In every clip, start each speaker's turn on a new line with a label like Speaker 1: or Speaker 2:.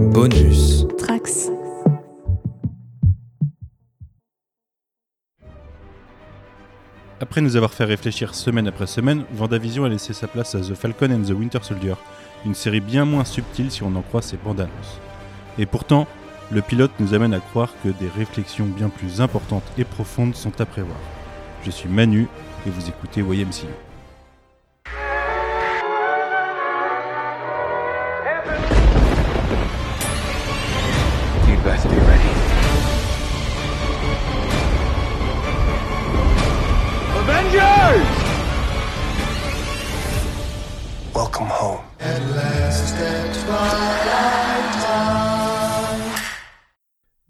Speaker 1: Bonus.
Speaker 2: Trax.
Speaker 3: Après nous avoir fait réfléchir semaine après semaine, Vendavision a laissé sa place à The Falcon and the Winter Soldier, une série bien moins subtile si on en croit ses bandes annonces. Et pourtant, le pilote nous amène à croire que des réflexions bien plus importantes et profondes sont à prévoir. Je suis Manu et vous écoutez YMCU.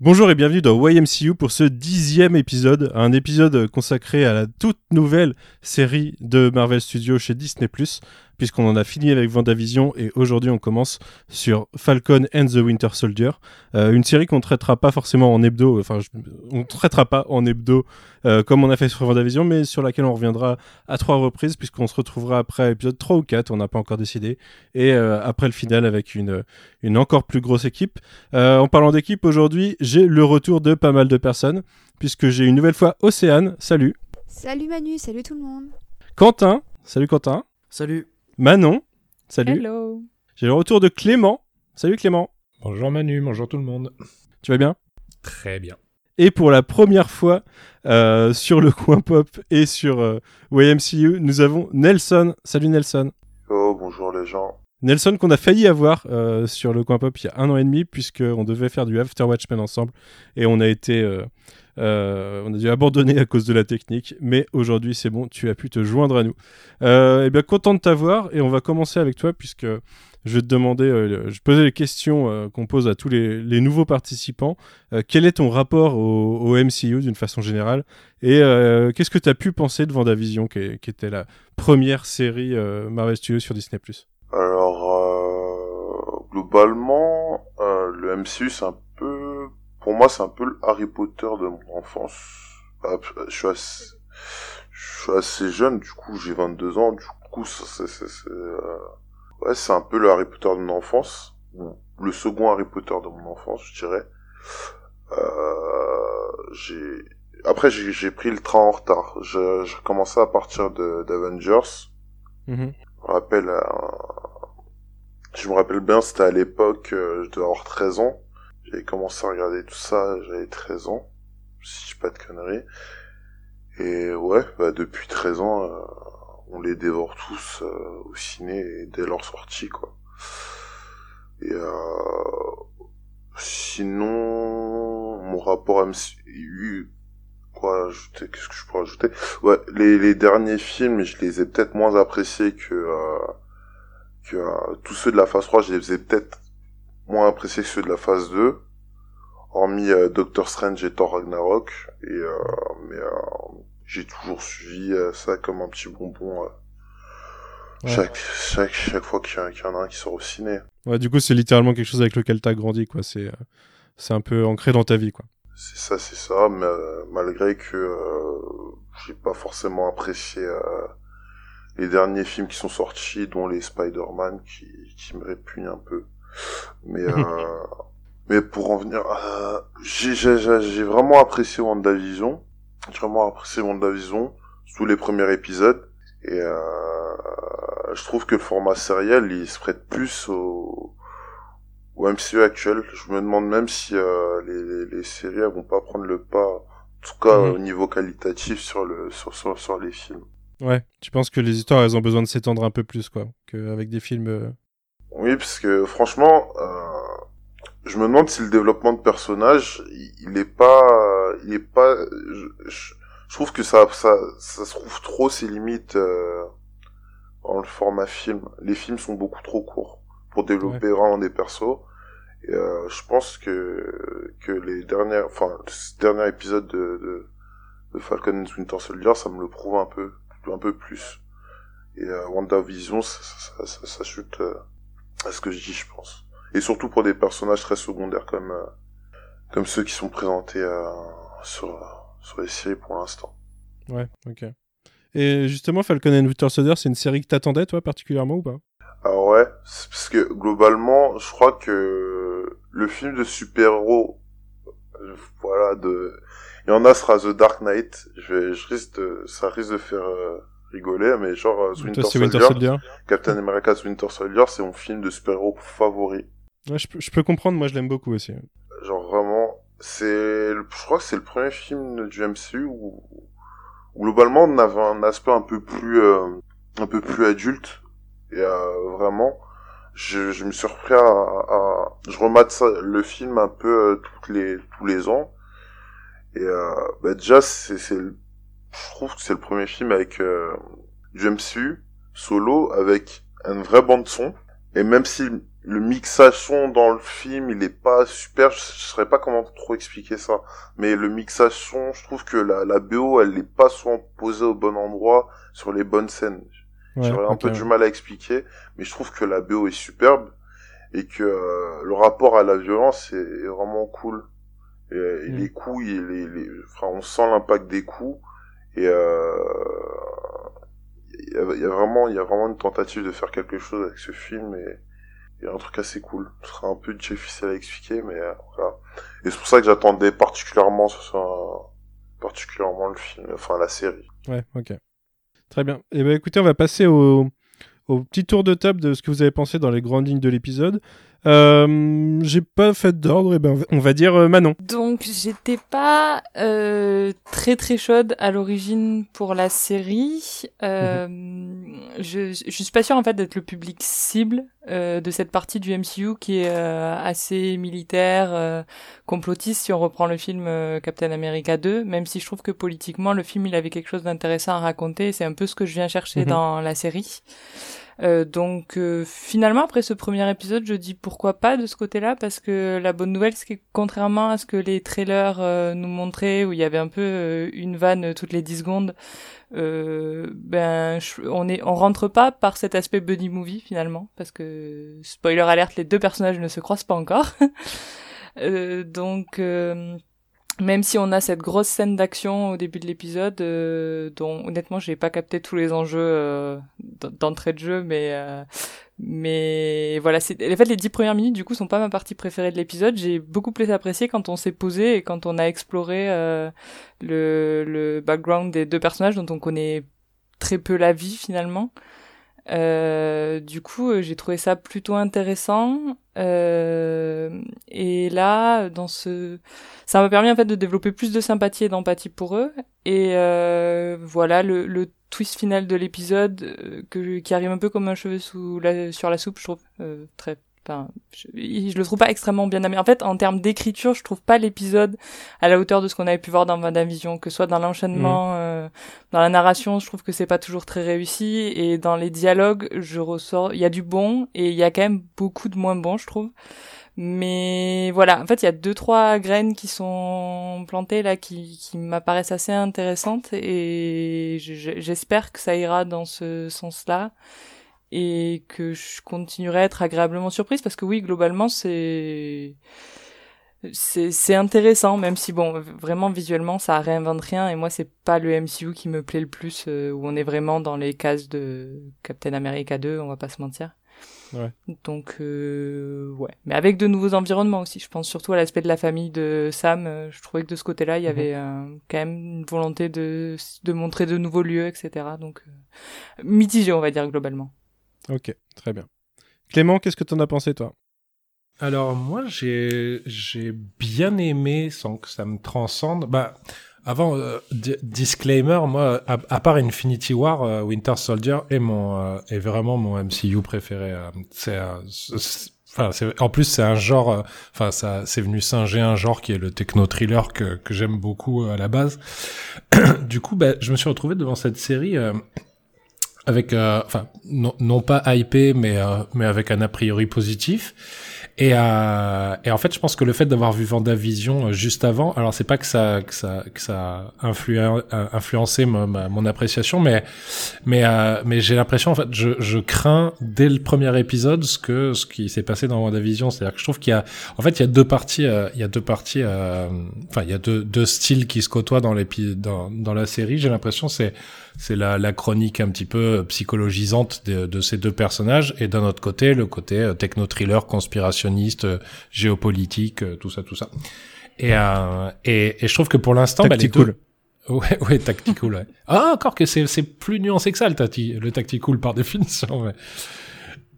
Speaker 3: Bonjour et bienvenue dans YMCU pour ce dixième épisode, un épisode consacré à la toute nouvelle série de Marvel Studios chez Disney+, puisqu'on en a fini avec Vendavision et aujourd'hui on commence sur Falcon and the Winter Soldier, euh, une série qu'on traitera pas forcément en hebdo, enfin je- on traitera pas en hebdo euh, comme on a fait sur Vendavision, mais sur laquelle on reviendra à trois reprises puisqu'on se retrouvera après épisode 3 ou 4, on n'a pas encore décidé, et euh, après le final avec une, une encore plus grosse équipe. Euh, en parlant d'équipe, aujourd'hui, j'ai le retour de pas mal de personnes, puisque j'ai une nouvelle fois Océane, salut.
Speaker 2: Salut Manu, salut tout le monde.
Speaker 3: Quentin, salut Quentin.
Speaker 1: Salut.
Speaker 3: Manon, salut.
Speaker 2: Hello.
Speaker 3: J'ai le retour de Clément, salut Clément.
Speaker 4: Bonjour Manu, bonjour tout le monde.
Speaker 3: Tu vas bien?
Speaker 4: Très bien.
Speaker 3: Et pour la première fois euh, sur le coin pop et sur euh, YMCU, nous avons Nelson. Salut Nelson.
Speaker 5: Oh, bonjour les gens.
Speaker 3: Nelson qu'on a failli avoir euh, sur le coin pop il y a un an et demi puisqu'on devait faire du After Watchmen ensemble et on a été euh, on a dû abandonner à cause de la technique mais aujourd'hui c'est bon tu as pu te joindre à nous. Euh, et bien content de t'avoir et on va commencer avec toi puisque je vais te demander euh, je posais les questions euh, qu'on pose à tous les, nouveaux participants. Quel est ton rapport au, MCU d'une façon générale? Et qu'est-ce que tu as pu penser de Vendavision qui, qui était la première série Marvel Studios sur Disney+?
Speaker 5: Alors, globalement, le MCU, c'est un peu... Pour moi, c'est un peu le Harry Potter de mon enfance. Ah, Je suis assez, je suis assez jeune, du coup, j'ai 22 ans, du coup, c'est... c'est- c'est, euh, Ouais, c'est un peu le Harry Potter de mon enfance. ou Le second Harry Potter de mon enfance, je dirais. Euh, j'ai... Après, j'ai j'ai pris le train en retard. Je- J'ai commencé à partir de d'Avengers.
Speaker 3: Mhm.
Speaker 5: Je me rappelle, euh, je me rappelle bien, c'était à l'époque, euh, je devais avoir 13 ans. J'avais commencé à regarder tout ça, j'avais 13 ans, si je dis pas de conneries. Et ouais, bah, depuis 13 ans, euh, on les dévore tous euh, au ciné et dès leur sortie, quoi. Et euh, sinon, mon rapport à MCU, quoi ajouter, qu'est-ce que je peux rajouter Ouais, les, les derniers films, je les ai peut-être moins appréciés que, euh, que tous ceux de la phase 3, je les ai peut-être moins appréciés que ceux de la phase 2, hormis euh, Doctor Strange et Thor Ragnarok, et euh, mais euh, j'ai toujours suivi ça comme un petit bonbon
Speaker 3: Ouais.
Speaker 5: chaque, chaque, chaque fois qu'il y, en a un qui sort au ciné.
Speaker 3: Ouais, du coup, c'est littéralement quelque chose avec lequel t'as grandi, quoi. C'est, c'est un peu ancré dans ta vie, quoi.
Speaker 5: C'est ça, c'est ça, mais malgré que j'ai pas forcément apprécié les derniers films qui sont sortis, dont les Spider-Man, qui, qui me répugnent un peu. Mais euh, mais pour en venir, à... j'ai vraiment apprécié WandaVision, j'ai vraiment apprécié WandaVision, tous les premiers épisodes, et euh, je trouve que le format sériel, il se prête plus au au MCU actuel. Je me demande même si euh, les, les, les séries elles vont pas prendre le pas, en tout cas
Speaker 3: Mhm.
Speaker 5: au niveau qualitatif sur le sur, sur, sur les films.
Speaker 3: Ouais. Tu penses que les histoires, elles ont besoin de s'étendre un peu plus, quoi, qu'avec des films. Euh,
Speaker 5: Oui, parce que franchement, euh, je me demande si le développement de personnages, il, il est pas, il est pas. Je, je- je trouve que ça, ça, ça se trouve trop ses limites euh, dans le format film. Les films sont beaucoup trop courts pour développer vraiment des persos. Et euh, je pense que que les dernières, enfin, ce dernier épisode de, de, de Falcon and Winter Soldier, ça me le prouve un peu, un peu plus. Et euh, WandaVision, ça, ça, ça, ça chute euh, à ce que je dis, je pense. Et surtout pour des personnages très secondaires comme euh, comme ceux qui sont présentés euh, sur sur les séries pour l'instant.
Speaker 3: Ouais, ok. Et justement, Falcon and Winter Soldier, c'est une série que t'attendais, toi, particulièrement ou pas?
Speaker 5: Alors ouais, parce que globalement, je crois que le film de super-héros, euh, voilà, de, il y en a sera The Dark Knight. Je vais, je risque de, ça risque de faire euh, rigoler, mais genre euh, Winter, Soldier,
Speaker 3: Winter Soldier.
Speaker 5: Captain America's Winter Soldier, c'est mon film de super-héros favori.
Speaker 3: Ouais, je, peux, je peux comprendre, moi je l'aime beaucoup aussi.
Speaker 5: Genre vraiment, c'est, je crois que c'est le premier film du MCU où, où globalement on avait un aspect un peu plus, euh, un peu plus adulte et euh, vraiment, je, je me suis repris à, à- je remate ça, le film un peu euh, toutes les, tous les ans et euh, bah déjà c'est, c'est, le- je trouve que c'est le premier film avec euh, du MCU solo avec une vraie bande son et même si le mixage son dans le film il est pas super je, je saurais pas comment trop expliquer ça. Mais le mixage son je trouve que la, la BO elle est pas souvent posée au bon endroit sur les bonnes scènes.
Speaker 3: Ouais,
Speaker 5: j'aurais un peu du mal à expliquer mais je trouve que la BO est superbe et que euh, le rapport à la violence est, est vraiment cool. Et, et
Speaker 3: Mm.
Speaker 5: les coups il, les, les- enfin on sent l'impact des coups et euh, il y, a, il y a vraiment il y a vraiment une tentative de faire quelque chose avec ce film et un truc assez cool. Ce sera un peu difficile à expliquer, mais euh, voilà. Et c'est pour ça que j'attendais particulièrement ce particulièrement le film, enfin la série.
Speaker 3: Ouais, ok. Très bien. Et ben écoutez, on va passer au, au petit tour de table de ce que vous avez pensé dans les grandes lignes de l'épisode. Euh, J'ai pas fait d'ordre, et ben on va- dire euh, Manon.
Speaker 1: Donc j'étais pas euh, très très chaude à l'origine pour la série. Euh, je, je suis pas sûre en fait d'être le public cible euh, de cette partie du MCU qui est euh, assez militaire, euh, complotiste si on reprend le film Captain America 2, même si je trouve que politiquement le film il avait quelque chose d'intéressant à raconter c'est un peu ce que je viens chercher
Speaker 3: Mhm.
Speaker 1: dans la série. Euh, donc euh, finalement après ce premier épisode je dis pourquoi pas de ce côté-là parce que la bonne nouvelle c'est que contrairement à ce que les trailers euh, nous montraient où il y avait un peu euh, une vanne toutes les 10 secondes ben on est on rentre pas par cet aspect buddy movie finalement parce que spoiler alerte les deux personnages ne se croisent pas encore. Donc même si on a cette grosse scène d'action au début de l'épisode, euh, dont honnêtement j'ai pas capté tous les enjeux euh, d'entrée de jeu, mais euh, mais voilà, en fait les dix premières minutes du coup sont pas ma partie préférée de l'épisode. J'ai beaucoup plus apprécié quand on s'est posé et quand on a exploré euh, le le background des deux personnages dont on connaît très peu la vie finalement. Euh, du coup, euh, j'ai trouvé ça plutôt intéressant. Euh, et là, dans ce, ça m'a permis en fait de développer plus de sympathie et d'empathie pour eux. Et euh, voilà, le, le twist final de l'épisode euh, que qui arrive un peu comme un cheveu sous la, sur la soupe, je trouve très. Enfin, je, je le trouve pas extrêmement bien amené. En fait, en termes d'écriture, je trouve pas l'épisode à la hauteur de ce qu'on avait pu voir dans Vision, que ce soit dans l'enchaînement, euh, dans la narration, je trouve que c'est pas toujours très réussi, et dans les dialogues, je ressors, il y a du bon et il y a quand même beaucoup de moins bon, je trouve. Mais voilà, en fait, il y a deux trois graines qui sont plantées là, qui, qui m'apparaissent assez intéressantes, et je- je- j'espère que ça ira dans ce sens-là et que je continuerai à être agréablement surprise parce que oui, globalement, c'est c'est c'est intéressant même si bon vraiment visuellement ça réinvente rien et moi c'est pas le MCU qui me plaît le plus euh, où on est vraiment dans les cases de Captain America 2 on va pas se mentir.
Speaker 3: Ouais.
Speaker 1: donc euh, ouais. Mais avec de nouveaux environnements aussi. Je pense surtout à l'aspect de la famille de Sam. Euh, je trouvais que de ce côté là il y avait euh, quand même une volonté de de montrer de nouveaux lieux etc donc euh, mitigé on va dire globalement
Speaker 3: Ok, très bien. Clément, qu'est-ce que t'en as pensé, toi?
Speaker 4: Alors moi j'ai j'ai bien aimé sans que ça me transcende. Bah avant euh, di- disclaimer, moi à, part Infinity War, euh, Winter Soldier est mon euh, est vraiment mon MCU préféré. c'est Enfin, en plus, c'est un genre, enfin, c'est venu singer un genre qui est le techno thriller que, que j'aime beaucoup à la base. du coup, bah, je me suis retrouvé devant cette série avec, euh, enfin, non, non pas hypé, mais euh, mais avec un a priori positif. Et, euh, et en fait, je pense que le fait d'avoir vu Vendavision euh, juste avant, alors c'est pas que ça que ça que ça a euh, influencé ma- mon appréciation, mais mais euh, mais j'ai l'impression en fait, je, je crains dès le premier épisode ce que ce qui s'est passé dans Vendavision, c'est-à-dire que je trouve qu'il y a en fait il y a deux parties, il y a deux parties, enfin il y a deux deux styles qui se côtoient dans l'épi dans dans la série. J'ai l'impression c'est c'est la, la chronique un petit peu psychologisante de, de ces deux personnages. Et d'un autre côté le côté euh, techno-thriller conspirationniste euh, géopolitique euh, tout ça tout ça. Et euh, et, et je trouve que pour l'instant bah, les
Speaker 3: Tactical.
Speaker 4: deux ouais ouais tactical ouais. Ah encore que c'est c'est plus nuancé que ça le, tacti- le tactical par définition mais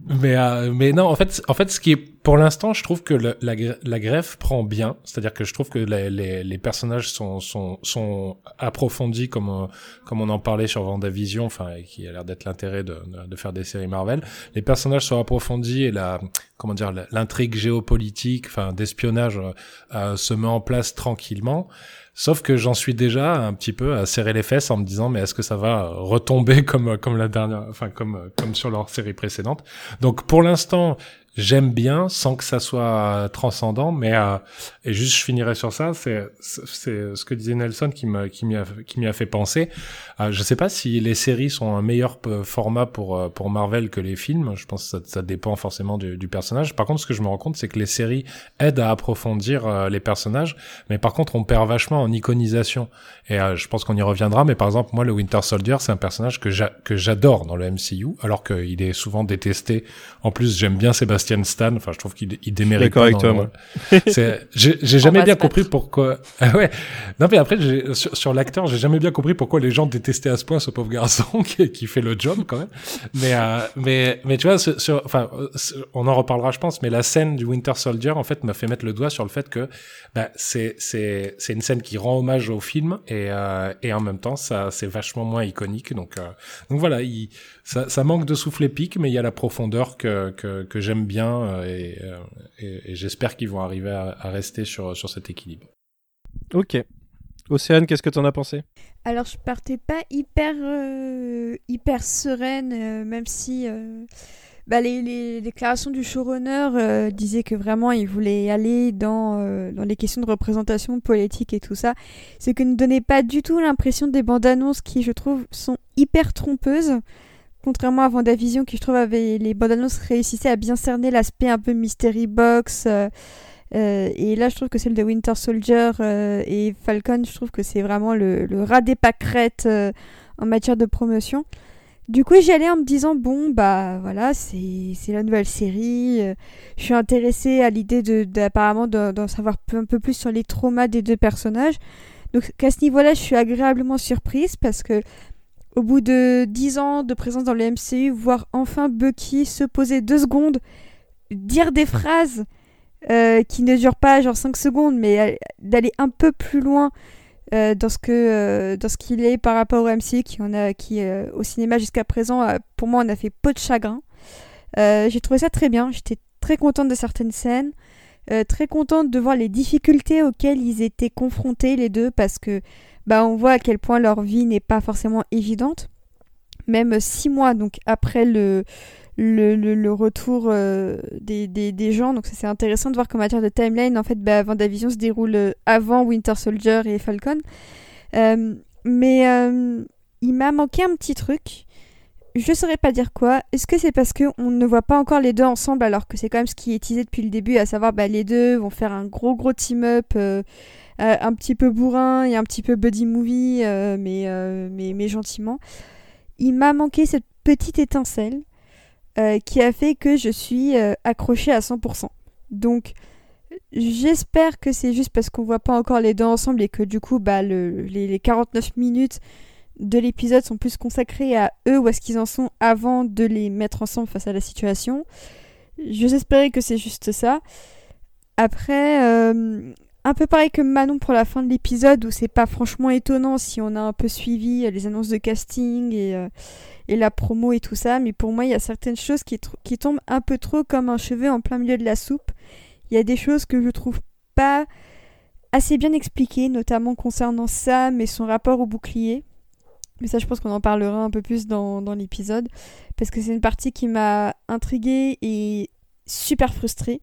Speaker 4: mais euh, mais non en fait en fait ce qui est pour l'instant je trouve que le- la la greffe prend bien. C'est-à-dire que je trouve que les les, les personnages sont sont sont approfondis comme on, comme on en parlait sur Vendavision enfin qui a l'air d'être l'intérêt de, de faire des séries Marvel. Les personnages sont approfondis et la comment dire l'intrigue géopolitique enfin d'espionnage euh, euh, se met en place tranquillement Sauf que j'en suis déjà un petit peu à serrer les fesses en me disant mais est-ce que ça va retomber comme comme la dernière enfin comme comme sur leur série précédente? Donc pour l'instant, j'aime bien sans que ça soit transcendant mais euh, et juste je finirai sur ça, c'est c'est ce que disait Nelson qui me qui m'y a qui m'y a fait penser. Euh, je sais pas si les séries sont un meilleur p- format pour euh, pour Marvel que les films, je pense que ça, ça dépend forcément du, du personnage. Par contre, ce que je me rends compte c'est que les séries aident à approfondir euh, les personnages mais par contre on perd vachement en iconisation et euh, je pense qu'on y reviendra mais par exemple moi le Winter Soldier c'est un personnage que que j'adore dans le MCU alors qu'il est souvent détesté en plus j'aime bien Sébastien Stan. Enfin je trouve qu'il il démérite
Speaker 3: D'accord avec toi,
Speaker 4: j'ai jamais bien compris pourquoi ah ouais. Non mais après sur, sur l'acteur j'ai jamais bien compris pourquoi les gens détestaient à ce point ce pauvre garçon qui, qui fait le job quand même. Mais euh, mais mais tu vois sur, enfin on en reparlera je pense mais la scène du Winter Soldier en fait m'a fait mettre le doigt sur le fait que bah, c'est c'est c'est une scène qui rend hommage au film et euh, et en même temps ça c'est vachement moins iconique. Donc euh, donc voilà il, ça ça manque de souffle épique mais il y a la profondeur que que, que j'aime bien euh, et, euh, et, et j'espère qu'ils vont arriver à, à rester sur sur cet équilibre
Speaker 3: Ok. Océane, qu'est-ce que t'en as pensé?
Speaker 2: Alors, je partais pas hyper, euh, hyper sereine, euh, même si euh, bah, les, les déclarations du showrunner euh, disaient que vraiment il voulait aller dans, euh, dans les questions de représentation politique et tout ça. Ce que ne donnait pas du tout l'impression des bandes annonces qui, je trouve, sont hyper trompeuses. Contrairement à Vendavision, qui je trouve avait les bandes annonces réussissaient à bien cerner l'aspect un peu mystery box. euh, euh, et là, je trouve que celle de Winter Soldier euh, et Falcon, je trouve que c'est vraiment le, rat des pâquerettes en matière de promotion. Du coup, j'y allais en me disant bon, bah voilà, c'est la nouvelle série. je suis intéressée à l'idée de de- d'en savoir un peu plus sur les traumas des deux personnages. Donc, qu'à ce niveau-là, je suis agréablement surprise parce que au bout de 10 ans de présence dans le MCU, voir enfin Bucky se poser deux secondes, dire des phrases euh, qui ne durent pas genre 5 secondes, mais euh, d'aller un peu plus loin euh, dans ce que dans ce qu'il est par rapport au MCU qui en a qui au cinéma jusqu'à présent pour moi on a fait peu de chagrin. J'ai trouvé ça très bien, j'étais très contente de certaines scènes, très contente de voir les difficultés auxquelles ils étaient confrontés les deux parce que bah on voit à quel point leur vie n'est pas forcément évidente. Même six mois donc après le le, le, retour euh, des, des, des gens. Donc c'est intéressant de voir qu'en matière de timeline, en fait, bah, Vendavision se déroule euh, avant Winter Soldier et Falcon. Euh, mais il m'a manqué un petit truc. Je saurais pas dire quoi. Est-ce que c'est parce qu'on ne voit pas encore les deux ensemble alors que c'est quand même ce qui est teasé depuis le début, à savoir bah, les deux vont faire un gros gros team-up euh, un petit peu bourrin et un petit peu buddy movie, euh, mais, euh, mais, mais gentiment. Il m'a manqué cette petite étincelle qui a fait que je suis accrochée à 100%. Donc, j'espère que c'est juste parce qu'on voit pas encore les deux ensemble et que du coup, bah, le, les, les 49 minutes de l'épisode sont plus consacrées à eux ou à ce qu'ils en sont avant de les mettre ensemble face à la situation. J'espérais que c'est juste ça. Après, un peu pareil que Manon pour la fin de l'épisode où c'est pas franchement étonnant si on a un peu suivi euh, les annonces de casting et, euh, et la promo et tout ça, mais pour moi il y a certaines choses qui, tombent un peu trop comme un cheveu en plein milieu de la soupe. Il y a des choses que je trouve pas assez bien expliquées, notamment concernant Sam et son rapport au bouclier. Mais ça je pense qu'on en parlera un peu plus dans, dans l'épisode, parce que c'est une partie qui m'a intriguée et super frustrée.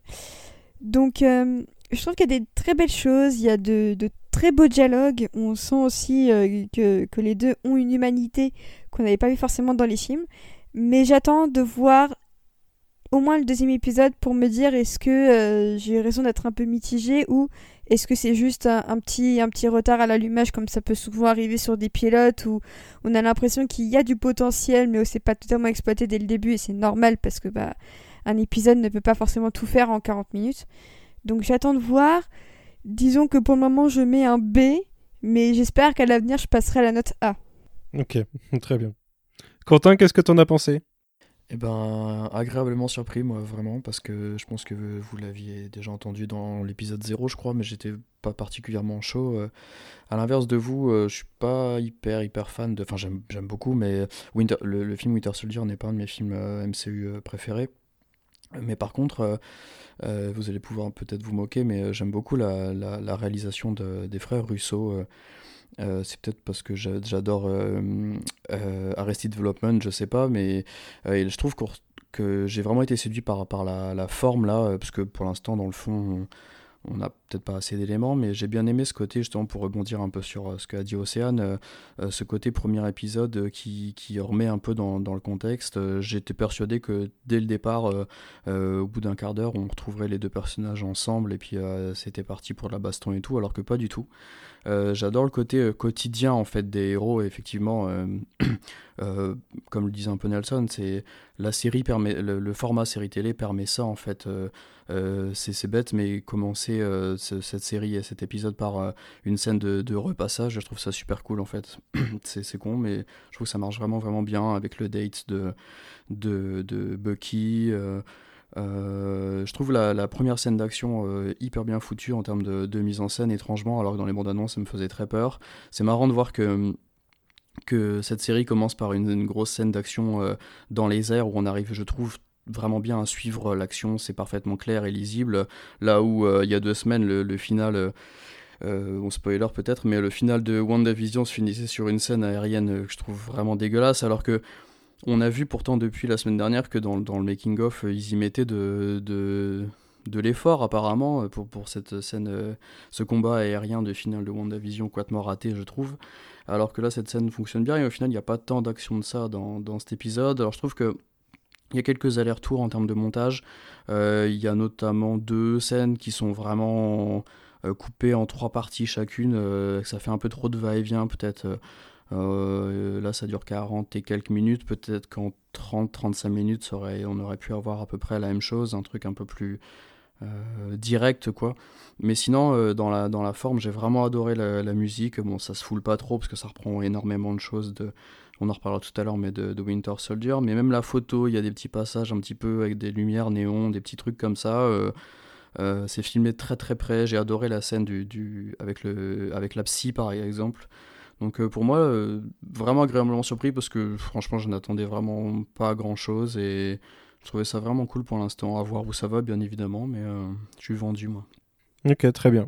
Speaker 2: Donc, euh, je trouve qu'il y a des très belles choses, il y a de, très beaux dialogues. On sent aussi euh, que, les deux ont une humanité qu'on n'avait pas vu forcément dans les films. Mais j'attends de voir au moins le deuxième épisode pour me dire est-ce que euh, j'ai raison d'être un peu mitigée ou est-ce que c'est juste un, un petit, un petit retard à l'allumage comme ça peut souvent arriver sur des pilotes où on a l'impression qu'il y a du potentiel mais où c'est pas totalement exploité dès le début et c'est normal parce que bah, un épisode ne peut pas forcément tout faire en 40 minutes. Donc j'attends de voir. Disons que pour le moment je mets un B mais j'espère qu'à l'avenir je passerai à la note A.
Speaker 3: Ok, très bien. Quentin, qu'est-ce que t'en as pensé?
Speaker 6: Eh ben, agréablement surpris, moi, vraiment, parce que je pense que vous l'aviez déjà entendu dans l'épisode 0, je crois, mais j'étais pas particulièrement chaud. Euh. À l'inverse de vous, euh, je suis pas hyper, hyper fan de. Enfin, j'aime j'aime beaucoup, mais Winter... le, le film Winter Soldier n'est pas un de mes films euh, MCU préférés. Mais par contre, euh, euh, vous allez pouvoir peut-être vous moquer, mais euh, j'aime beaucoup la, la- réalisation de- des frères Russo. c'est peut-être parce que j'a- j'adore euh, Arrested Development, je sais pas, mais je trouve que j'ai vraiment été séduit par, par la, la forme là, parce que pour l'instant, dans le fond, on n'a peut-être pas assez d'éléments, mais j'ai bien aimé ce côté, justement, pour rebondir un peu sur euh, ce qu'a dit Océane, euh, euh, ce côté premier épisode qui, qui remet un peu dans, le contexte. J'étais persuadé que dès le départ, au bout d'un quart d'heure, on retrouverait les deux personnages ensemble et puis c'était parti pour la baston et tout, alors que pas du tout. Euh, J'adore le côté euh, quotidien en fait des héros, effectivement. euh, comme le disait un peu Nelson, c'est la série permet le, format série télé permet ça en fait. C'est bête, mais commencer ce- cette série et cet épisode par une scène de, repassage, je trouve ça super cool en fait. c'est con, mais je trouve que ça marche vraiment vraiment bien avec le date de de, de Bucky. Euh, je trouve la, première scène d'action euh, hyper bien foutue en termes de, mise en scène, étrangement, alors que dans les bandes annonces, ça me faisait très peur. C'est marrant de voir que, cette série commence par une, grosse scène d'action euh, dans les airs où on arrive, je trouve, vraiment bien à suivre l'action, c'est parfaitement clair et lisible. Là où il y a deux semaines, le, final. bon, spoiler peut-être, mais le final de WandaVision se finissait sur une scène aérienne que je trouve vraiment dégueulasse, alors que on a vu pourtant depuis la semaine dernière que dans, le making-of, euh, ils y mettaient de, l'effort apparemment euh, pour, cette scène, euh, ce combat aérien de finale de WandaVision, complètement raté, je trouve. Alors que là, cette scène fonctionne bien et au final, il n'y a pas tant d'action de ça dans, cet épisode. Alors je trouve que il y a quelques allers-retours en termes de montage. Il y a notamment deux scènes qui sont vraiment coupées en trois parties chacune. ça fait un peu trop de va-et-vient peut-être. Euh, là, ça dure 40 et quelques minutes. Peut-être qu'en 30-35 minutes, on aurait pu avoir à peu près la même chose, un truc un peu plus euh, direct, quoi. Mais sinon, euh, dans, la, dans la forme, j'ai vraiment adoré la, musique. Bon, ça se foule pas trop parce que ça reprend énormément de choses de. On en reparlera tout à l'heure, mais de, Winter Soldier. Mais même la photo, il y a des petits passages un petit peu avec des lumières néons, des petits trucs comme ça. c'est filmé très très près. J'ai adoré la scène du, du, avec, le, avec la psy, par exemple. Donc euh, pour moi, euh, vraiment agréablement surpris parce que franchement, je n'attendais vraiment pas grand chose et je trouvais ça vraiment cool pour l'instant. À voir où ça va, bien évidemment, mais euh, je suis vendu, moi.
Speaker 3: Ok, très bien.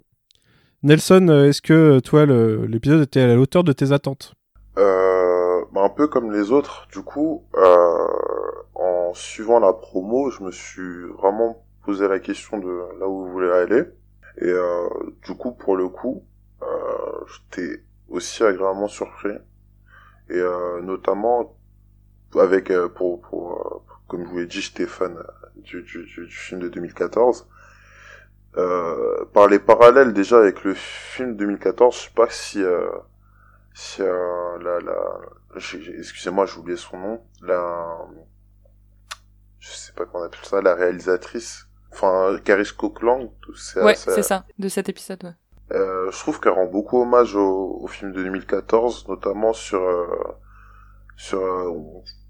Speaker 3: Nelson, est-ce que toi, l'épisode était à la hauteur de tes attentes?
Speaker 5: Euh, bah, un peu comme les autres, du coup, euh, en suivant la promo, je me suis vraiment posé la question de là où vous voulez aller. Et euh, du coup, pour le coup, euh, j'étais aussi agréablement surpris. Et euh, notamment avec, euh, pour, pour, euh, comme je vous l'ai dit, j'étais fan du, du, du, du film de 2014. Euh, par les parallèles déjà avec le film 2014, je sais pas si euh, si euh, la, la excusez-moi j'ai oublié son nom la je sais pas comment on appelle ça la réalisatrice enfin Caris Coqueland c'est
Speaker 1: Ouais, c'est ça, de cet épisode. Ouais.
Speaker 5: Euh, je trouve qu'elle rend beaucoup hommage au, au film de 2014 notamment sur euh, sur euh,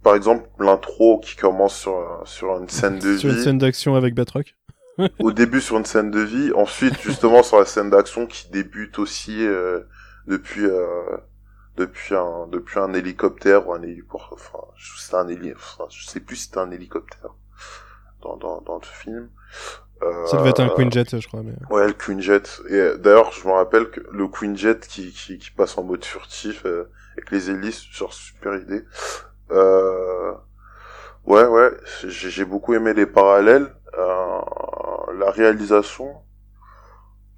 Speaker 5: par exemple l'intro qui commence sur sur une scène de
Speaker 3: Sur une
Speaker 5: vie.
Speaker 3: scène d'action avec Batroc.
Speaker 5: Au début sur une scène de vie, ensuite justement sur la scène d'action qui débute aussi euh, depuis euh, depuis un depuis un hélicoptère ou un héliporte enfin je- un héli enfin, je sais plus si c'était un hélicoptère dans dans dans le film
Speaker 3: Ça devait être un Quinjet, je crois. Mais...
Speaker 5: Ouais, le Quinjet. Et euh, d'ailleurs, je me rappelle que le Quinjet qui, qui, qui passe en mode furtif euh, avec les hélices, genre super idée. Euh... Ouais, ouais, j'ai beaucoup aimé les parallèles. euh, la réalisation,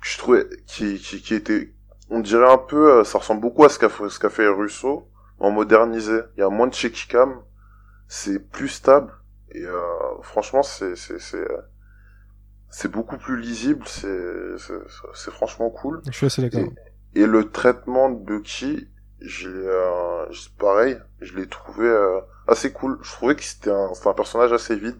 Speaker 5: je trouvais, qui, qui, qui était, on dirait un peu, euh, ça ressemble beaucoup à ce qu'a qu'a fait Russo, en modernisé. Il y a moins de shaky cam, c'est plus stable, et euh, franchement, c'est, c'est, c'est, euh, c'est beaucoup plus lisible, c'est, franchement cool.
Speaker 3: Je suis assez d'accord.
Speaker 5: Et le traitement de Bucky, j'ai, euh, pareil, je l'ai trouvé euh, assez cool. Je trouvais que c'était un, un personnage assez vide.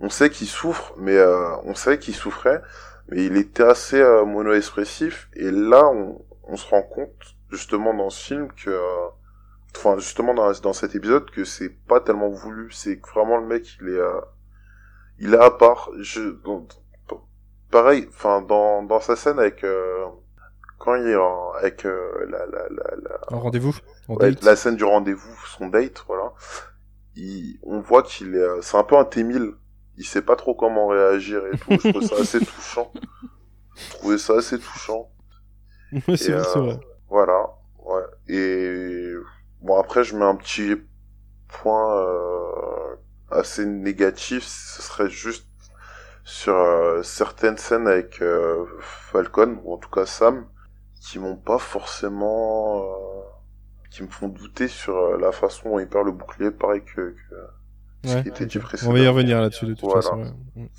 Speaker 5: On sait qu'il souffre, mais euh, on sait qu'il souffrait, mais il était assez euh, mono-expressif. Et là, on, on, se rend compte justement dans ce film que, euh, enfin justement dans, dans cet épisode que c'est pas tellement voulu. C'est vraiment le mec, il est, euh, il est à part. Je, donc, pareil, enfin dans dans sa scène avec quand il est en, avec euh, la, la, la, la...
Speaker 3: Un rendez-vous
Speaker 5: ouais, La scène du rendez-vous, son date, voilà. Il, on voit qu'il est... C'est un peu un T-1000. Il sait pas trop comment réagir et tout. Je trouve ça assez touchant. Je trouvais ça assez touchant.
Speaker 3: c'est vrai, euh, vrai,
Speaker 5: Voilà. Ouais. Et bon, après, je mets un petit point euh, assez négatif. Ce serait juste sur euh, certaines scènes avec euh, Falcon, ou en tout cas Sam, qui m'ont pas forcément euh, qui me font douter sur euh, la façon dont il perd le bouclier pareil que, que
Speaker 3: ouais,
Speaker 5: ce qui était dit précédemment.
Speaker 3: On va y revenir là-dessus de toute
Speaker 5: voilà.
Speaker 3: façon. Ouais.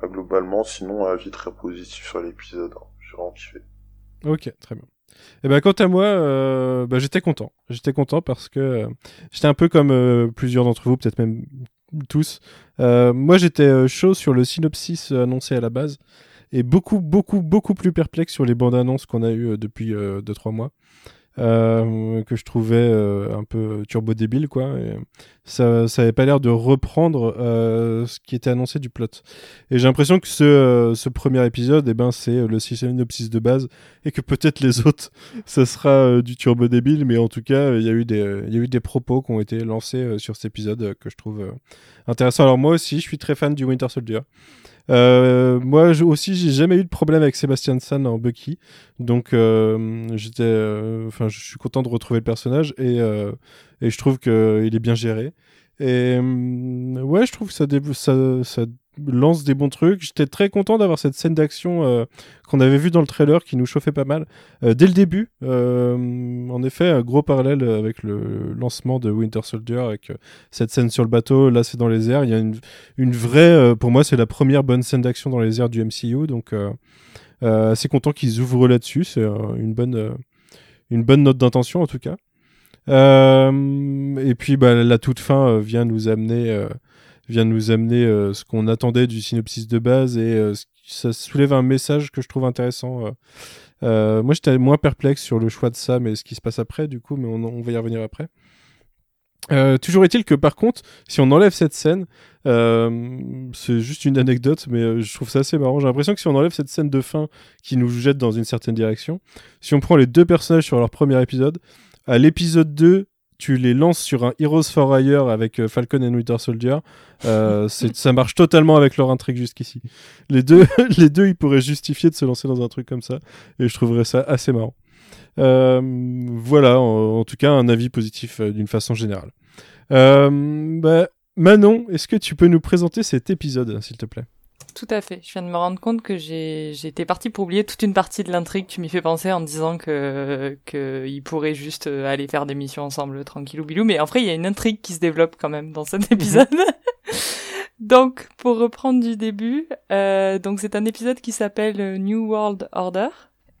Speaker 5: Ah, globalement, sinon, avis très positif sur l'épisode. Hein. J'ai vraiment kiffé.
Speaker 3: Ok, très bien. Et ben quant à moi, euh, bah, j'étais content. J'étais content parce que euh, j'étais un peu comme euh, plusieurs d'entre vous, peut-être même tous. Moi, j'étais chaud sur le synopsis annoncé à la base et beaucoup, beaucoup, beaucoup plus perplexe sur les bandes annonces qu'on a eues depuis 2-3 mois. Euh, que je trouvais euh, un peu turbo débile quoi. Et ça ça avait pas l'air de reprendre euh, ce qui était annoncé du plot. Et j'ai l'impression que ce, ce premier épisode eh ben c'est le synopsis de base et que peut-être les autres ça sera du turbo débile mais en tout cas il y a eu des il y a eu des propos qui ont été lancés sur cet épisode que je trouve intéressant. Alors moi aussi je suis très fan du Winter Soldier euh, moi je, aussi, j'ai jamais eu de problème avec Sébastien Stan en Bucky, donc euh, j'étais, enfin, euh, je suis content de retrouver le personnage et euh, et je trouve que il est bien géré. Et ouais, je trouve que ça, ça, ça lance des bons trucs. J'étais très content d'avoir cette scène d'action euh, qu'on avait vue dans le trailer qui nous chauffait pas mal euh, dès le début. Euh, en effet, un gros parallèle avec le lancement de Winter Soldier, avec cette scène sur le bateau. Là, c'est dans les airs. Il y a une, une vraie, pour moi, c'est la première bonne scène d'action dans les airs du MCU. Donc, assez content qu'ils ouvrent là-dessus. C'est une bonne, une bonne note d'intention en tout cas. et puis, bah, la toute fin vient nous amener vient nous amener euh, ce qu'on attendait du synopsis de base et euh, ça soulève un message que je trouve intéressant. Euh. Moi, j'étais moins perplexe sur le choix de Sam et ce qui se passe après, du coup, mais on, va y revenir après. Toujours est-il que par contre, si on enlève cette scène, c'est juste une anecdote, mais je trouve ça assez marrant. J'ai l'impression que si on enlève cette scène de fin qui nous jette dans une certaine direction, si on prend les deux personnages sur leur premier épisode, à l'épisode 2, tu les lances sur un Heroes for Hire avec euh, Falcon et Winter Soldier, euh, ça marche totalement avec leur intrigue jusqu'ici. Les deux, les deux, ils pourraient justifier de se lancer dans un truc comme ça, et je trouverais ça assez marrant. Euh, voilà, en, en, tout cas, un avis positif d'une façon générale. Bah, Manon, est-ce que tu peux nous présenter cet épisode, s'il te plaît?
Speaker 1: Tout à fait. Je viens de me rendre compte que j'ai été parti pour oublier toute une partie de l'intrigue. Tu m'y fais penser en disant que qu'ils pourraient juste euh, aller faire des missions ensemble, tranquillou bilou. Mais en vrai, il y a une intrigue qui se développe quand même dans cet épisode. donc, pour reprendre du début, euh, donc c'est un épisode qui s'appelle New World Order.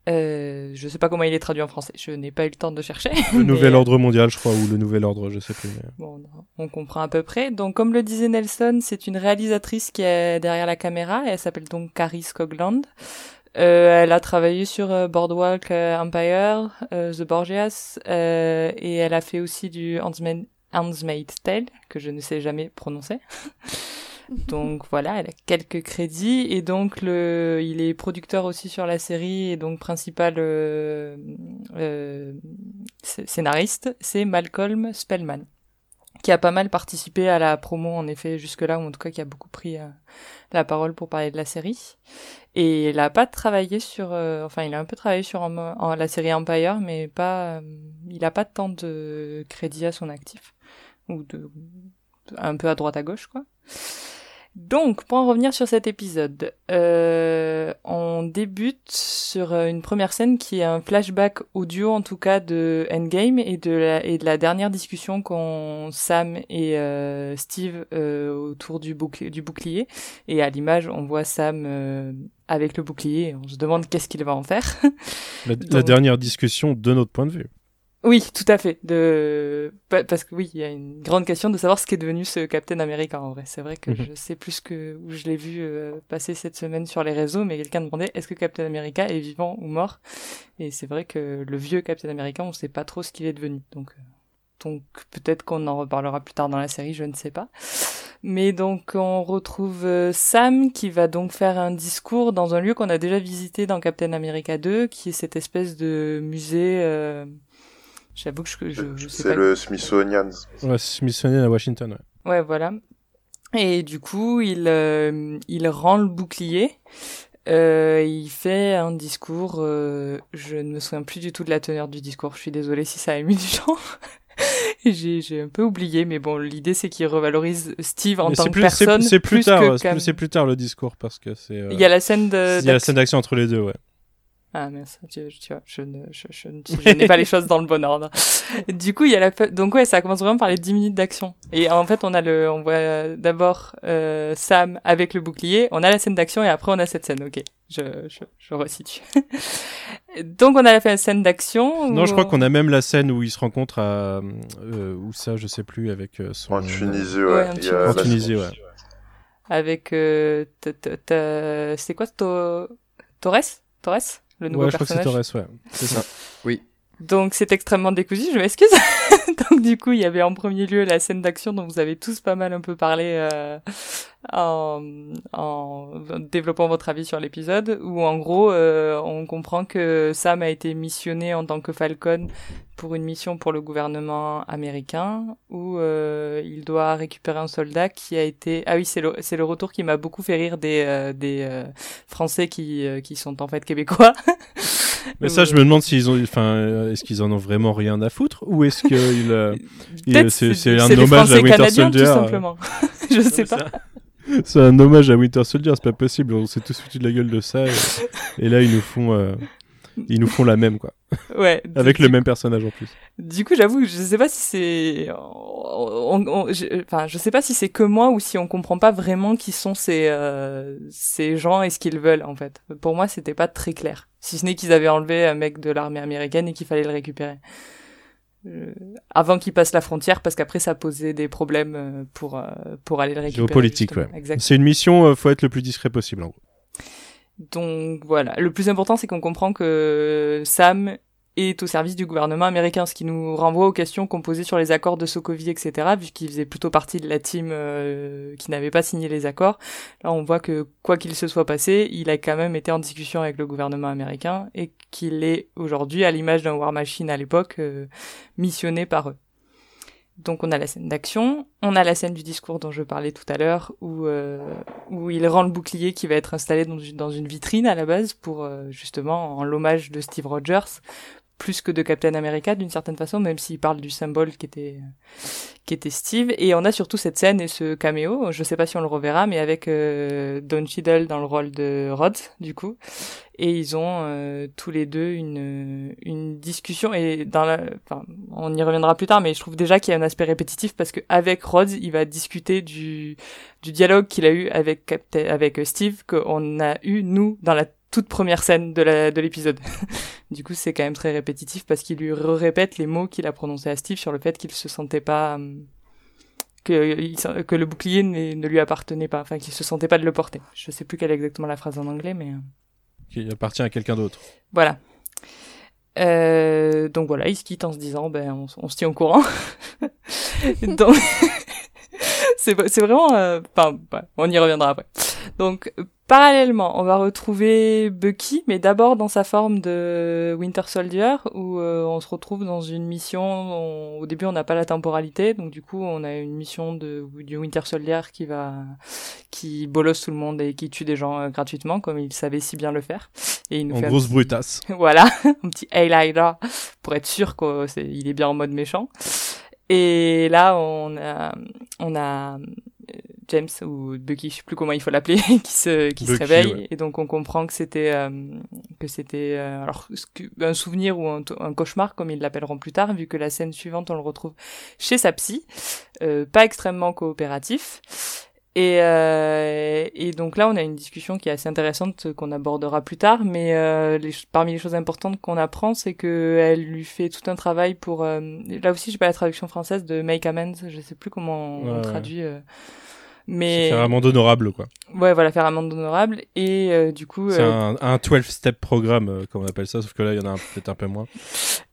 Speaker 1: Euh, je sais pas comment il est traduit en français. Je n'ai pas eu le temps de chercher.
Speaker 3: Le nouvel ordre mondial, je crois, ou le nouvel ordre, je sais plus. Mais...
Speaker 1: Bon, on comprend à peu près. Donc, comme le disait Nelson, c'est une réalisatrice qui est derrière la caméra. Elle s'appelle donc Carrie Scogland. Euh, elle a travaillé sur euh, Boardwalk euh, Empire, euh, The Borgias, et elle a fait aussi du Handmaid's Tale, que je ne sais jamais prononcer. donc voilà, elle a quelques crédits. Et donc le, il est producteur aussi sur la série. Et donc principal euh, euh, scénariste, c'est Malcolm Spellman qui a pas mal participé à la promo en effet jusque-là ou en tout cas qui a beaucoup pris euh, la parole pour parler de la série. Et il a pas travaillé sur enfin il a un peu travaillé sur la série Empire mais pas il a pas tant de crédits à son actif ou de un peu à droite à gauche quoi Donc, pour en revenir sur cet épisode, euh, on débute sur euh, une première scène qui est un flashback audio, en tout cas, de Endgame et de la, et de la dernière discussion qu'ont Sam et euh, Steve euh, autour du, bouclier, du bouclier. Et à l'image, on voit Sam avec le bouclier. On se demande qu'est-ce qu'il va en faire.
Speaker 3: La, dernière discussion de notre point de vue.
Speaker 1: Oui, tout à fait. De pa- parce que oui, il y a une grande question de savoir ce qu'est devenu ce Captain America en vrai. C'est vrai que
Speaker 3: Mhm.
Speaker 1: je sais plus que où je l'ai vu euh, passer cette semaine sur les réseaux, mais quelqu'un demandait est-ce que Captain America est vivant ou mort? Et c'est vrai que le vieux Captain America, on sait pas trop ce qu'il est devenu. Donc euh, donc peut-être qu'on en reparlera plus tard dans la série, je ne sais pas. Mais donc on retrouve euh, Sam qui va donc faire un discours dans un lieu qu'on a déjà visité dans Captain America 2, qui est cette espèce de musée. euh, J'avoue que je, je, je sais
Speaker 5: C'est le Smithsonian.
Speaker 3: Ouais, Smithsonian à Washington. ouais.
Speaker 1: Ouais, voilà. Et du coup, il euh, il rend le bouclier. Euh, il fait un discours. euh, je ne me souviens plus du tout de la teneur du discours. Je suis désolée si ça a ému du gens. j'ai un peu oublié, mais bon, l'idée c'est qu'il revalorise Steve en
Speaker 3: Mais
Speaker 1: tant que
Speaker 3: plus,
Speaker 1: personne.
Speaker 3: c'est plus,
Speaker 1: plus
Speaker 3: tard, c'est plus- tard le discours parce que c'est. euh,
Speaker 1: Il y a la scène de.
Speaker 3: il y a la scène d'action entre les deux, ouais.
Speaker 1: Ah mince, tu, tu vois, je ne, je, je, ne- je n'ai pas les choses dans le bon ordre. Du coup, il y a la, donc ouais, ça commence vraiment par les 10 minutes d'action. Et en fait, on a le, on voit d'abord euh, Sam avec le bouclier, on a la scène d'action et après on a cette scène. Ok, je, je, je resitue. donc on a la scène d'action.
Speaker 3: Non,
Speaker 1: où
Speaker 3: je crois
Speaker 1: on-
Speaker 3: qu'on a même la scène où ils se rencontrent à. Euh, où ça, je sais plus, avec euh, son.
Speaker 5: En Tunisie,
Speaker 1: Ouais,
Speaker 5: ouais.
Speaker 1: en
Speaker 3: Tunisie, ouais.
Speaker 1: avec euh, c'est quoi to... Torres? Torres? Le nouveau
Speaker 3: Ouais, je crois que c'est Torres, ouais. C'est ça.
Speaker 1: Donc c'est extrêmement décousu, je m'excuse. Donc du coup, il y avait en premier lieu la scène d'action dont vous avez tous pas mal un peu parlé euh, en, en développant votre avis sur l'épisode, où en gros, euh, on comprend que Sam a été missionné en tant que Falcon pour une mission pour le gouvernement américain, où euh, il doit récupérer un soldat qui a été... Ah oui, c'est le, c'est le retour qui m'a beaucoup fait rire des, euh, des euh, Français qui, euh, qui sont en fait québécois.
Speaker 3: Mais ça, je me demande s'ils ont. Enfin, euh, est-ce qu'ils en ont vraiment rien à foutre Ou est-ce euh, il-
Speaker 1: Peut-être
Speaker 3: c'est- c'est un hommage à Winter Soldier,
Speaker 1: tout
Speaker 3: euh.
Speaker 1: simplement. je sais pas.
Speaker 3: C'est un hommage à Winter Soldier, c'est pas possible. On s'est tous foutus de la gueule de ça. Et, et là, ils nous font. euh, Ils nous font la même, quoi.
Speaker 1: Ouais.
Speaker 3: Avec
Speaker 1: du,
Speaker 3: le même personnage en plus.
Speaker 1: Du coup, j'avoue, je sais pas si c'est, on- on- je- enfin, je sais pas si c'est que moi ou si on comprend pas vraiment qui sont ces euh, ces gens et ce qu'ils veulent en fait. Pour moi, c'était pas très clair. Si ce n'est qu'ils avaient enlevé un mec de l'armée américaine et qu'il fallait le récupérer. Euh, avant qu'il passe la frontière, parce qu'après ça posait des problèmes euh, pour euh, pour aller le récupérer.
Speaker 3: Géopolitique, ouais. C'est une mission, euh, faut être le plus discret possible, en gros.
Speaker 1: Donc voilà, le plus important c'est qu'on comprend que Sam est au service du gouvernement américain, ce qui nous renvoie aux questions qu'on posait sur les accords de Sokovie, etc., vu qu'il faisait plutôt partie de la team euh, qui n'avait pas signé les accords. Là, on voit que quoi qu'il se soit passé, il a quand même été en discussion avec le gouvernement américain et qu'il est aujourd'hui, à l'image d'un War Machine à l'époque, euh, missionné par eux. Donc on a la scène d'action, on a la scène du discours dont je parlais tout à l'heure, où euh, où il rend le bouclier qui va être installé dans une, vitrine à la base pour justement en l'hommage de Steve Rogers plus que de Captain America d'une certaine façon même s'il parle du symbole qui était qui était Steve. Et on a surtout cette scène et ce caméo. Je sais pas si on le reverra mais avec euh, Don Cheadle dans le rôle de Rod du coup. Et ils ont euh, tous les deux une une discussion. Et dans la enfin on y reviendra plus tard mais je trouve déjà qu'il y a un aspect répétitif parce que avec Rhodes il va discuter du du dialogue qu'il a eu avec Captain avec Steve qu'on a eu nous dans la toute première scène de l'épisode. du coup, c'est quand même très répétitif parce qu'il lui répète les mots qu'il a prononcés à Steve sur le fait qu'il se sentait pas hum, que il le bouclier ne lui appartenait pas, enfin qu'il se sentait pas de le porter. Je sais plus quelle est exactement la phrase en anglais mais euh,
Speaker 3: Qui appartient à quelqu'un d'autre.
Speaker 1: voilà. Euh, donc voilà, ils se quittent en se disant, ben on, on se tient au courant. donc c'est vraiment, euh, enfin, ouais, on y reviendra après. Donc parallèlement, on va retrouver Bucky, mais d'abord dans sa forme de Winter Soldier, où euh, on se retrouve dans une mission. on- au début, on n'a pas la temporalité, donc du coup, on a une mission de du Winter Soldier qui va qui bolosse tout le monde et qui tue des gens euh, gratuitement, comme il savait si bien le faire. Et il nous
Speaker 3: En
Speaker 1: fait un
Speaker 3: grosse brutasse.
Speaker 1: voilà, un petit highlighter pour être sûr qu'il est bien en mode méchant. Et là, on a, on a euh, James ou Bucky, je sais plus comment il faut l'appeler, qui se qui se réveille
Speaker 3: ouais.
Speaker 1: et donc on comprend que c'était euh, que c'était euh, alors un souvenir ou un, un cauchemar comme ils l'appelleront plus tard vu que la scène suivante on le retrouve chez sa psy, euh, pas extrêmement coopératif. Et, euh, et donc là, on a une discussion qui est assez intéressante qu'on abordera plus tard, mais euh, les, parmi les choses importantes qu'on apprend, c'est que elle lui fait tout un travail pour. euh, là aussi, j'ai pas la traduction française de make amends, je sais plus comment
Speaker 3: Ouais,
Speaker 1: on
Speaker 3: ouais.
Speaker 1: traduit. euh, mais
Speaker 3: faire amende honorable, quoi.
Speaker 1: ouais, voilà, faire amende honorable et euh, du coup.
Speaker 3: C'est
Speaker 1: euh,
Speaker 3: un, un 12-step programme, comme on appelle ça, sauf que là, il y en a peut-être un peu moins.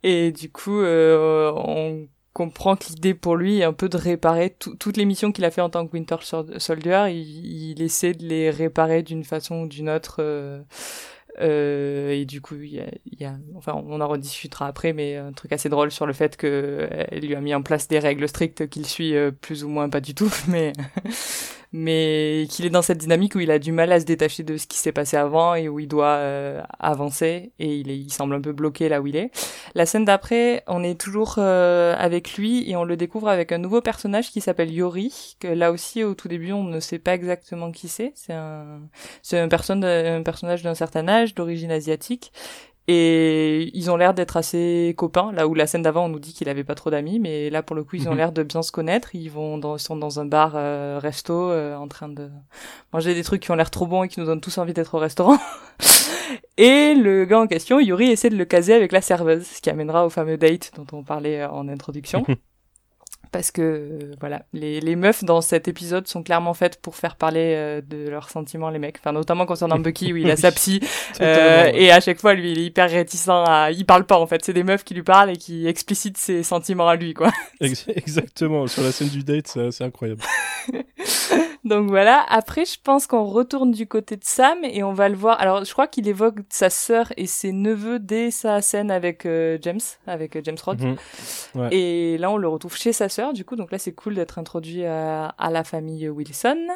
Speaker 1: Et du coup, euh, on comprend que l'idée pour lui est un peu de réparer tout- toutes les missions qu'il a fait en tant que Winter Sol- Soldier. Il, essaie de les réparer d'une façon ou d'une autre. euh, euh, et du coup, il y a, y a- enfin, on en rediscutera après, mais un truc assez drôle sur le fait que euh, lui a mis en place des règles strictes qu'il suit euh, plus ou moins pas du tout, mais mais qu'il est dans cette dynamique où il a du mal à se détacher de ce qui s'est passé avant et où il doit euh, avancer et il, est, il semble un peu bloqué là où il est. La scène d'après, on est toujours euh, avec lui et on le découvre avec un nouveau personnage qui s'appelle Yori, que là aussi au tout début on ne sait pas exactement qui c'est. C'est un, un, un personnage d'un certain âge, d'origine asiatique. Et ils ont l'air d'être assez copains, là où la scène d'avant on nous dit qu'il avait pas trop d'amis, mais là pour le coup ils ont
Speaker 3: Mhm.
Speaker 1: l'air de bien se connaître. Ils vont dans, sont dans un bar euh, resto euh, en train de manger des trucs qui ont l'air trop bons et qui nous donnent tous envie d'être au restaurant. Et le gars en question, Yuri, essaie de le caser avec la serveuse, ce qui amènera au fameux date dont on parlait euh, en introduction. Parce que, voilà, les, les meufs dans cet épisode sont clairement faites pour faire parler euh, de leurs sentiments, les mecs. Enfin, notamment concernant Bucky, où il a sa psy. euh,
Speaker 3: ouais.
Speaker 1: Et à chaque fois, lui, il est hyper réticent à... Il parle pas, en fait. C'est des meufs qui lui parlent et qui explicitent ses sentiments à lui, quoi.
Speaker 3: Ex- Exactement, sur la scène du date, c'est incroyable.
Speaker 1: Donc voilà. Après, je pense qu'on retourne du côté de Sam et on va le voir. Alors, je crois qu'il évoque sa sœur et ses neveux dès sa scène avec euh, James, avec euh, James Rhodes.
Speaker 3: Mhm. Ouais.
Speaker 1: Et là, on le retrouve chez sa sœur, du coup. Donc là, c'est cool d'être introduit à, à la famille Wilson.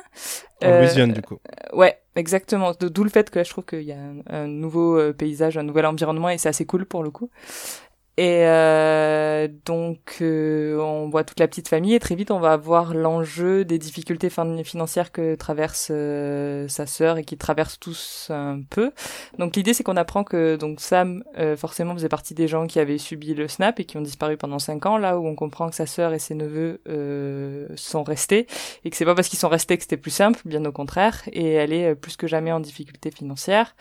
Speaker 3: En
Speaker 1: Euh,
Speaker 3: Louisiane, du coup.
Speaker 1: Ouais, exactement. D'où le fait que je trouve qu'il y a un, un nouveau euh, paysage, un nouvel environnement et c'est assez cool pour le coup. Et euh, donc, euh, on voit toute la petite famille et très vite, on va voir l'enjeu des difficultés fin- financières que traverse euh, sa sœur et qui traversent tous un peu. Donc, l'idée, c'est qu'on apprend que donc Sam, euh, forcément, faisait partie des gens qui avaient subi le snap et qui ont disparu pendant cinq ans. Là où on comprend que sa sœur et ses neveux euh, sont restés et que c'est pas parce qu'ils sont restés que c'était plus simple, bien au contraire. Et elle est plus que jamais en difficulté financière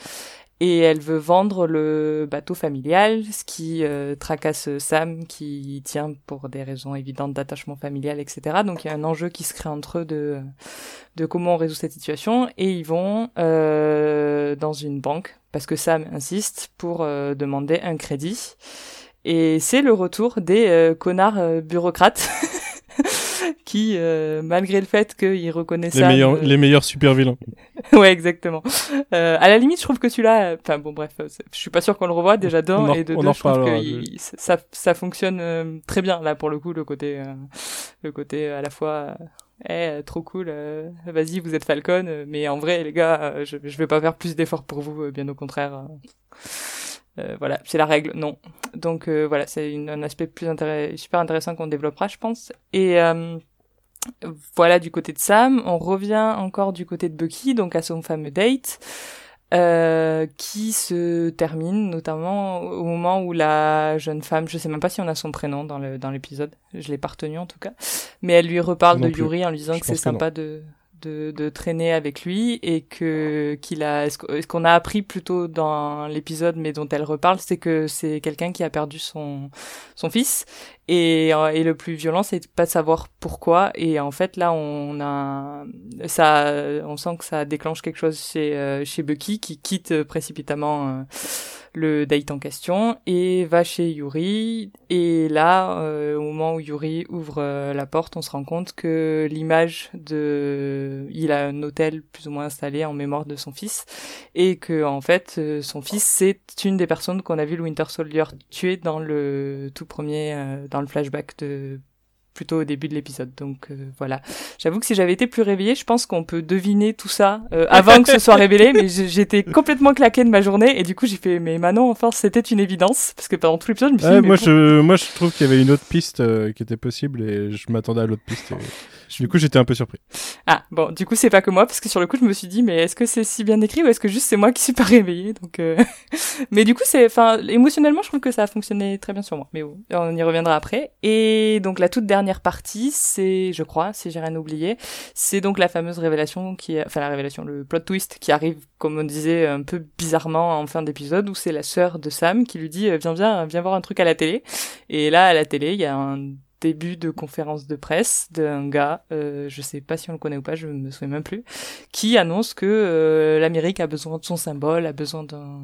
Speaker 1: et elle veut vendre le bateau familial, ce qui euh, tracasse Sam, qui tient pour des raisons évidentes d'attachement familial, etc. Donc il y a un enjeu qui se crée entre eux de, de comment on résout cette situation, et ils vont euh, dans une banque, parce que Sam insiste, pour euh, demander un crédit. Et c'est le retour des euh, connards euh, bureaucrates qui, euh, malgré le fait qu'ils reconnaissent
Speaker 3: Les meilleurs,
Speaker 1: euh,
Speaker 3: les meilleurs super vilains.
Speaker 1: ouais, exactement. Euh, à la limite, je trouve que celui-là, enfin bon, bref, euh, je suis pas sûr qu'on le revoit déjà d'un et de deux, je trouve que ça, ça fonctionne euh, très bien là pour le coup, le côté, le côté à la fois. Eh, trop cool, vas-y, vous êtes Falcon, mais en vrai, les gars, je, je vais pas faire plus d'efforts pour vous, bien au contraire. Euh. Voilà, c'est la règle, non. Donc euh, voilà, c'est un aspect plus super intéressant qu'on développera, je pense. Et euh, voilà du côté de Sam. On revient encore du côté de Bucky, donc à son fameux date, qui se termine notamment au moment où la jeune femme, je sais même pas si on a son prénom dans le dans l'épisode, je l'ai pas retenu en tout cas, mais elle lui reparle
Speaker 3: Non
Speaker 1: de
Speaker 3: plus.
Speaker 1: Yuri en lui disant
Speaker 3: Je
Speaker 1: que c'est
Speaker 3: que
Speaker 1: sympa de de, de traîner avec lui et que qu'il a est-ce qu'on a appris plutôt dans l'épisode mais dont elle reparle c'est que c'est quelqu'un qui a perdu son son fils. Et, euh, et le plus violent c'est de pas savoir pourquoi. Et en fait là on a ça on sent que ça déclenche quelque chose chez euh, chez Bucky qui quitte précipitamment euh, le date en question et va chez Yuri. Et là euh, au moment où Yuri ouvre euh, la porte on se rend compte que l'image de il a un hôtel plus ou moins installé en mémoire de son fils et que en fait euh, son fils c'est une des personnes qu'on a vu le Winter Soldier tuer dans le tout premier euh, dans le flashback de plutôt au début de l'épisode. Donc euh, voilà. J'avoue que si j'avais été plus réveillée, je pense qu'on peut deviner tout ça euh, avant que ce soit révélé, mais j'étais complètement claquée de ma journée et du coup j'ai fait mais Manon enfin c'était une évidence parce que pendant tout l'épisode je me suis
Speaker 3: Ouais,
Speaker 1: dit mais
Speaker 3: moi, je, moi, je trouve qu'il y avait une autre piste euh, qui était possible et je m'attendais à l'autre piste. et Du coup, j'étais un peu surpris.
Speaker 1: Ah bon, du coup c'est pas que moi parce que sur le coup je me suis dit mais est-ce que c'est si bien écrit ou est-ce que juste c'est moi qui suis pas réveillée donc euh... mais du coup c'est enfin émotionnellement je trouve que ça a fonctionné très bien sur moi. Mais bon, on y reviendra après. Et donc la toute dernière partie c'est je crois si j'ai rien oublié c'est donc la fameuse révélation qui enfin la révélation le plot twist qui arrive comme on disait un peu bizarrement en fin d'épisode où c'est la sœur de Sam qui lui dit viens viens viens voir un truc à la télé. Et là à la télé il y a un début de conférence de presse d'un gars, euh, je sais pas si on le connaît ou pas, je me souviens même plus, qui annonce que euh, l'Amérique a besoin de son symbole, a besoin d'un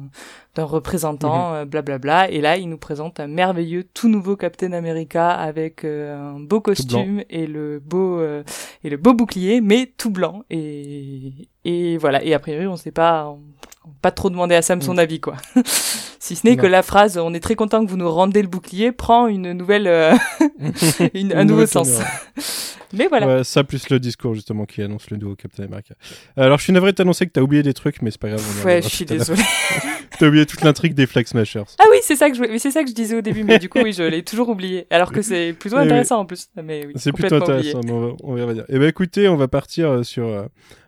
Speaker 1: d'un représentant,
Speaker 3: Mhm.
Speaker 1: euh, blablabla. Et là, il nous présente un merveilleux tout nouveau Captain America avec euh, un beau costume et le beau euh, et le beau bouclier, mais tout blanc. Et et voilà. Et a priori, on sait pas, on pas trop demandé à Sam son
Speaker 3: Mhm.
Speaker 1: avis quoi. si ce n'est que la phrase "On est très content que vous nous rendez le bouclier" prend une nouvelle euh, une- un
Speaker 3: Une
Speaker 1: nouveau sens. Mais voilà.
Speaker 3: Ouais, ça plus le discours justement qui annonce le nouveau Captain America. Alors je suis navré de t'annoncer que t'as oublié des trucs, mais c'est pas grave. on
Speaker 1: Ouais, je suis désolée.
Speaker 3: T'as oublié toute l'intrigue des Flag Smashers.
Speaker 1: Ah oui, c'est ça que je, c'est ça que je disais au début, mais du coup oui, je l'ai toujours oublié. Alors que c'est plutôt
Speaker 3: oui.
Speaker 1: intéressant en plus. Mais oui,
Speaker 3: C'est plutôt intéressant, mais on va, on va y revenir. Eh ben écoutez, on va partir euh, sur euh,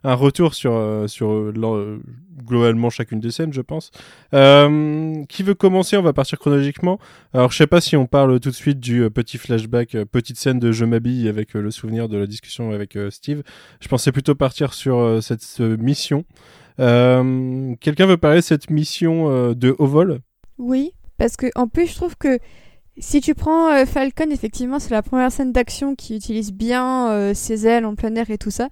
Speaker 3: un retour sur, euh, sur euh, euh, globalement chacune des scènes, je pense. Qui veut commencer? On va partir chronologiquement. Alors je sais pas si on parle tout de suite du petit flashback, petite scène de je m'habille avec le souvenir de la discussion avec Steve. Je pensais plutôt partir sur cette mission. Quelqu'un veut parler de cette mission de haut vol?
Speaker 2: Oui, parce que en plus, je trouve que si tu prends Falcon, effectivement, c'est la première scène d'action qui utilise bien ses ailes en plein air et tout ça.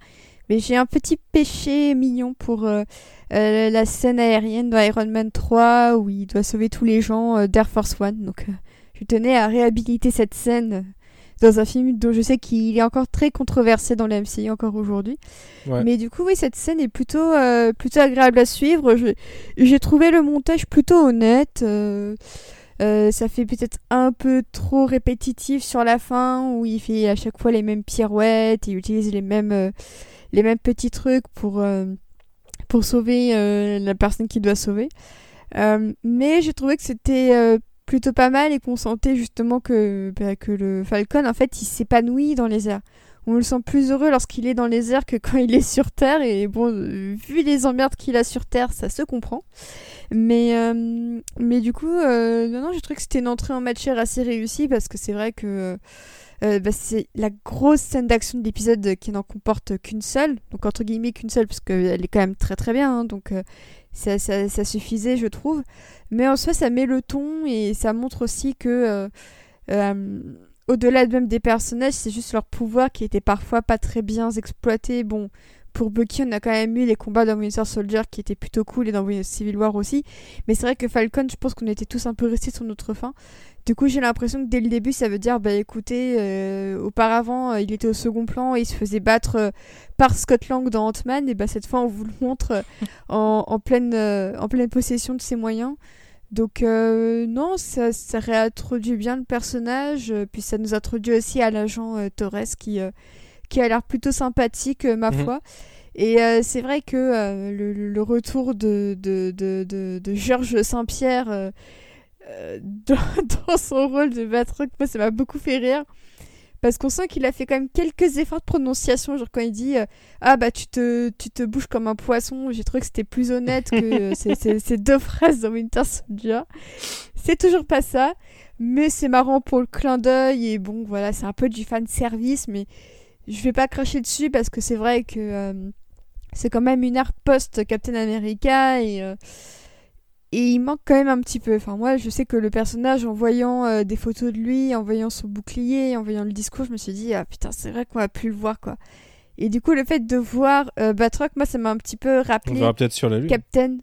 Speaker 2: Mais j'ai un petit péché mignon pour euh, euh, la scène aérienne dans Iron Man 3 où il doit sauver tous les gens euh, d'Air Force One. Donc, euh, je tenais à réhabiliter cette scène dans un film dont je sais qu'il est encore très controversé dans la MCU encore aujourd'hui.
Speaker 3: Ouais.
Speaker 2: Mais du coup, oui, cette scène est plutôt, euh, plutôt agréable à suivre. J'ai trouvé le montage plutôt honnête. euh, euh, ça fait peut-être un peu trop répétitif sur la fin où il fait à chaque fois les mêmes pirouettes, il utilise les mêmes, euh, les mêmes petits trucs pour, euh, pour sauver euh, la personne qu'il doit sauver. Euh, mais j'ai trouvé que c'était plutôt pas mal et qu'on sentait justement que, bah, que le Falcon, en fait, il s'épanouit dans les airs. On le sent plus heureux lorsqu'il est dans les airs que quand il est sur Terre. Et bon, vu les emmerdes qu'il a sur Terre, ça se comprend. Mais, mais du coup, non, non, j'ai trouvé que c'était une entrée en matière assez réussie parce que c'est vrai que euh, bah, c'est la grosse scène d'action de l'épisode qui n'en comporte qu'une seule. Donc, entre guillemets, qu'une seule, parce qu'elle est quand même très très bien. hein, donc, euh, ça, ça, suffisait, je trouve. Mais en soi, ça met le ton et ça montre aussi que. euh, au-delà de même des personnages, c'est juste leur pouvoir qui était parfois pas très bien exploité. Bon, pour Bucky, on a quand même eu les combats dans Winter Soldier qui étaient plutôt cool et dans Civil War aussi. Mais c'est vrai que Falcon, je pense qu'on était tous un peu restés sur notre fin. Du coup, j'ai l'impression que dès le début, ça veut dire, bah écoutez, euh, auparavant, euh, il était au second plan et il se faisait battre euh, par Scott Lang dans Ant-Man. Et bah cette fois, on vous le montre en, pleine, possession de ses moyens. Donc non, ça, ça réintroduit bien le personnage, puis ça nous introduit aussi à l'agent Torres qui, qui a l'air plutôt sympathique, euh, ma
Speaker 3: Mhm.
Speaker 2: foi. Et euh, c'est vrai que euh, le, le retour de, de, de, de, de Georges Saint-Pierre euh, dans, dans son rôle de Batroc, moi ça m'a beaucoup fait rire. Parce qu'on sent qu'il a fait quand même quelques efforts de prononciation, genre quand il dit Ah bah tu te, tu te bouges comme un poisson, j'ai trouvé que c'était plus honnête que ces deux phrases dans Winter Soldier. C'est toujours pas ça, mais c'est marrant pour le clin d'œil et bon voilà, c'est un peu du fan service, mais je vais pas cracher dessus parce que c'est vrai que euh, c'est quand même une ère post-Captain America et, euh, et il manque quand même un petit peu. Enfin, moi, je sais que le personnage, en voyant euh, des photos de lui, en voyant son bouclier, en voyant le discours, je me suis dit, ah putain, c'est vrai qu'on va plus le voir quoi. Et du coup, le fait de voir Batroc, moi, ça m'a un petit peu
Speaker 3: On
Speaker 2: rappelé
Speaker 3: verra peut-être sur la lune.
Speaker 2: Captain.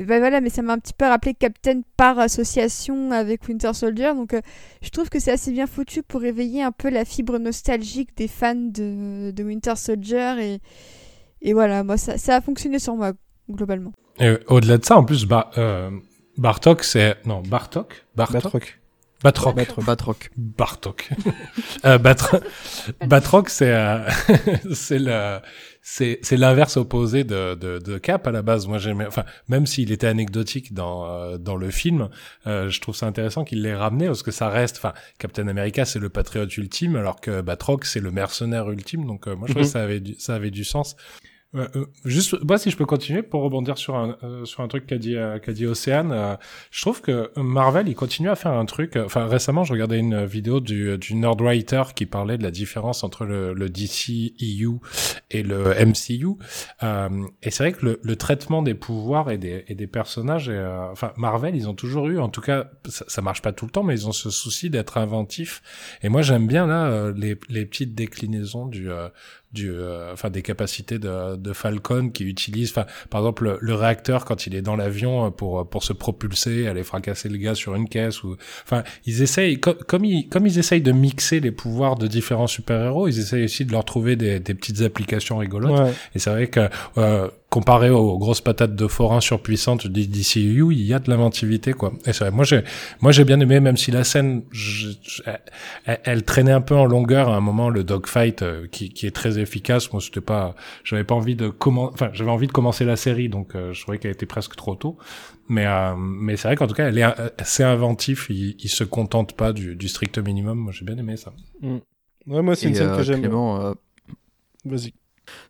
Speaker 2: Ben voilà, mais ça m'a un petit peu rappelé Captain par association avec Winter Soldier. Donc, euh, je trouve que c'est assez bien foutu pour réveiller un peu la fibre nostalgique des fans de, de Winter Soldier. Et, et voilà, moi, ça, ça a fonctionné sur moi, globalement.
Speaker 4: Et Au-delà de ça, en plus, Ba- euh, Bartok, c'est... Non, Bartok? Bartok?
Speaker 3: Batroc.
Speaker 4: Batroc.
Speaker 6: Batroc. Batroc.
Speaker 4: Bartok. euh, Batroc, c'est euh, c'est le c'est c'est l'inverse opposé de, de de Cap à la base. Moi j'aimais enfin même s'il était anecdotique dans euh, dans le film, euh, je trouve ça intéressant qu'il l'ait ramené parce que ça reste enfin Captain America c'est le patriote ultime alors que Batroc c'est le mercenaire ultime. Donc euh, moi je trouvais
Speaker 3: Mhm.
Speaker 4: que ça avait du, ça avait du sens. Euh, juste, moi, si je peux continuer pour rebondir sur un euh, sur un truc qu'a dit euh, qu'a dit Océane, euh, je trouve que Marvel il continue à faire un truc. Enfin, récemment, je regardais une vidéo du du Nerdwriter qui parlait de la différence entre le, le DC EU et le MCU. Et c'est vrai que le, le traitement des pouvoirs et des et des personnages, enfin Marvel, ils ont toujours eu, en tout cas, ça, ça marche pas tout le temps, mais ils ont ce souci d'être inventifs. Et moi, j'aime bien là les les petites déclinaisons du du euh, enfin des capacités de, de Falcon qui utilise enfin par exemple le, le réacteur quand il est dans l'avion euh, pour pour se propulser aller fracasser le gars sur une caisse ou enfin ils essayent co- comme ils comme ils essayent de mixer les pouvoirs de différents super-héros ils essayent aussi de leur trouver des, des petites applications rigolotes
Speaker 3: Ouais.
Speaker 4: et c'est vrai que euh, comparé aux grosses patates de forain surpuissantes du DCU, il y a de l'inventivité quoi. Et c'est vrai, moi j'ai moi j'ai bien aimé même si la scène je- je- elle, elle traînait un peu en longueur à un moment le dogfight euh, qui, qui est très efficace. Moi c'était pas j'avais pas envie de comment enfin j'avais envie de commencer la série donc euh, je trouvais qu'elle était presque trop tôt. Mais euh, mais c'est vrai qu'en tout cas elle est euh, c'est inventif, il, il se contente pas du, du strict minimum. Moi j'ai bien aimé ça.
Speaker 3: Ouais, moi, c'est une
Speaker 6: Et,
Speaker 3: scène
Speaker 6: euh,
Speaker 3: que j'aime.
Speaker 6: Euh,
Speaker 3: Vas-y.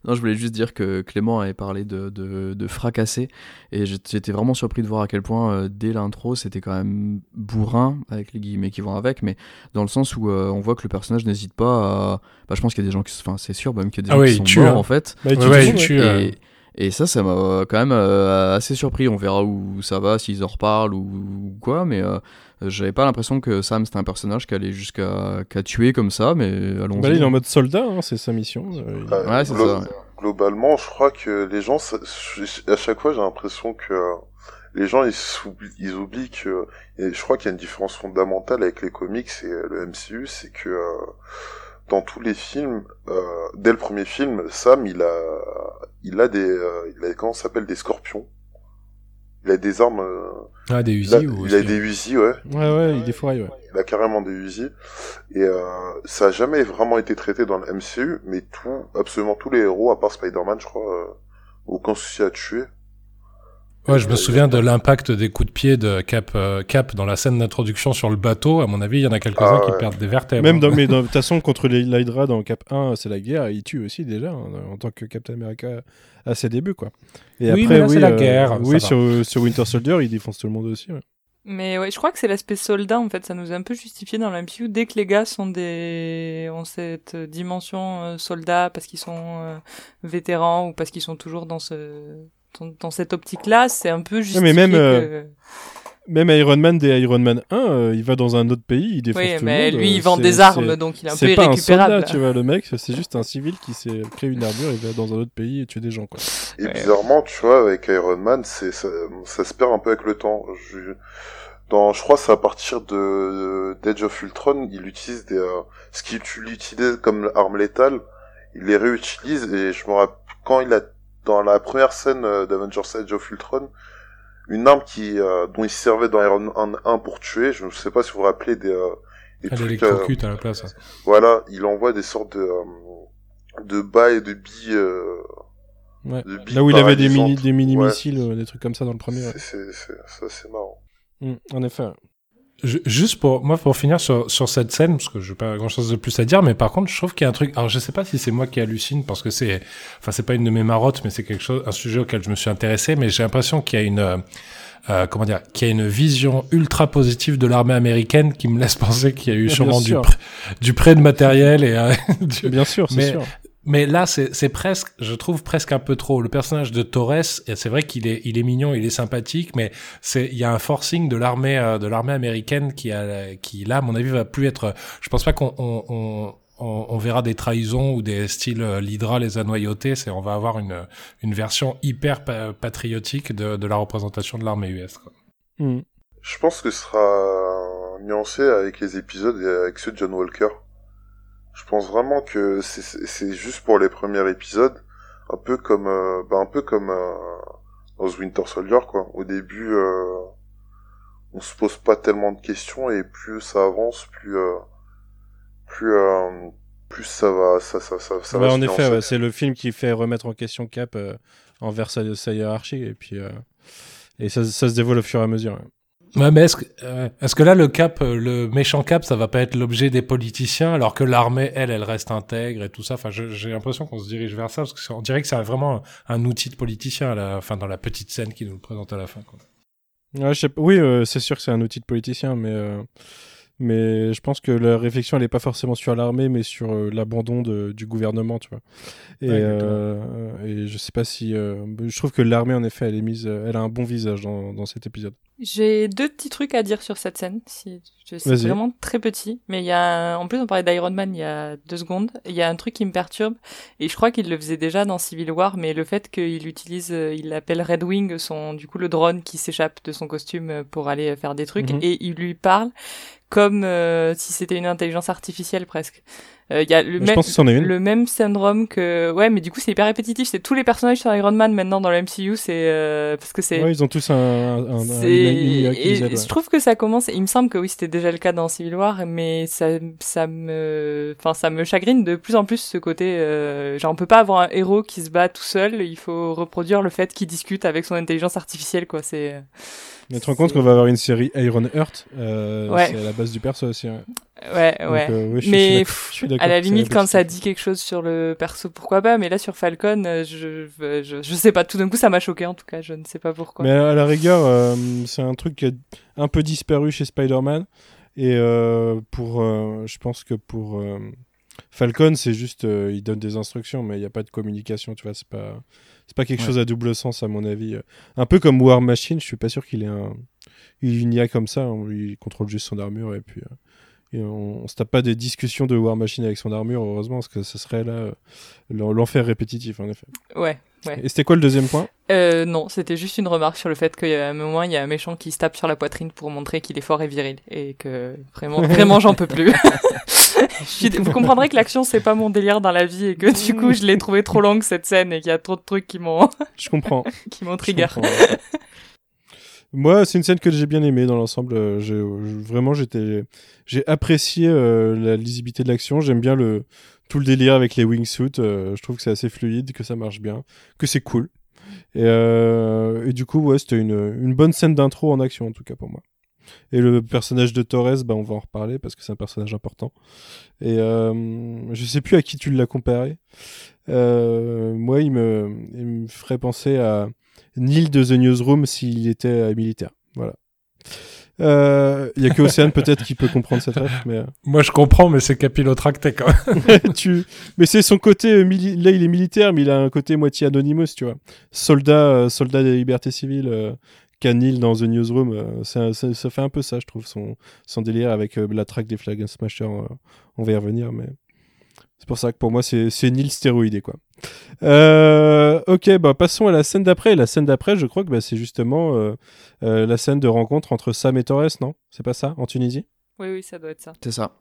Speaker 6: Non, je voulais juste dire que Clément avait parlé de, de, de fracasser et j'étais vraiment surpris de voir à quel point euh, dès l'intro c'était quand même bourrin avec les guillemets qui vont avec, mais dans le sens où euh, on voit que le personnage n'hésite pas à. Bah, je pense qu'il y a des gens qui, enfin c'est sûr même qu'il y a des
Speaker 4: Ah
Speaker 6: gens
Speaker 4: oui,
Speaker 6: qui sont
Speaker 4: tue,
Speaker 6: morts
Speaker 4: hein.
Speaker 6: en fait.
Speaker 3: Bah, il
Speaker 4: Ouais,
Speaker 3: tue
Speaker 4: ouais, euh,
Speaker 6: Et, et ça, ça m'a quand même euh, assez surpris. On verra où ça va, s'ils en reparlent ou, ou quoi, mais euh, j'avais pas l'impression que Sam c'était un personnage qui allait jusqu'à qu'à tuer comme ça, mais allons-y.
Speaker 3: Bah, il est en mode soldat, hein, c'est sa mission. Euh, il-
Speaker 5: Euh,
Speaker 6: Ouais, c'est
Speaker 5: glo-
Speaker 6: ça. ouais.
Speaker 5: Globalement, je crois que les gens, ça- à chaque fois, j'ai l'impression que euh, les gens, ils oublient que, et je crois qu'il y a une différence fondamentale avec les comics et euh, le MCU, c'est que euh, dans tous les films, euh, dès le premier film, Sam, il a, il a des, euh, il a comment ça s'appelle des scorpions. Il a des armes. euh,
Speaker 4: Ah des
Speaker 5: il a,
Speaker 4: Uzi ou
Speaker 5: il a des Uzi, ouais.
Speaker 3: Ouais, ouais, il défouraille, ouais.
Speaker 5: Il a carrément des Uzi. Et euh, ça a jamais vraiment été traité dans le MCU, mais tout, absolument tous les héros, à part Spider-Man, je crois, euh, aucun souci à tuer.
Speaker 4: Ouais, je me souviens de l'impact des coups de pied de Cap, euh, Cap dans la scène d'introduction sur le bateau. À mon avis, il y en a quelques-uns
Speaker 5: Ah
Speaker 4: qui
Speaker 5: ouais.
Speaker 4: perdent des vertèbres.
Speaker 3: Même
Speaker 4: hein.
Speaker 3: dans, mais de toute façon, contre les l'Hydra dans Cap 1, c'est la guerre, il tue aussi déjà, hein, en tant que Captain America à ses débuts, quoi. Et
Speaker 4: Oui,
Speaker 3: après,
Speaker 4: mais là, c'est la
Speaker 3: euh,
Speaker 4: guerre,
Speaker 3: Oui, sur, sur Winter Soldier, il défonce tout le monde aussi, ouais.
Speaker 1: Mais ouais, je crois que c'est l'aspect soldat en fait, ça nous a un peu justifié dans l'MCU dès que les gars sont des ont cette dimension euh, soldat parce qu'ils sont euh, vétérans ou parce qu'ils sont toujours dans ce dans, dans cette optique-là, c'est un peu justifié.
Speaker 3: mais même,
Speaker 1: que-
Speaker 3: euh, Même Iron Man des Iron Man 1, euh, il va dans un autre pays, il défonce
Speaker 1: Oui,
Speaker 3: tout
Speaker 1: mais
Speaker 3: le monde.
Speaker 1: lui,
Speaker 3: euh,
Speaker 1: il vend
Speaker 3: c'est-
Speaker 1: des armes, donc il est un peu
Speaker 3: C'est pas un
Speaker 1: irrécupérable.
Speaker 3: soldat, tu vois, le mec, c'est juste un civil qui s'est créé une armure, il va dans un autre pays et tuer des gens, quoi.
Speaker 5: Et
Speaker 1: Ouais.
Speaker 5: bizarrement, tu vois, avec Iron Man, c'est ça, ça se perd un peu avec le temps. Je, dans, je crois, c'est à partir de d'Edge of Ultron, il utilise des, euh, ce qu'il utilisait comme arme létale, il les réutilise et je me rappelle quand il a dans la première scène euh, d'Avengers Edge of Ultron, une arme qui euh, dont il se servait dans Iron Man 1 pour tuer. Je ne sais pas si vous vous rappelez des, euh, des
Speaker 4: Ah,
Speaker 5: trucs,
Speaker 4: à la place. hein.
Speaker 5: voilà, il envoie des sortes de de bas et de billes.
Speaker 3: Ouais.
Speaker 5: de billes
Speaker 3: Là où il avait des mini, des mini
Speaker 5: Ouais.
Speaker 3: missiles, des trucs comme ça dans le premier. ouais.
Speaker 5: C'est, c'est, c'est, ça, c'est marrant.
Speaker 3: Mm, en effet.
Speaker 4: Ju- Juste pour moi, pour finir sur, sur cette scène, parce que je n'ai pas grand chose de plus à dire, mais par contre, je trouve qu'il y a un truc. Alors, je sais pas si c'est moi qui hallucine, parce que c'est, enfin, c'est pas une de mes marottes, mais c'est quelque chose, un sujet auquel je me suis intéressé, mais j'ai l'impression qu'il y a une, euh, euh, comment dire, qu'il y a une vision ultra positive de l'armée américaine qui me laisse penser qu'il y a eu sûrement du, prêt- du prêt de matériel et euh, du-
Speaker 3: Bien sûr, c'est sûr.
Speaker 4: Mais là, c'est c'est presque, je trouve presque un peu trop. Le personnage de Torres, c'est vrai qu'il est, il est mignon, il est sympathique, mais c'est, il y a un forcing de l'armée, euh, de l'armée américaine qui a, qui là, à mon avis, va plus être. Je pense pas qu'on, on, on, on, on verra des trahisons ou des styles euh, l'Hydra les a noyautés. C'est, on va avoir une, une version hyper pa- patriotique de, de la représentation de l'armée US. Quoi.
Speaker 3: Mm.
Speaker 5: Je pense que ce sera nuancé avec les épisodes et avec ceux de John Walker. Je pense vraiment que c'est, juste pour les premiers épisodes, un peu comme, euh, bah, un peu comme euh, dans The Winter Soldier, quoi. Au début, euh, on se pose pas tellement de questions et plus ça avance, plus euh, plus euh, plus ça va ça ça ça, va
Speaker 3: en
Speaker 5: se
Speaker 3: effet, ouais, c'est le film qui fait remettre en question Cap euh, envers sa, sa hiérarchie et puis euh, et ça, ça se dévoile au fur et à mesure. ouais.
Speaker 4: Ouais, mais est-ce que, euh, est-ce que là, le cap, euh, le méchant cap, ça va pas être l'objet des politiciens, alors que l'armée, elle, elle reste intègre et tout ça? Enfin, je- j'ai l'impression qu'on se dirige vers ça, parce que c'est- on dirait que c'est vraiment un, un outil de politicien à la fin, dans la petite scène qui nous le présente à la fin. Quoi.
Speaker 3: Ouais, je sais pas- oui, euh, c'est sûr que c'est un outil de politicien, mais euh, mais je pense que la réflexion elle est pas forcément sur l'armée, mais sur l'abandon de- du gouvernement, tu vois. Et,
Speaker 4: Ouais,
Speaker 3: et je sais pas si je trouve que l'armée en effet elle est mise, elle a un bon visage dans, dans cet épisode.
Speaker 1: J'ai deux petits trucs à dire sur cette scène. Si, c'est vraiment très petit, mais il y a, un- en plus on parlait d'Iron Man il y a deux secondes. Il y a un truc qui me perturbe et je crois qu'il le faisait déjà dans Civil War, mais le fait qu'il utilise, euh, il appelle Red Wing son, du coup le drone qui s'échappe de son costume euh, pour aller faire des trucs
Speaker 3: Mhm.
Speaker 1: et il lui parle comme euh, si c'était une intelligence artificielle presque. Euh, Il y a le même, le même syndrome que, ouais, mais du coup c'est hyper répétitif. C'est tous les personnages sur Iron Man maintenant dans le MCU, c'est euh, parce que c'est
Speaker 3: Ouais, ils ont tous un, un, un- qui
Speaker 1: et
Speaker 3: aide, ouais.
Speaker 1: je trouve que ça commence. Il me semble que oui, c'était déjà le cas dans Civil War, mais ça, ça me, enfin, ça me chagrine de plus en plus ce côté. Euh, genre, on peut pas avoir un héros qui se bat tout seul. Il faut reproduire le fait qu'il discute avec son intelligence artificielle, quoi. C'est.
Speaker 3: Mais tu te rends compte qu'on va avoir une série Iron Heart, euh,
Speaker 1: Ouais.
Speaker 3: c'est à la base du perso aussi. Ouais.
Speaker 1: Ouais,
Speaker 3: Donc,
Speaker 1: ouais.
Speaker 3: euh, ouais, je suis- je suis
Speaker 1: mais pff, à la limite, quand ça dit quelque chose sur le perso, pourquoi pas. Mais là, sur Falcon, euh, je, je, je sais pas. Tout d'un coup, ça m'a choqué. En tout cas, je ne sais pas pourquoi.
Speaker 3: Mais à la rigueur, euh, c'est un truc qui a un peu disparu chez Spider-Man. Et pour, je pense que pour Falcon, c'est juste, il donne des instructions, mais il n'y a pas de communication, tu vois. C'est pas, c'est pas quelque
Speaker 4: Ouais.
Speaker 3: chose à double sens, à mon avis. Un peu comme War Machine, je suis pas sûr qu'il ait un, il une IA comme ça. On lui contrôle juste son armure et puis. euh, et on, on se tape pas des discussions de War Machine avec son armure, heureusement, parce que ce serait là euh, l'en- l'enfer répétitif, en effet.
Speaker 1: Ouais, ouais.
Speaker 3: Et c'était quoi le deuxième point?
Speaker 1: Euh, non, c'était juste une remarque sur le fait qu'à un moment, il y a un méchant qui se tape sur la poitrine pour montrer qu'il est fort et viril. Et que vraiment, vraiment, j'en peux plus. Vous comprendrez que l'action, c'est pas mon délire dans la vie et que du coup, je l'ai trouvé trop longue cette scène et qu'il y a trop de trucs qui m'ont,
Speaker 3: Je comprends.
Speaker 1: qui m'ont
Speaker 3: Je
Speaker 1: trigger.
Speaker 3: Moi, c'est une scène que j'ai bien aimée dans l'ensemble. Euh, Vraiment, j'étais, j'ai apprécié euh, la lisibilité de l'action. J'aime bien tout le délire avec les wingsuits. euh, je trouve que c'est assez fluide, que ça marche bien, que c'est cool. Et, du coup, ouais, c'était une, bonne scène d'intro en action en tout cas pour moi. Et le personnage de Torres, bah, on va en reparler parce que c'est un personnage important. Et euh, je sais plus à qui tu l'as comparé. Moi, il me, il me ferait penser à Neil de The Newsroom s'il était euh, militaire. Voilà. Euh, Il y a que Océane peut-être qui peut comprendre cette ref, mais euh,
Speaker 4: Moi, je comprends, mais c'est capillotracté quand même.
Speaker 3: tu, mais c'est son côté euh, mili- là il est militaire, mais il a un côté moitié anonymous, tu vois. Soldat, euh, soldat des libertés civiles. Euh, qu'a Neil dans The Newsroom, euh, ça, ça, ça fait un peu ça, je trouve, son, son délire avec euh, la traque des Flag and Smasher. euh, on va y revenir, mais c'est pour ça que pour moi, c'est Neil stéroïdé, quoi. Euh, ok, bah passons à la scène d'après. Et La scène d'après, je crois que bah, c'est justement euh, euh, la scène de rencontre entre Sam et Torres, non? C'est pas ça, en Tunisie?
Speaker 1: Oui, oui, ça doit être ça.
Speaker 6: C'est ça.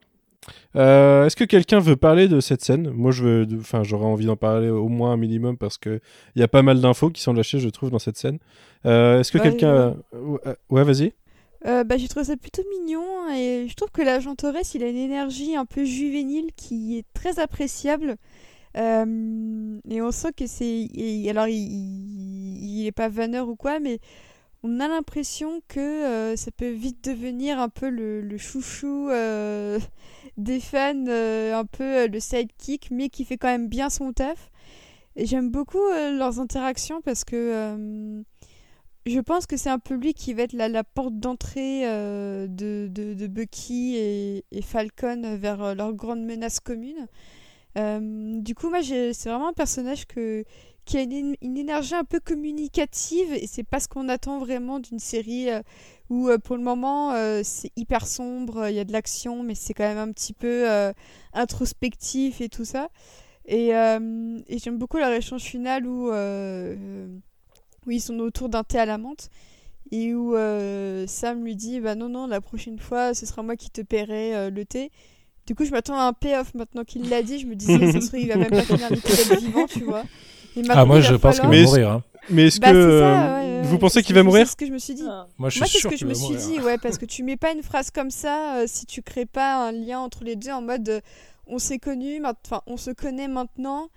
Speaker 3: Euh, Est-ce que quelqu'un veut parler de cette scène? Moi, je veux, enfin, j'aurais envie d'en parler au moins un minimum parce que il y a pas mal d'infos qui sont lâchées, je trouve, dans cette scène. Euh, Est-ce que
Speaker 2: Bah,
Speaker 3: quelqu'un, ouais, ouais, vas-y.
Speaker 2: Euh, bah, j'ai trouvé ça plutôt mignon et je trouve que l'agent Torres, il a une énergie un peu juvénile qui est très appréciable. Euh, et on sent que c'est. Alors, il, il, il est pas vanneur ou quoi, mais on a l'impression que euh, ça peut vite devenir un peu le, le chouchou euh, des fans, un peu le sidekick, mais qui fait quand même bien son taf. J'aime beaucoup leurs interactions parce que. je pense que c'est un peu lui qui va être la, la porte d'entrée de, de, de Bucky et, Falcon vers leur grande menace commune. Euh, du coup, moi, c'est vraiment un personnage qui a une, énergie un peu communicative et c'est pas ce qu'on attend vraiment d'une série euh, où, euh, pour le moment, c'est hyper sombre, il y a de l'action, mais c'est quand même un petit peu introspectif et tout ça. Et, j'aime beaucoup leur échange final où, ils sont autour d'un thé à la menthe et où Sam lui dit bah non non la prochaine fois ce sera moi qui te paierai le thé du coup je m'attends à un payoff maintenant qu'il l'a dit je me disais ça se trouve il va même pas finir l'épisode vivant tu vois
Speaker 4: Ah,
Speaker 2: maintenant,
Speaker 4: moi,
Speaker 2: il va
Speaker 4: je pense qu'il va
Speaker 3: Mais-
Speaker 4: mourir. hein.
Speaker 3: Mais est-ce
Speaker 2: Bah,
Speaker 3: que
Speaker 2: ça,
Speaker 3: euh,
Speaker 2: ouais, ouais,
Speaker 3: vous pensez qu'il va mourir
Speaker 2: C'est ce que je me suis dit.
Speaker 4: Moi, je
Speaker 2: Moi, c'est ce que je me suis dit, ouais, parce que tu mets pas une phrase comme ça euh, si tu crées pas un lien entre les deux en mode euh, on s'est connus, mat- enfin on se connaît maintenant.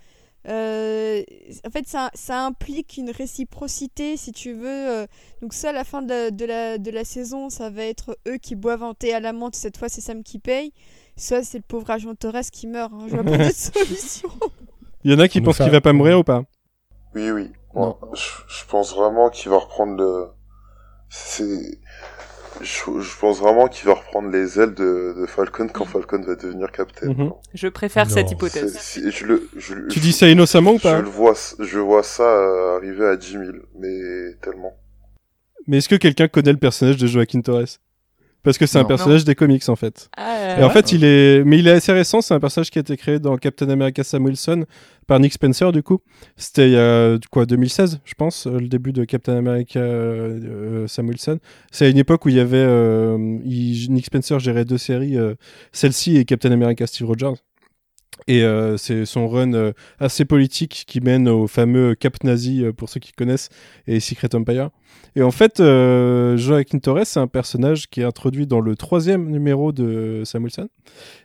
Speaker 2: Euh, en fait, ça, ça implique une réciprocité, si tu veux. donc ça, à la fin de la, de, la, de la saison, ça va être eux qui boivent un thé à la menthe. Cette fois, c'est Sam qui paye. Soit c'est le pauvre agent Torres qui meurt. hein. Je vois pas d'autre solution.
Speaker 3: il y en a qui pensent qu'il va pas mourir ou pas?
Speaker 5: Oui, oui. Moi, je, je pense vraiment qu'il va reprendre le. C'est. Je, je pense vraiment qu'il va reprendre les ailes de, de Falcon quand Falcon va devenir capitaine.
Speaker 3: Mhm.
Speaker 1: Je préfère
Speaker 4: Non.
Speaker 1: cette hypothèse.
Speaker 5: je le, je,
Speaker 3: Tu
Speaker 5: je-
Speaker 3: dis ça innocemment ou
Speaker 5: je
Speaker 3: pas
Speaker 5: le vois, je vois ça arriver à 10 000, mais tellement.
Speaker 3: Mais est-ce que quelqu'un connaît le personnage de Joaquin Torres? Parce que c'est un
Speaker 6: Non.
Speaker 3: personnage des comics en fait.
Speaker 1: Ah,
Speaker 3: Et en
Speaker 1: euh,
Speaker 3: fait, il est, mais il est assez récent. C'est un personnage qui a été créé dans Captain America Sam Wilson par Nick Spencer du coup. C'était il y a quoi 2016, je pense, euh, le début de Captain America euh, euh, Sam Wilson. C'est à une époque où il y avait euh, il- Nick Spencer gérait deux séries, euh, celle-ci et Captain America Steve Rogers. Et euh, c'est son run euh, assez politique qui mène au fameux Cap Nazi, euh, pour ceux qui connaissent, et Secret Empire. Et en fait, euh, Joaquin Torres, c'est un personnage qui est introduit dans le troisième numéro de Sam Wilson.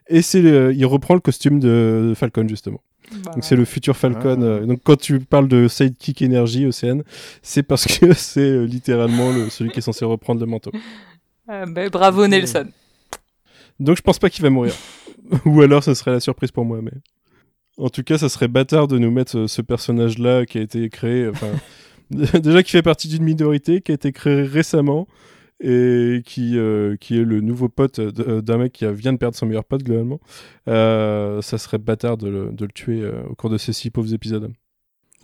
Speaker 3: Et c'est il reprend le costume de Falcon, justement.
Speaker 1: bah,
Speaker 3: Donc c'est le futur Falcon.
Speaker 6: Ah.
Speaker 3: donc quand tu parles de Sidekick Energy, Océane, c'est parce que c'est euh, littéralement le- celui qui est censé reprendre le manteau.
Speaker 1: euh, bah, bravo Nelson.
Speaker 3: Donc je pense pas qu'il va mourir. Ou alors ce serait la surprise pour moi, mais. En tout cas, ça serait bâtard de nous mettre euh, ce personnage-là qui a été créé. Enfin, déjà qui fait partie d'une minorité, qui a été créé récemment et qui, euh, qui est le nouveau pote de- d'un mec qui vient de perdre son meilleur pote globalement. Euh, ça serait bâtard de le, de le tuer euh, au cours de ces six pauvres épisodes.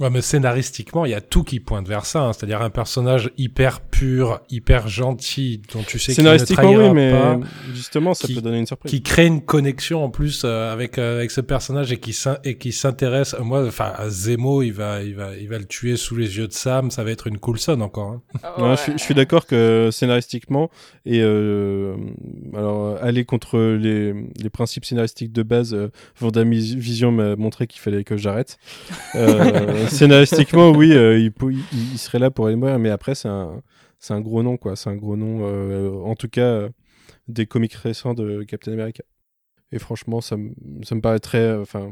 Speaker 4: Ouais, mais scénaristiquement, il y a tout qui pointe vers ça. hein. C'est-à-dire un personnage hyper pur, hyper gentil, dont tu sais qu'il ne
Speaker 3: Scénaristiquement,
Speaker 4: trahira
Speaker 3: oui, mais
Speaker 4: pas,
Speaker 3: justement, ça
Speaker 4: qui-
Speaker 3: peut donner une surprise.
Speaker 4: qui crée une connexion en plus euh, avec euh, avec ce personnage et qui s'in- et qui s'intéresse. euh, Moi, enfin, Zemo, il va il va il va le tuer sous les yeux de Sam. Ça va être une cool scène encore. hein.
Speaker 3: Ouais, je, suis- je suis d'accord que scénaristiquement et euh, alors euh, aller contre les, les principes scénaristiques de base, euh, Vision m'a montré qu'il fallait que j'arrête. Scénaristiquement, oui, euh, il, il, il serait là pour aller mourir, mais après c'est un c'est un gros nom quoi, c'est un gros nom. euh, en tout cas, euh, des comics récents de Captain America. Et franchement, ça me ça me paraîtrait, euh, enfin,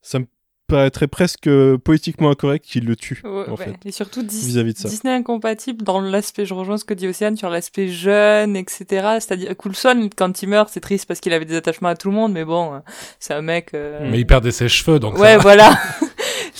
Speaker 3: ça me paraîtrait presque euh, poétiquement incorrect qu'il le tue
Speaker 1: Ouais,
Speaker 3: en
Speaker 1: ouais.
Speaker 3: fait
Speaker 1: Et surtout Dis-
Speaker 3: vis-à-vis de ça.
Speaker 1: Disney incompatible dans l'aspect, je rejoins ce que dit Océane, sur l'aspect jeune, etc. C'est-à-dire, Coulson, quand il meurt, c'est triste parce qu'il avait des attachements à tout le monde, mais bon, c'est un mec... euh,
Speaker 4: Mais il perdait ses cheveux, donc.
Speaker 1: Ouais, voilà.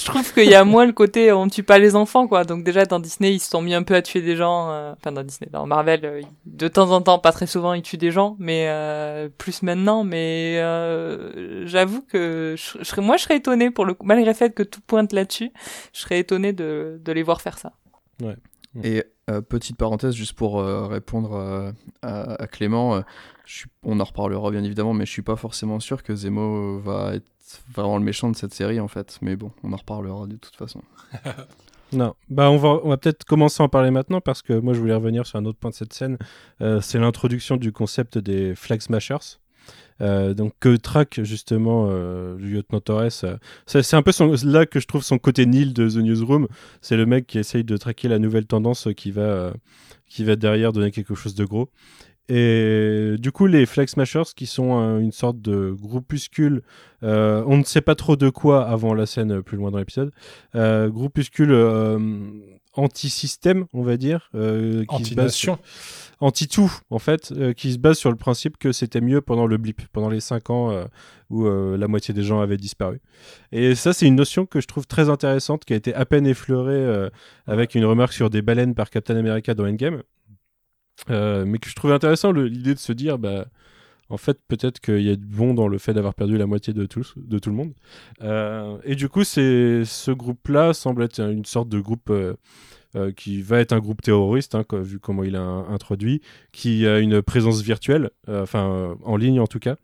Speaker 1: je trouve qu'il y a moins le côté on tue pas les enfants, quoi. Donc déjà, dans Disney, ils se sont mis un peu à tuer des gens. euh, Enfin, dans Disney, dans Marvel, euh, de temps en temps, pas très souvent, ils tuent des gens, mais euh, plus maintenant. Mais euh, j'avoue que je, je serais, moi, je serais étonné pour le coup, malgré le fait que tout pointe là-dessus, je serais étonné de, de les voir faire ça.
Speaker 6: Et euh, petite parenthèse, juste pour euh, répondre euh, à, à Clément, euh, je suis- on en reparlera bien évidemment, mais je suis pas forcément sûr que Zemo va être vraiment le méchant de cette série en fait. Mais bon, on en reparlera de toute façon.
Speaker 3: Non, bah on va, on va peut-être commencer à en parler maintenant parce que moi je voulais revenir sur un autre point de cette scène. Euh, c'est l'introduction du concept des Flag Smashers. Euh, donc que traque justement euh, le lieutenant Torres. euh, c'est un peu là que je trouve son côté nil de The Newsroom. C'est le mec qui essaye de traquer la nouvelle tendance qui va, qui va derrière donner quelque chose de gros. Et du coup, les Flag Smashers, qui sont euh, une sorte de groupuscule, euh, on ne sait pas trop de quoi avant la scène euh, plus loin dans l'épisode, euh, groupuscule anti-système, on va dire, qui se base sur-
Speaker 4: Anti-nation.
Speaker 3: anti-tout, en fait, qui se base sur le principe que c'était mieux pendant le blip, pendant les 5 ans où la moitié des gens avaient disparu. Et ça, c'est une notion que je trouve très intéressante, qui a été à peine effleurée avec une remarque sur des baleines par Captain America dans Endgame. Euh, mais que je trouve intéressant l'idée de se dire, bah, en fait, peut-être qu'il y a du bon dans le fait d'avoir perdu la moitié de, tout le monde. Euh, et du coup, ce groupe-là semble être une sorte de groupe euh, qui va être un groupe terroriste, hein, vu comment il a introduit, qui a une présence virtuelle, enfin en ligne en tout cas,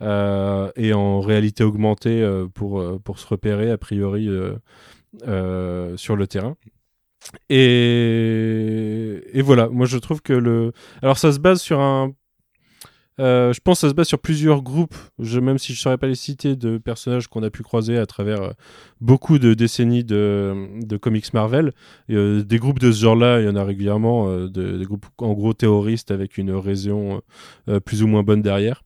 Speaker 3: et en réalité augmentée pour, se repérer a priori sur le terrain. Et, voilà, moi je trouve que le. Alors ça se base sur un. Euh, je pense que ça se base sur plusieurs groupes, même si je ne saurais pas les citer, de personnages qu'on a pu croiser à travers euh, beaucoup de décennies de, comics Marvel. Euh, des groupes de ce genre-là, il y en a régulièrement, de- des groupes en gros terroristes avec une raison plus ou moins bonne derrière.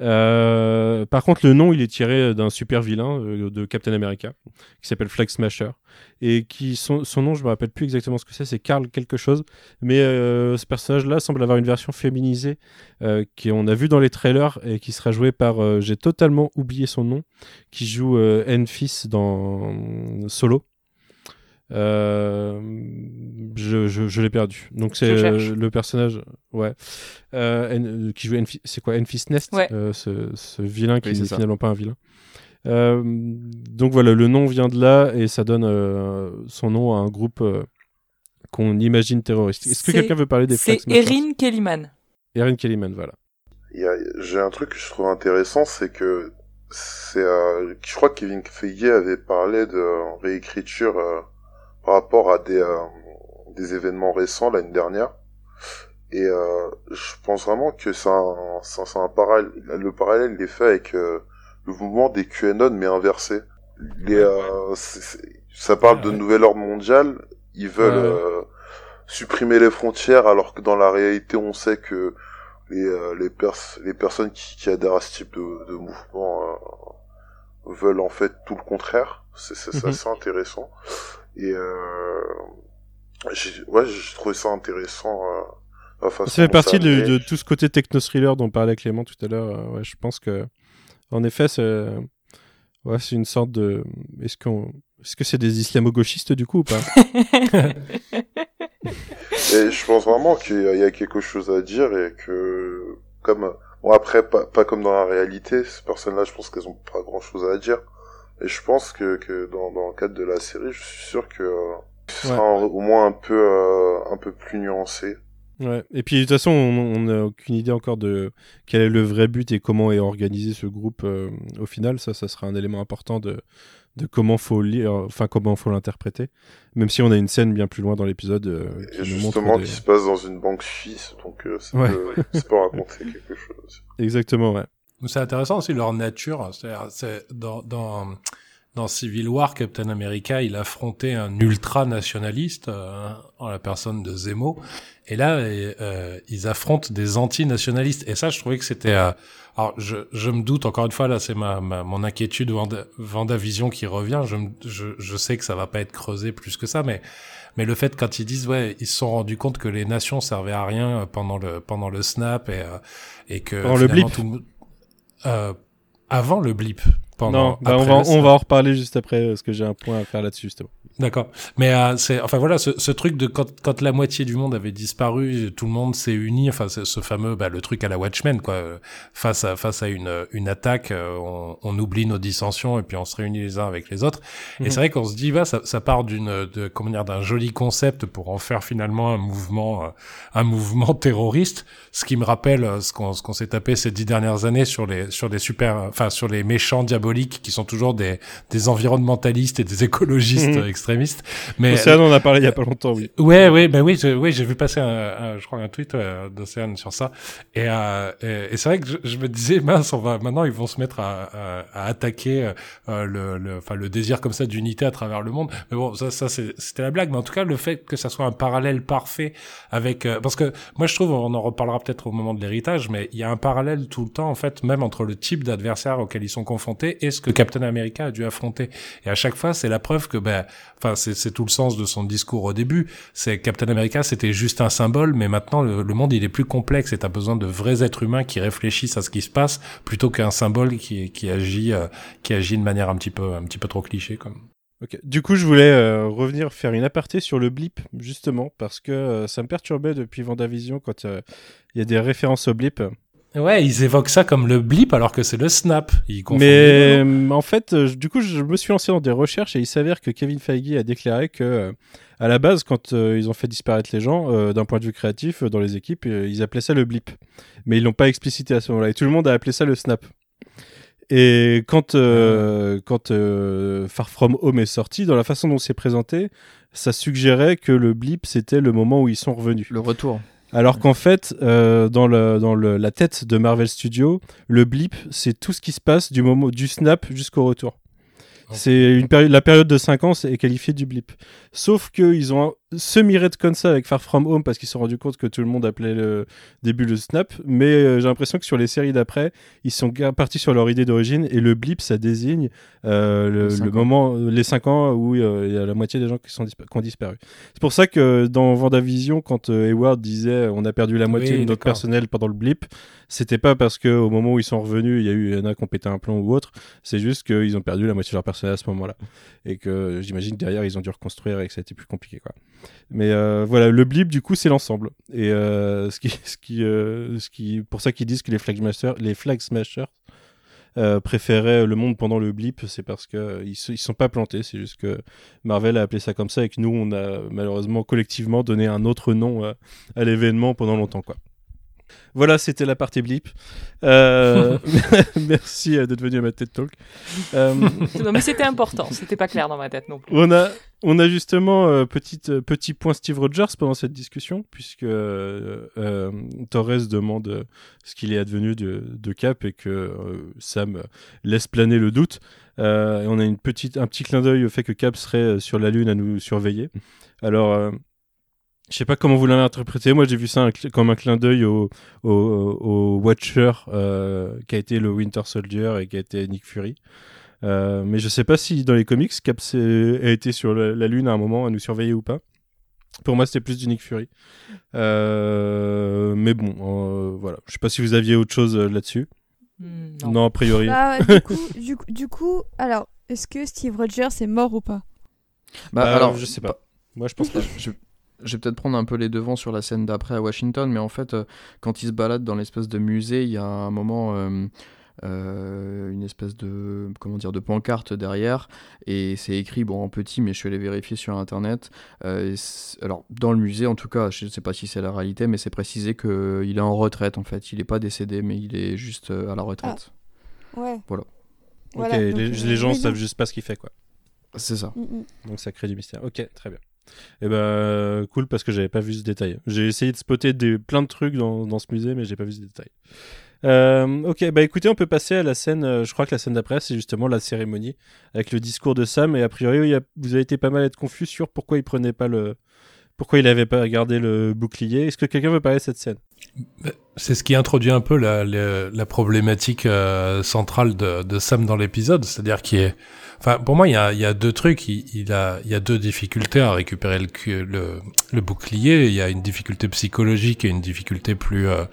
Speaker 3: Euh, par contre, le nom, il est tiré d'un super vilain euh, de Captain America qui s'appelle Flag Smasher et qui son, nom, je me rappelle plus exactement ce que c'est, c'est Carl quelque chose. Mais euh, ce personnage-là semble avoir une version féminisée qu'on a vu dans les trailers et qui sera joué par, j'ai totalement oublié son nom, qui joue Enfys dans Solo. Euh, je je, je l'ai perdu. Donc c'est euh, le personnage, ouais, euh, En- euh, qui joue c'est quoi? Enfys Nest,
Speaker 1: Ouais.
Speaker 3: Euh, ce, ce vilain qui n'est finalement pas un vilain. Euh, donc voilà, le nom vient de là et ça donne euh, son nom à un groupe euh, qu'on imagine terroriste. Est-ce que quelqu'un veut parler des
Speaker 1: C'est Erin Kellyman.
Speaker 3: Erin Kellyman, voilà.
Speaker 5: J'ai un truc que je trouve intéressant, c'est que c'est, euh, je crois que Kevin Feige avait parlé de réécriture euh, par rapport à des, euh, des événements récents l'année dernière. Et euh, je pense vraiment que c'est un, un- parallèle. Le parallèle il est fait avec euh, le mouvement des QAnon mais inversé. Les, ça parle de
Speaker 4: Ouais.
Speaker 5: nouvel ordre mondial. Ils veulent
Speaker 3: Ouais,
Speaker 5: supprimer les frontières alors que dans la réalité on sait que les, euh, les, pers- les personnes qui, qui adhèrent à ce type de, de mouvement euh, veulent en fait tout le contraire. C'est
Speaker 3: Mhm.
Speaker 5: assez intéressant. Et euh, ouais, j'ai trouvé ça intéressant. Euh,
Speaker 3: Ça fait partie de, tout ce côté techno-thriller dont parlait Clément tout à l'heure. Euh, ouais, je pense que, en effet, c'est ouais, une sorte de. Est-ce qu'on. Est-ce que c'est des islamo-gauchistes du coup ou pas?
Speaker 5: Et je pense vraiment qu'il y a- quelque chose à dire et que, comme, bon après, pas, pas comme dans la réalité, ces personnes-là, je pense qu'elles ont pas grand chose à dire. Et je pense que, que dans, dans le cadre de la série, je suis sûr que, euh, ce sera au moins un peu, euh, un peu plus nuancé.
Speaker 3: Ouais. Et puis de toute façon, on n'a aucune idée encore de quel est le vrai but et comment est organisé ce groupe euh, au final. Ça, ça sera un élément important de, de comment faut lire, enfin comment faut l'interpréter. Même si on a une scène bien plus loin dans l'épisode euh, qui
Speaker 5: justement,
Speaker 3: des-
Speaker 5: qui se passe dans une banque suisse, donc euh, ça,
Speaker 3: Ouais.
Speaker 5: peut, ça peut raconter quelque chose.
Speaker 3: Exactement, ouais.
Speaker 4: C'est intéressant aussi leur nature. C'est dans, dans, dans Civil War, Captain America, il affrontait un ultra nationaliste euh, en la personne de Zemo. Et là, euh, ils affrontent des anti-nationalistes. Et ça, je trouvais que c'était. euh, alors, je, je me doute encore une fois là, c'est ma, ma mon inquiétude Vanda, Vendavision qui revient. Je, je je sais que ça va pas être creusé plus que ça, mais mais le fait quand ils disent ouais, ils se sont rendus compte que les nations servaient à rien pendant le pendant le snap et euh, et que
Speaker 3: Pendant le blip.
Speaker 4: tout euh, avant le blip. Pendant,
Speaker 3: non, bah, on, va, on va en reparler juste après parce que j'ai un point à faire là-dessus justement.
Speaker 4: D'accord. Mais euh, c'est enfin voilà ce, ce truc de quand, quand la moitié du monde avait disparu, tout le monde s'est uni. Enfin c'est ce fameux bah, le truc à la Watchmen quoi. Face à face à une une attaque, euh, on, on oublie nos dissensions et puis on se réunit les uns avec les autres. Et
Speaker 3: Mhm.
Speaker 4: c'est vrai qu'on se dit bah ça, ça part d'une de comment dire d'un joli concept pour en faire finalement un mouvement euh, un mouvement terroriste. Ce qui me rappelle euh, ce qu'on ce qu'on s'est tapé ces dix dernières années sur les sur des super enfin sur les méchants diaboliques qui sont toujours des des environnementalistes et des écologistes
Speaker 3: Mhm.
Speaker 4: euh, extrémistes. Mais
Speaker 3: Océane, on en a parlé il y a pas longtemps, oui.
Speaker 4: Ouais, ouais, ben oui, je- oui, j'ai vu passer un, un- je crois un tweet euh, d'Océane sur ça. Et, euh, et, et c'est vrai que je, je me disais, mince, on va maintenant ils vont se mettre à, à, à attaquer euh, le, le, enfin le désir comme ça d'unité à travers le monde. Mais bon, ça, ça c'était la blague. Mais en tout cas, le fait que ça soit un parallèle parfait avec, euh, parce que moi je trouve, on en reparlera peut-être au moment de l'héritage, mais il y a un parallèle tout le temps en fait, même entre le type d'adversaire auquel ils sont confrontés et ce que Captain America a dû affronter. Et à chaque fois, c'est la preuve que, ben, enfin, c'est tout le sens de son discours au début. C'est Captain America, c'était juste un symbole, mais maintenant le, monde il est plus complexe et t'as besoin de vrais êtres humains qui réfléchissent à ce qui se passe plutôt qu'un symbole qui, qui agit, euh, qui agit de manière un petit peu, un petit peu trop cliché comme.
Speaker 3: Ok. Du coup, je voulais euh, revenir faire une aparté sur le blip, justement, parce que euh, ça me perturbait depuis Vendavision quand il y a des références au blip.
Speaker 4: Ouais, ils évoquent ça comme le blip alors que c'est le snap. Ils
Speaker 3: Mais euh, en fait, euh, du coup, je me suis lancé dans des recherches et il s'avère que Kevin Feige a déclaré que, euh, à la base, quand euh, ils ont fait disparaître les gens, d'un point de vue créatif, dans les équipes, ils appelaient ça le blip. Mais ils l'ont pas explicité à ce moment-là. Et tout le monde a appelé ça le snap. Et quand, euh, quand euh, Far From Home est sorti, dans la façon dont c'est présenté, ça suggérait que le blip, c'était le moment où ils sont revenus.
Speaker 6: Le retour.
Speaker 3: Alors qu'en fait, euh, dans, le, dans le, la tête de Marvel Studios, le blip, c'est tout ce qui se passe du moment du snap jusqu'au retour. C'est une période, la période de 5 ans est qualifiée du blip. Sauf qu'ils ont semi-redcon ça avec Far From Home parce qu'ils se sont rendus compte que tout le monde appelait le début le snap. Mais euh, j'ai l'impression que sur les séries d'après, ils sont partis sur leur idée d'origine et le blip, ça désigne euh, le,
Speaker 6: Les
Speaker 3: le moment, les 5 ans où euh, il y a la moitié des gens qui, sont dispa- qui ont disparu. C'est pour ça que dans Vendavision, quand Hayward disait on a perdu la moitié
Speaker 4: Oui,
Speaker 3: de notre personnel pendant le blip, c'était pas parce que au moment où ils sont revenus, il y a eu y en a qui ont pété un plomb ou autre. C'est juste qu'ils ont perdu la moitié de leur personnel à ce moment-là. Et que j'imagine que derrière, ils ont dû reconstruire et que ça a été plus compliqué. Quoi. Mais euh, voilà, le blip, du coup, c'est l'ensemble. Et euh, ce qui, ce qui, euh, ce qui, pour ça qu'ils disent que les Flag Smashers, les Flag Smashers préféraient le monde pendant le blip, c'est parce que ils sont pas plantés. C'est juste que Marvel a appelé ça comme ça et que nous, on a malheureusement collectivement donné un autre nom à, à l'événement pendant longtemps. Quoi. Voilà, c'était la partie blip. Euh, merci euh, d'être venu à ma TED Talk. Euh,
Speaker 1: Non, mais c'était important, c'était pas clair dans ma tête non plus.
Speaker 3: on a, on a justement euh, petit, euh, petit point Steve Rogers pendant cette discussion, puisque Torres demande ce qu'il est advenu de, de Cap et que Sam laisse planer le doute. Et on a une petite, un petit clin d'œil au fait que Cap serait sur la Lune à nous surveiller. Alors, je sais pas comment vous l'avez interprété. Moi, j'ai vu ça un comme un clin d'œil au, au, au Watcher euh, qui a été le Winter Soldier et qui a été Nick Fury. Euh, mais je sais pas si dans les comics, Cap a été sur la, la Lune à un moment à nous surveiller ou pas. Pour moi, c'était plus du Nick Fury. Euh, mais bon, euh, voilà. Je sais pas si vous aviez autre chose euh, là-dessus.
Speaker 1: Hmm,
Speaker 3: Non.
Speaker 1: non.
Speaker 3: a priori.
Speaker 2: Bah, du, coup, du, coup- du coup, alors, est-ce que Steve Rogers est mort ou pas?
Speaker 6: Bah,
Speaker 3: Euh,
Speaker 6: alors,
Speaker 3: je sais pas. Moi, je pense pas.
Speaker 6: je, je vais peut-être prendre un peu les devants sur la scène d'après à Washington, mais en fait, euh, quand il se balade dans l'espèce de musée, il y a un moment, euh, euh, une espèce de, comment dire, de pancarte derrière, et c'est écrit, bon, en petit, mais je suis allé vérifier sur Internet. Euh, alors, dans le musée, en tout cas, je ne sais pas si c'est la réalité, mais c'est précisé qu'il est en retraite, en fait. Il n'est pas décédé, mais il est juste à la retraite.
Speaker 2: Ouais.
Speaker 6: Voilà.
Speaker 2: Voilà,
Speaker 3: ok,
Speaker 2: donc,
Speaker 3: les, les gens savent juste pas ce qu'il fait, quoi.
Speaker 6: C'est ça.
Speaker 2: Mm, mm.
Speaker 3: Donc ça crée du mystère. Ok, très bien. Et ben cool parce que j'avais pas vu ce détail. J'ai essayé de spotter des, plein de trucs dans, dans ce musée, mais j'ai pas vu ce détail. Euh, ok, bah écoutez, on peut passer à la scène. euh, je crois que la scène d'après, c'est justement la cérémonie avec le discours de Sam. Et a priori, vous avez été pas mal à être confus sur pourquoi il prenait pas le, pourquoi il avait pas gardé le bouclier. Est-ce que quelqu'un veut parler de cette scène?
Speaker 4: C'est ce qui introduit un peu la, la, la problématique euh, centrale de, de Sam dans l'épisode, c'est-à-dire qu'il est, enfin pour moi il y a, y a deux trucs, il, il a il y a deux difficultés à récupérer le, le, le bouclier, il y a une difficulté psychologique et une difficulté plus euh,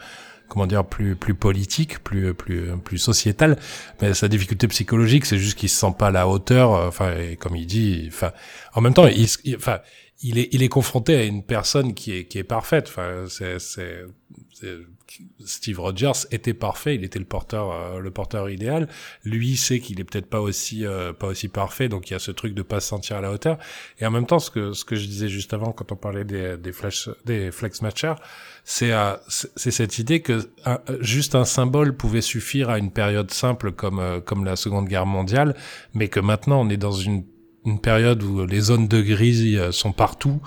Speaker 4: comment dire plus plus politique, plus plus plus sociétale. Mais sa difficulté psychologique, c'est juste qu'il se sent pas à la hauteur. Enfin, et comme il dit, enfin, en même temps, il, il- enfin, il est il est confronté à une personne qui est qui est parfaite. Enfin, c'est c'est Steve Rogers était parfait, il était le porteur, euh, le porteur idéal. Lui sait qu'il est peut-être pas aussi, euh, pas aussi parfait, donc il y a ce truc de pas se sentir à la hauteur. Et en même temps, ce que ce que je disais juste avant quand on parlait des des flash, des flex matchers, c'est euh, c'est cette idée que juste un symbole pouvait suffire à une période simple comme comme la Seconde Guerre mondiale, mais que maintenant on est dans une une période où les zones de gris euh, sont partout,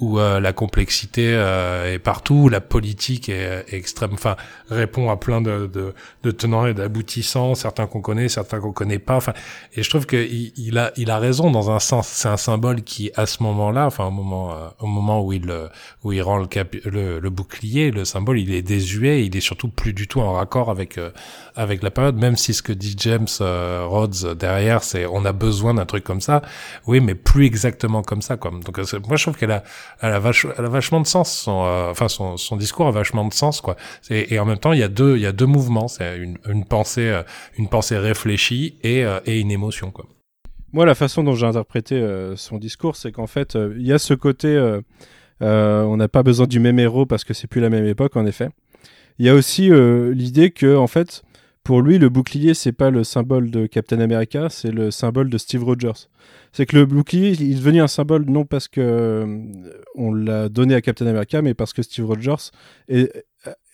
Speaker 4: où euh, la complexité euh, est partout, où la politique est, est extrême, enfin répond à plein de, de, de tenants et d'aboutissants, certains qu'on connaît, certains qu'on connaît pas. Enfin, et je trouve qu'il il a, il a raison dans un sens. C'est un symbole qui, à ce moment-là, enfin au moment, euh, au moment où il, euh, où il rend le, capi- le, le bouclier, le symbole, il est désuet, il est surtout plus du tout en raccord avec euh, avec la période. Même si ce que dit James euh, Rhodes derrière, c'est on a besoin d'un truc comme ça. Oui, mais plus exactement comme ça, quoi. Donc moi, je trouve qu'elle a, elle a, vachement de sens. Son, euh, enfin, son, discours a vachement de sens, quoi. Et en même temps, il y a deux, il y a deux mouvements. C'est une, pensée, euh, une pensée réfléchie et, euh, et une émotion, quoi.
Speaker 3: Moi, la façon dont j'ai interprété son discours, c'est qu'en fait, il y a ce côté, on n'a pas besoin du même héros parce que c'est plus la même époque, en effet. Il y a aussi l'idée que, en fait, pour lui, le bouclier, c'est pas le symbole de Captain America, c'est le symbole de Steve Rogers. C'est que le bouclier, il est devenu un symbole non parce que euh, on l'a donné à Captain America, mais parce que Steve Rogers est-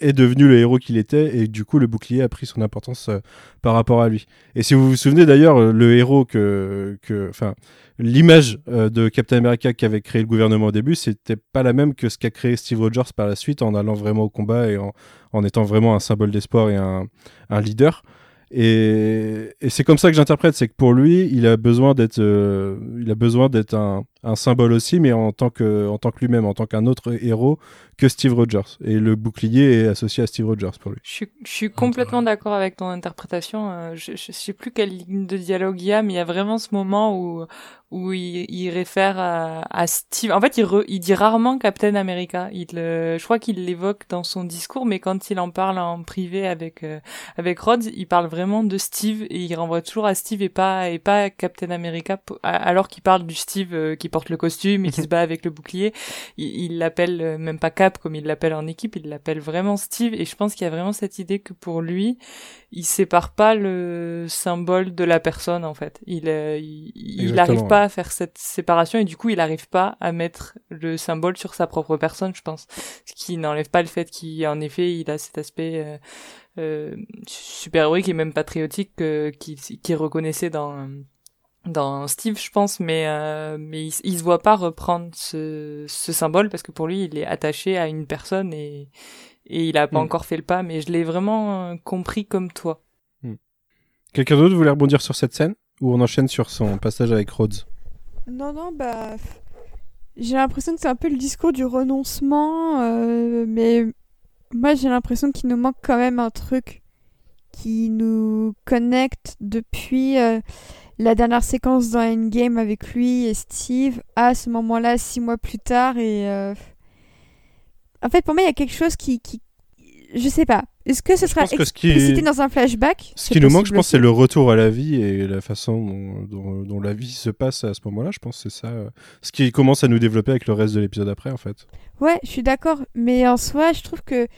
Speaker 3: est devenu le héros qu'il était et du coup le bouclier a pris son importance euh, par rapport à lui. Et si vous vous souvenez d'ailleurs, euh, le héros que, que enfin, l'image euh, de Captain America qui avait créé le gouvernement au début, c'était pas la même que ce qu'a créé Steve Rogers par la suite en allant vraiment au combat et en, en étant vraiment un symbole d'espoir et un, un leader. Et, et c'est comme ça que j'interprète, c'est que pour lui, il a besoin d'être, il a besoin d'être un, un, symbole aussi, mais en tant que, en tant que lui-même, en tant qu'un autre héros que Steve Rogers. Et le bouclier est associé à Steve Rogers pour lui.
Speaker 1: Je suis, je suis complètement d'accord avec ton interprétation. Euh, je, je sais plus quelle ligne de dialogue il y a, mais il y a vraiment ce moment où, où il, il réfère à, à, Steve. En fait, il, re, il dit rarement Captain America. Il, je crois qu'il l'évoque dans son discours, mais quand il en parle en privé avec euh, avec Rhodes, il parle vraiment de Steve et il renvoie toujours à Steve et pas et pas Captain America, alors qu'il parle du Steve euh, qui porte le costume et qui se bat avec le bouclier. Il l'appelle euh, même pas Cap comme il l'appelle en équipe, il l'appelle vraiment Steve. Et je pense qu'il y a vraiment cette idée que pour lui, il sépare pas le symbole de la personne en fait. Il euh, il n'arrive pas à faire cette séparation et du coup il n'arrive pas à mettre le symbole sur sa propre personne, je pense. Ce qui n'enlève pas le fait qu'en effet il a cet aspect euh, euh, super héroïque et même patriotique euh, qui qui reconnaissait dans dans Steve, je pense, mais euh, mais il, il, se voit pas reprendre ce, ce symbole parce que pour lui, il est attaché à une personne et et il a pas mm. encore fait le pas. Mais je l'ai vraiment compris comme toi.
Speaker 3: Mm. Quelqu'un d'autre voulait rebondir sur cette scène? Ou on enchaîne sur son passage avec Rhodes?
Speaker 2: Non, non, bah j'ai l'impression que c'est un peu le discours du renoncement, euh, mais moi j'ai l'impression qu'il nous manque quand même un truc qui nous connecte depuis. Euh, la dernière séquence dans Endgame avec lui et Steve à ce moment-là, six mois plus tard. Et euh... en fait, pour moi, il y a quelque chose qui, qui... je sais pas. Est-ce que ce sera explicité qui... dans un flashback
Speaker 3: Ce qui nous manque, je pense, c'est le retour à la vie et la façon dont, dont, dont la vie se passe à ce moment-là. Je pense que c'est ça, euh, ce qui commence à nous développer avec le reste de l'épisode après, en fait.
Speaker 2: Ouais, je suis d'accord. Mais en soi, je trouve que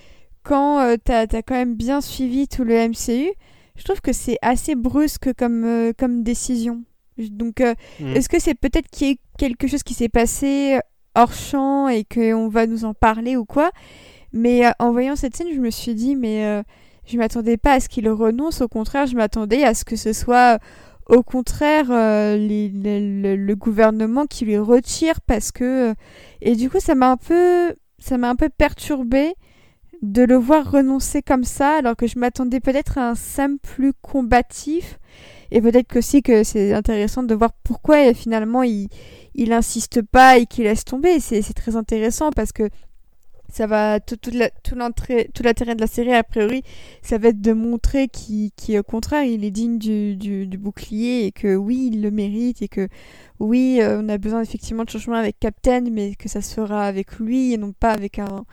Speaker 2: quand euh, t'as as quand même bien suivi tout le MCU, je trouve que c'est assez brusque comme, euh, comme décision. Donc, euh, mmh. est-ce que c'est peut-être qu'il y a quelque chose qui s'est passé hors champ et qu'on va nous en parler ou quoi Mais euh, en voyant cette scène, je me suis dit, mais je m'attendais pas à ce qu'il renonce. Au contraire, je m'attendais à ce que ce soit, au contraire, le, le, gouvernement qui lui retire parce que. et du coup, ça m'a un peu, ça m'a un peu perturbée de le voir renoncer comme ça, alors que je m'attendais peut-être à un Sam plus combatif. Et peut-être aussi que c'est intéressant de voir pourquoi finalement il, il pas et qu'il laisse tomber. C'est, très intéressant parce que ça va tout, tout, l'intérêt de la série a priori ça va être de montrer qu'il, au contraire il est digne du, du, bouclier et que oui il le mérite et que oui euh, on a besoin effectivement de changement avec Captain mais que ça se fera avec lui et non pas avec un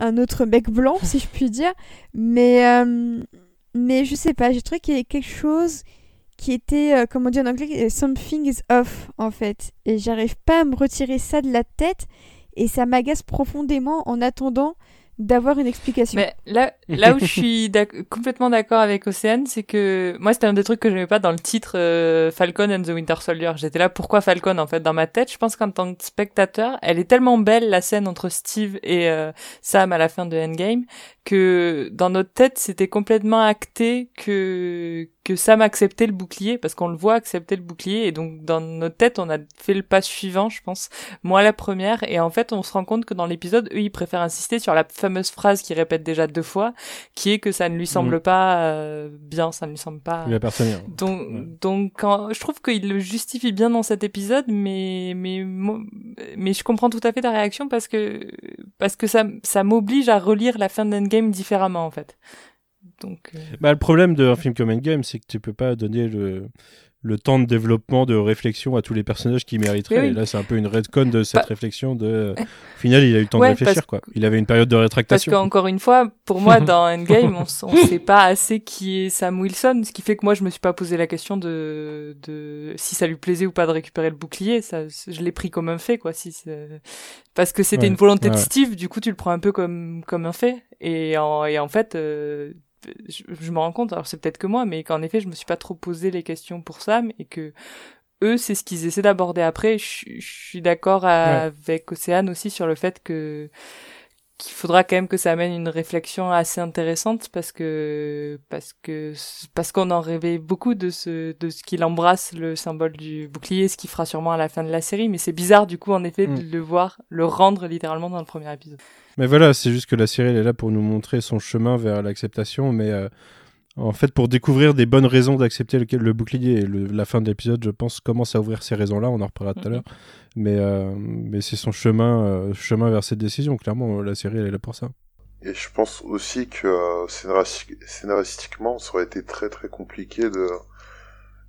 Speaker 2: un autre mec blanc, si je puis dire. Mais, euh, mais je sais pas, j'ai trouvé qu'il y avait quelque chose qui était, euh, comment dire en anglais, something is off en fait. Et j'arrive pas à me retirer ça de la tête et ça m'agace profondément en attendant d'avoir une explication.
Speaker 1: Mais là, où je suis complètement d'accord avec Océane, c'est que moi c'était un des trucs que je n'aimais pas dans le titre euh, Falcon and the Winter Soldier. J'étais là pourquoi Falcon en fait dans ma tête? Je pense qu'en tant que spectateur, elle est tellement belle la scène entre Steve et euh, Sam à la fin de Endgame que dans notre tête c'était complètement acté que que Sam acceptait le bouclier parce qu'on le voit accepter le bouclier et donc dans notre tête on a fait le pas suivant je pense moi la première et en fait on se rend compte que dans l'épisode eux ils préfèrent insister sur la fameuse phrase qu'ils répètent déjà deux fois qui est que ça ne lui semble mmh. pas euh, bien ça ne lui semble pas donc ouais. donc quand, je trouve qu'il le justifie bien dans cet épisode mais mais mais je comprends tout à fait ta réaction parce que parce que ça ça m'oblige à relire la fin d'Endgame différemment en fait. Euh...
Speaker 3: bah, le problème d'un film comme Endgame, c'est que tu peux pas donner le, le temps de développement, de réflexion à tous les personnages qui mériteraient. Oui. Et là, c'est un peu une redcon de cette bah... réflexion. De... Au final, il a eu le temps
Speaker 1: ouais,
Speaker 3: de réfléchir. Quoi. Il avait une période de rétractation.
Speaker 1: Parce qu'encore une fois, pour moi, dans Endgame, on ne sait pas assez qui est Sam Wilson, ce qui fait que moi, je me suis pas posé la question de, de si ça lui plaisait ou pas de récupérer le bouclier. Ça, je l'ai pris comme un fait, quoi. Si parce que c'était ouais. une volonté ouais. de Steve, du coup, tu le prends un peu comme comme un fait. Et en, et en fait. Euh, je, je me rends compte, alors c'est peut-être que moi, mais qu'en effet, je me suis pas trop posé les questions pour Sam et que eux, c'est ce qu'ils essaient d'aborder après. Je, je suis d'accord ouais. avec Océane aussi sur le fait que qu'il faudra quand même que ça amène une réflexion assez intéressante parce que parce que parce qu'on en rêvait beaucoup de ce de ce qu'il embrasse le symbole du bouclier, ce qu'il fera sûrement à la fin de la série. Mais c'est bizarre du coup en effet de
Speaker 3: Mm.
Speaker 1: le voir le rendre littéralement dans le premier épisode.
Speaker 3: Mais voilà, c'est juste que la série elle est là pour nous montrer son chemin vers l'acceptation, mais euh, en fait pour découvrir des bonnes raisons d'accepter le, le bouclier. Et le- la fin de l'épisode, je pense, commence à ouvrir ces raisons-là. On en reparlera tout à l'heure. Mais, euh, mais c'est son chemin, euh, chemin vers cette décision. Clairement, la série elle est là pour ça.
Speaker 5: Et je pense aussi que euh, scénaristique- scénaristiquement, ça aurait été très très compliqué de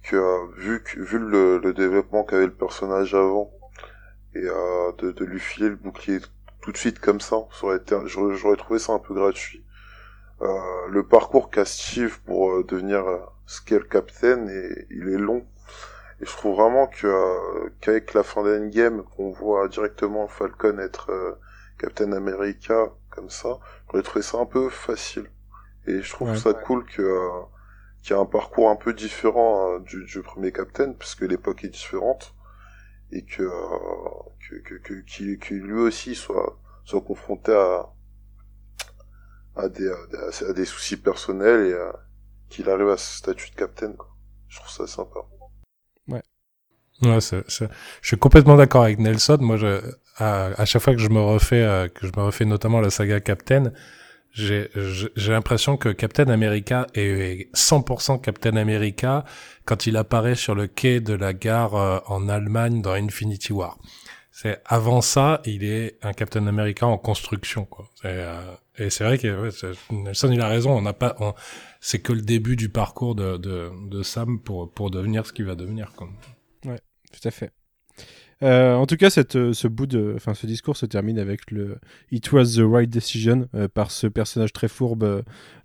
Speaker 5: que euh, vu que, vu le, le développement qu'avait le personnage avant et euh, de, de lui filer le bouclier tout de suite comme ça, ça aurait été j'aurais j'aurais trouvé ça un peu gratuit. Euh, le parcours qu'a Steve pour euh, devenir Scale Captain, et, il est long. Et je trouve vraiment que euh, qu'avec la fin d'Endgame, qu'on voit directement Falcon être euh, Captain America comme ça, j'aurais trouvé ça un peu facile. Et je trouve
Speaker 3: Ouais.
Speaker 5: ça cool que euh, qu'il y a un parcours un peu différent euh, du, du premier Captain, puisque l'époque est différente, et que euh, que que que- qu'il qu'il lui aussi soit soit confronté à à des à des, soucis personnels et qu'il arrive à ce statut de Captain. Quoi. Je trouve ça sympa.
Speaker 4: Ouais, c'est- c'est- je suis complètement d'accord avec Nelson. Moi, je, à, à chaque fois que je me refais, euh, que je me refais notamment la saga Captain, j'ai j'ai- l'impression que Captain America est 100% Captain America quand il apparaît sur le quai de la gare euh, en Allemagne dans Infinity War. C'est avant ça, il est un Captain America en construction, quoi. Euh, et c'est vrai que ouais, Nelson il a raison. On n'a pas, c'est que le début du parcours de, de, Sam pour pour devenir ce qu'il va devenir. Quoi.
Speaker 3: Tout à fait. Euh, en tout cas, cette, ce bout de, enfin, ce discours se termine avec le "It was the right decision" euh, par ce personnage très fourbe euh,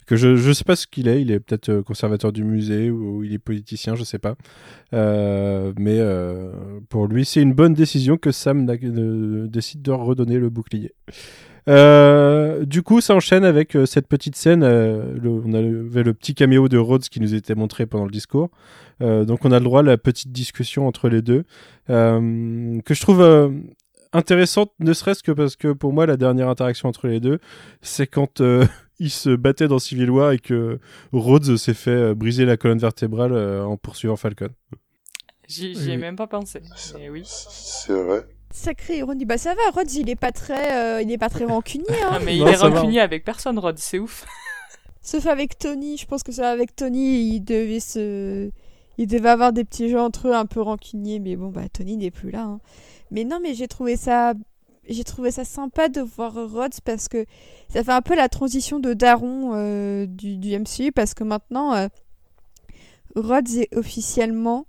Speaker 3: que je je sais pas ce qu'il est. Il est peut-être conservateur du musée ou il est politicien, je sais pas. Mais pour lui, c'est une bonne décision que Sam ne- décide de redonner le bouclier. Euh, du coup, ça enchaîne avec euh, cette petite scène. euh, le- on avait le petit caméo de Rhodes qui nous était montré pendant le discours. Euh, donc, on a le droit à la petite discussion entre les deux euh, que je trouve euh, intéressante, ne serait-ce que parce que pour moi, la dernière interaction entre les deux, c'est quand euh, ils se battaient dans Civil War et que Rhodes s'est fait euh, briser la colonne vertébrale euh, en poursuivant Falcon.
Speaker 1: J'y ai
Speaker 3: Oui.
Speaker 1: même pas pensé.
Speaker 5: C'est
Speaker 1: Mais oui.
Speaker 5: c'est vrai.
Speaker 2: Sacré ironie. Bah ça va, Rhodes, il est pas très, euh, il est pas très rancunier. Hein.
Speaker 1: Ah, mais
Speaker 3: Non,
Speaker 1: il est
Speaker 3: va.
Speaker 1: rancunier avec personne, Rod, c'est ouf.
Speaker 2: Sauf avec Tony. Je pense que ça avec Tony, il devait se, il devait avoir des petits jeux entre eux un peu rancuniers. Mais bon, bah Tony n'est plus là. hein. Mais non, mais j'ai trouvé ça, j'ai trouvé ça sympa de voir Rhodes parce que ça fait un peu la transition de Daron euh, du, du MCU parce que maintenant, euh, Rhodes est officiellement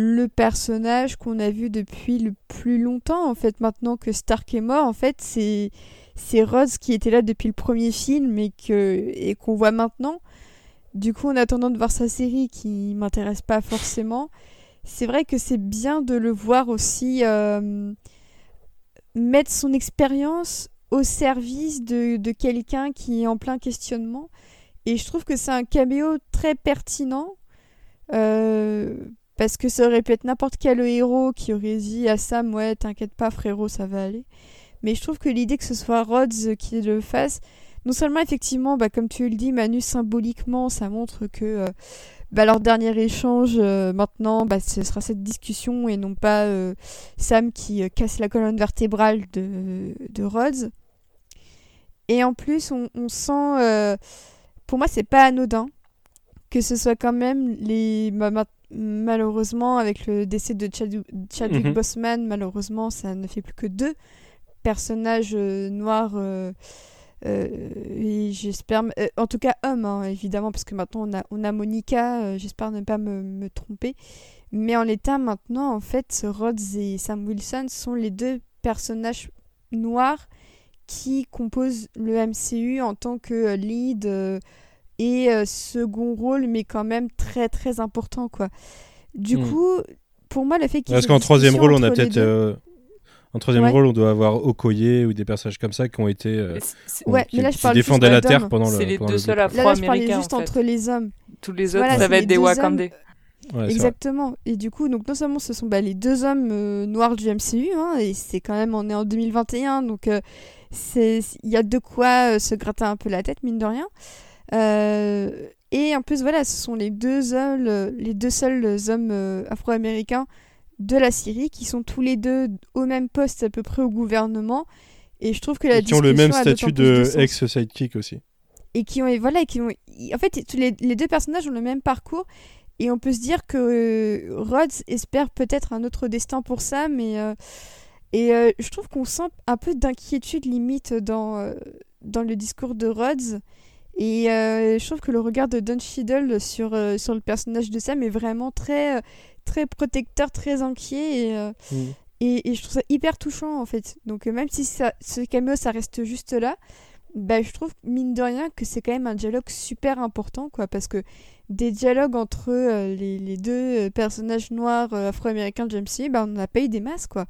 Speaker 2: le personnage qu'on a vu depuis le plus longtemps en fait. Maintenant que Stark est mort en fait c'est c'est Rhodes qui était là depuis le premier film et que et qu'on voit maintenant. Du coup en attendant de voir sa série qui m'intéresse pas forcément c'est vrai que c'est bien de le voir aussi euh, mettre son expérience au service de, de quelqu'un qui est en plein questionnement. Et je trouve que c'est un caméo très pertinent euh, parce que ça aurait pu être n'importe quel héros qui aurait dit à Sam Ouais, t'inquiète pas, frérot, ça va aller. Mais je trouve que l'idée que ce soit Rhodes qui le fasse, non seulement effectivement, bah, comme tu le dis, Manu, symboliquement, ça montre que euh, bah, leur dernier échange, euh, maintenant, bah, ce sera cette discussion et non pas euh, Sam qui casse la colonne vertébrale de, de Rhodes. Et en plus, on, sent. pour moi, c'est pas anodin que ce soit quand même les. bah, malheureusement, avec le décès de Chadw- Chadwick
Speaker 3: Mhm.
Speaker 2: Boseman, malheureusement, ça ne fait plus que deux personnages euh, noirs. euh, euh, j'espère. en tout cas, hommes, hein, évidemment, parce que maintenant on a, on a Monica, j'espère ne pas me, me tromper. Mais en l'état, maintenant, en fait, Rhodes et Sam Wilson sont les deux personnages noirs qui composent le MCU en tant que lead et euh, second rôle, mais quand même très très important, quoi. Du
Speaker 3: Hmm.
Speaker 2: coup, pour moi, le fait qu'il y ait
Speaker 3: Parce qu'en troisième rôle, on a peut-être.
Speaker 2: deux-
Speaker 3: euh, En troisième
Speaker 2: Ouais.
Speaker 3: rôle, on doit avoir Okoye ou des personnages comme ça qui ont été. euh,
Speaker 2: Ouais,
Speaker 3: qui,
Speaker 2: mais là, je
Speaker 3: qui
Speaker 2: parle
Speaker 3: défendaient la terre pendant le.
Speaker 1: C'est les deux
Speaker 3: le
Speaker 1: seuls
Speaker 3: blocus.
Speaker 2: Là, là, je parlais
Speaker 1: afro-américains.
Speaker 2: juste
Speaker 1: en fait.
Speaker 2: entre les hommes.
Speaker 1: Tous les autres,
Speaker 2: Voilà,
Speaker 1: ça
Speaker 2: c'est
Speaker 1: va être
Speaker 2: les
Speaker 1: des Wakandais.
Speaker 3: Ouais.
Speaker 2: Exactement. Et du coup, donc non seulement ce sont bah, les deux hommes euh, noirs du MCU, hein, et c'est quand même on est en 2021, donc euh, c'est il y a de quoi euh, se gratter un peu la tête mine de rien. Euh, et en plus voilà, ce sont les deux hommes, les deux seuls hommes euh, afro-américains de la Syrie qui sont tous les deux au même poste à peu près au gouvernement. Et je trouve que la
Speaker 3: Et qui ont le même statut de ex-sidekick aussi.
Speaker 2: Et qui ont voilà, et qui ont en fait tous les, les deux personnages ont le même parcours et on peut se dire que euh, Rhodes espère peut-être un autre destin pour ça, mais euh, et euh, je trouve qu'on sent un peu d'inquiétude limite dans dans le discours de Rhodes. Et je trouve que le regard de Don Cheadle sur, sur le personnage de Sam est vraiment très, très protecteur, très inquiet. Et,
Speaker 3: Mm.
Speaker 2: et, et je trouve ça hyper touchant en fait. Donc même si ça, ce caméo ça reste juste là, bah, je trouve mine de rien que c'est quand même un dialogue super important quoi parce que des dialogues entre euh, les, les deux euh, personnages noirs euh, afro-américains de James C, bah, on en a pas eu des masses quoi.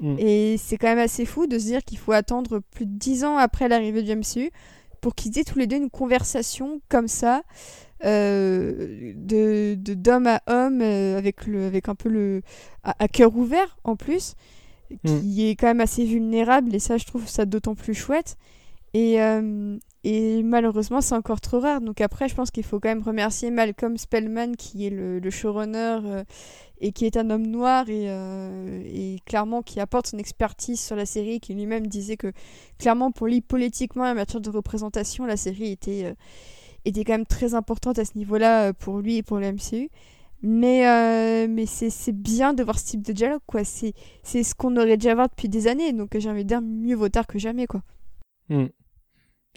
Speaker 3: Mm.
Speaker 2: Et c'est quand même assez fou de se dire qu'il faut attendre plus de 10 ans après l'arrivée du MCU pour qu'ils aient tous les deux une conversation comme ça euh, de de- d'homme à homme euh, avec le avec un peu le à, à cœur ouvert en plus qui est quand même assez vulnérable et ça je trouve ça d'autant plus chouette. Et euh, et malheureusement c'est encore trop rare donc après je pense qu'il faut quand même remercier Malcolm Spellman qui est le, showrunner euh, et qui est un homme noir et, euh, et clairement qui apporte son expertise sur la série qui lui-même disait que clairement pour lui politiquement en matière de représentation la série était euh, était quand même très importante à ce niveau-là pour lui et pour le MCU. Mais, mais c'est bien de voir ce type de dialogue, quoi. C'est ce qu'on aurait déjà voir depuis des années, donc j'ai envie dire mieux vaut tard que jamais, quoi.
Speaker 3: Mm.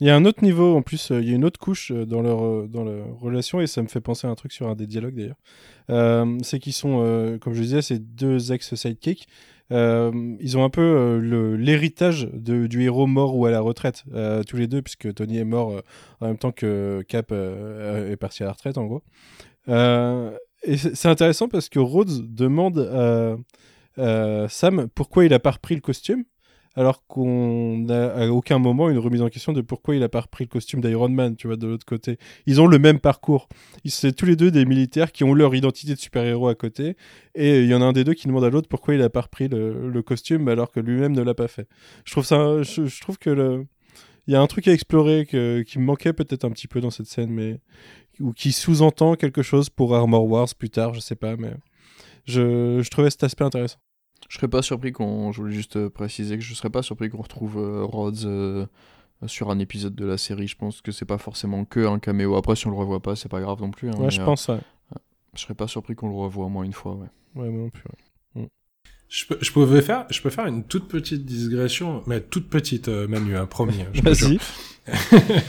Speaker 3: Il y a un autre niveau en plus, euh, il y a une autre couche euh, dans leur, euh, dans leur relation et ça me fait penser à un truc sur un des dialogues d'ailleurs. C'est qu'ils sont, comme je disais, ces deux ex-sidekicks. Ils ont un peu l'héritage du héros mort ou à la retraite, tous les deux, puisque Tony est mort en même temps que Cap est parti à la retraite en gros. Et c'est intéressant parce que Rhodes demande à Sam pourquoi il a pas repris le costume alors qu'on n'a à aucun moment une remise en question de pourquoi il a pas repris le costume d'Iron Man, tu vois, de l'autre côté. Ils ont le même parcours. C'est tous les deux des militaires qui ont leur identité de super-héros à côté, et il y en a un des deux qui demande à l'autre pourquoi il a pas repris le, costume alors que lui-même ne l'a pas fait. Je trouve ça, je, trouve que le, il y a un truc à explorer qui me manquait peut-être un petit peu dans cette scène, mais ou qui sous-entend quelque chose pour Armor Wars plus tard, je sais pas, mais je, je trouvais cet aspect intéressant.
Speaker 6: Je serais pas surpris qu'on. Je voulais juste euh, préciser que je serais pas surpris qu'on retrouve euh, Rhodes euh, sur un épisode de la série. Je pense que c'est pas forcément que un caméo. Après, si on le revoit pas, c'est pas grave non plus. hein,
Speaker 3: Ouais, je pense, ouais.
Speaker 6: Je serais pas surpris qu'on le revoie au moins une fois. Ouais.
Speaker 3: Ouais, moi non plus. ouais.
Speaker 4: Je peux, je pouvais faire, je peux faire une toute petite digression, mais toute petite, euh, Manu, un promis. hein.
Speaker 3: Vas-y.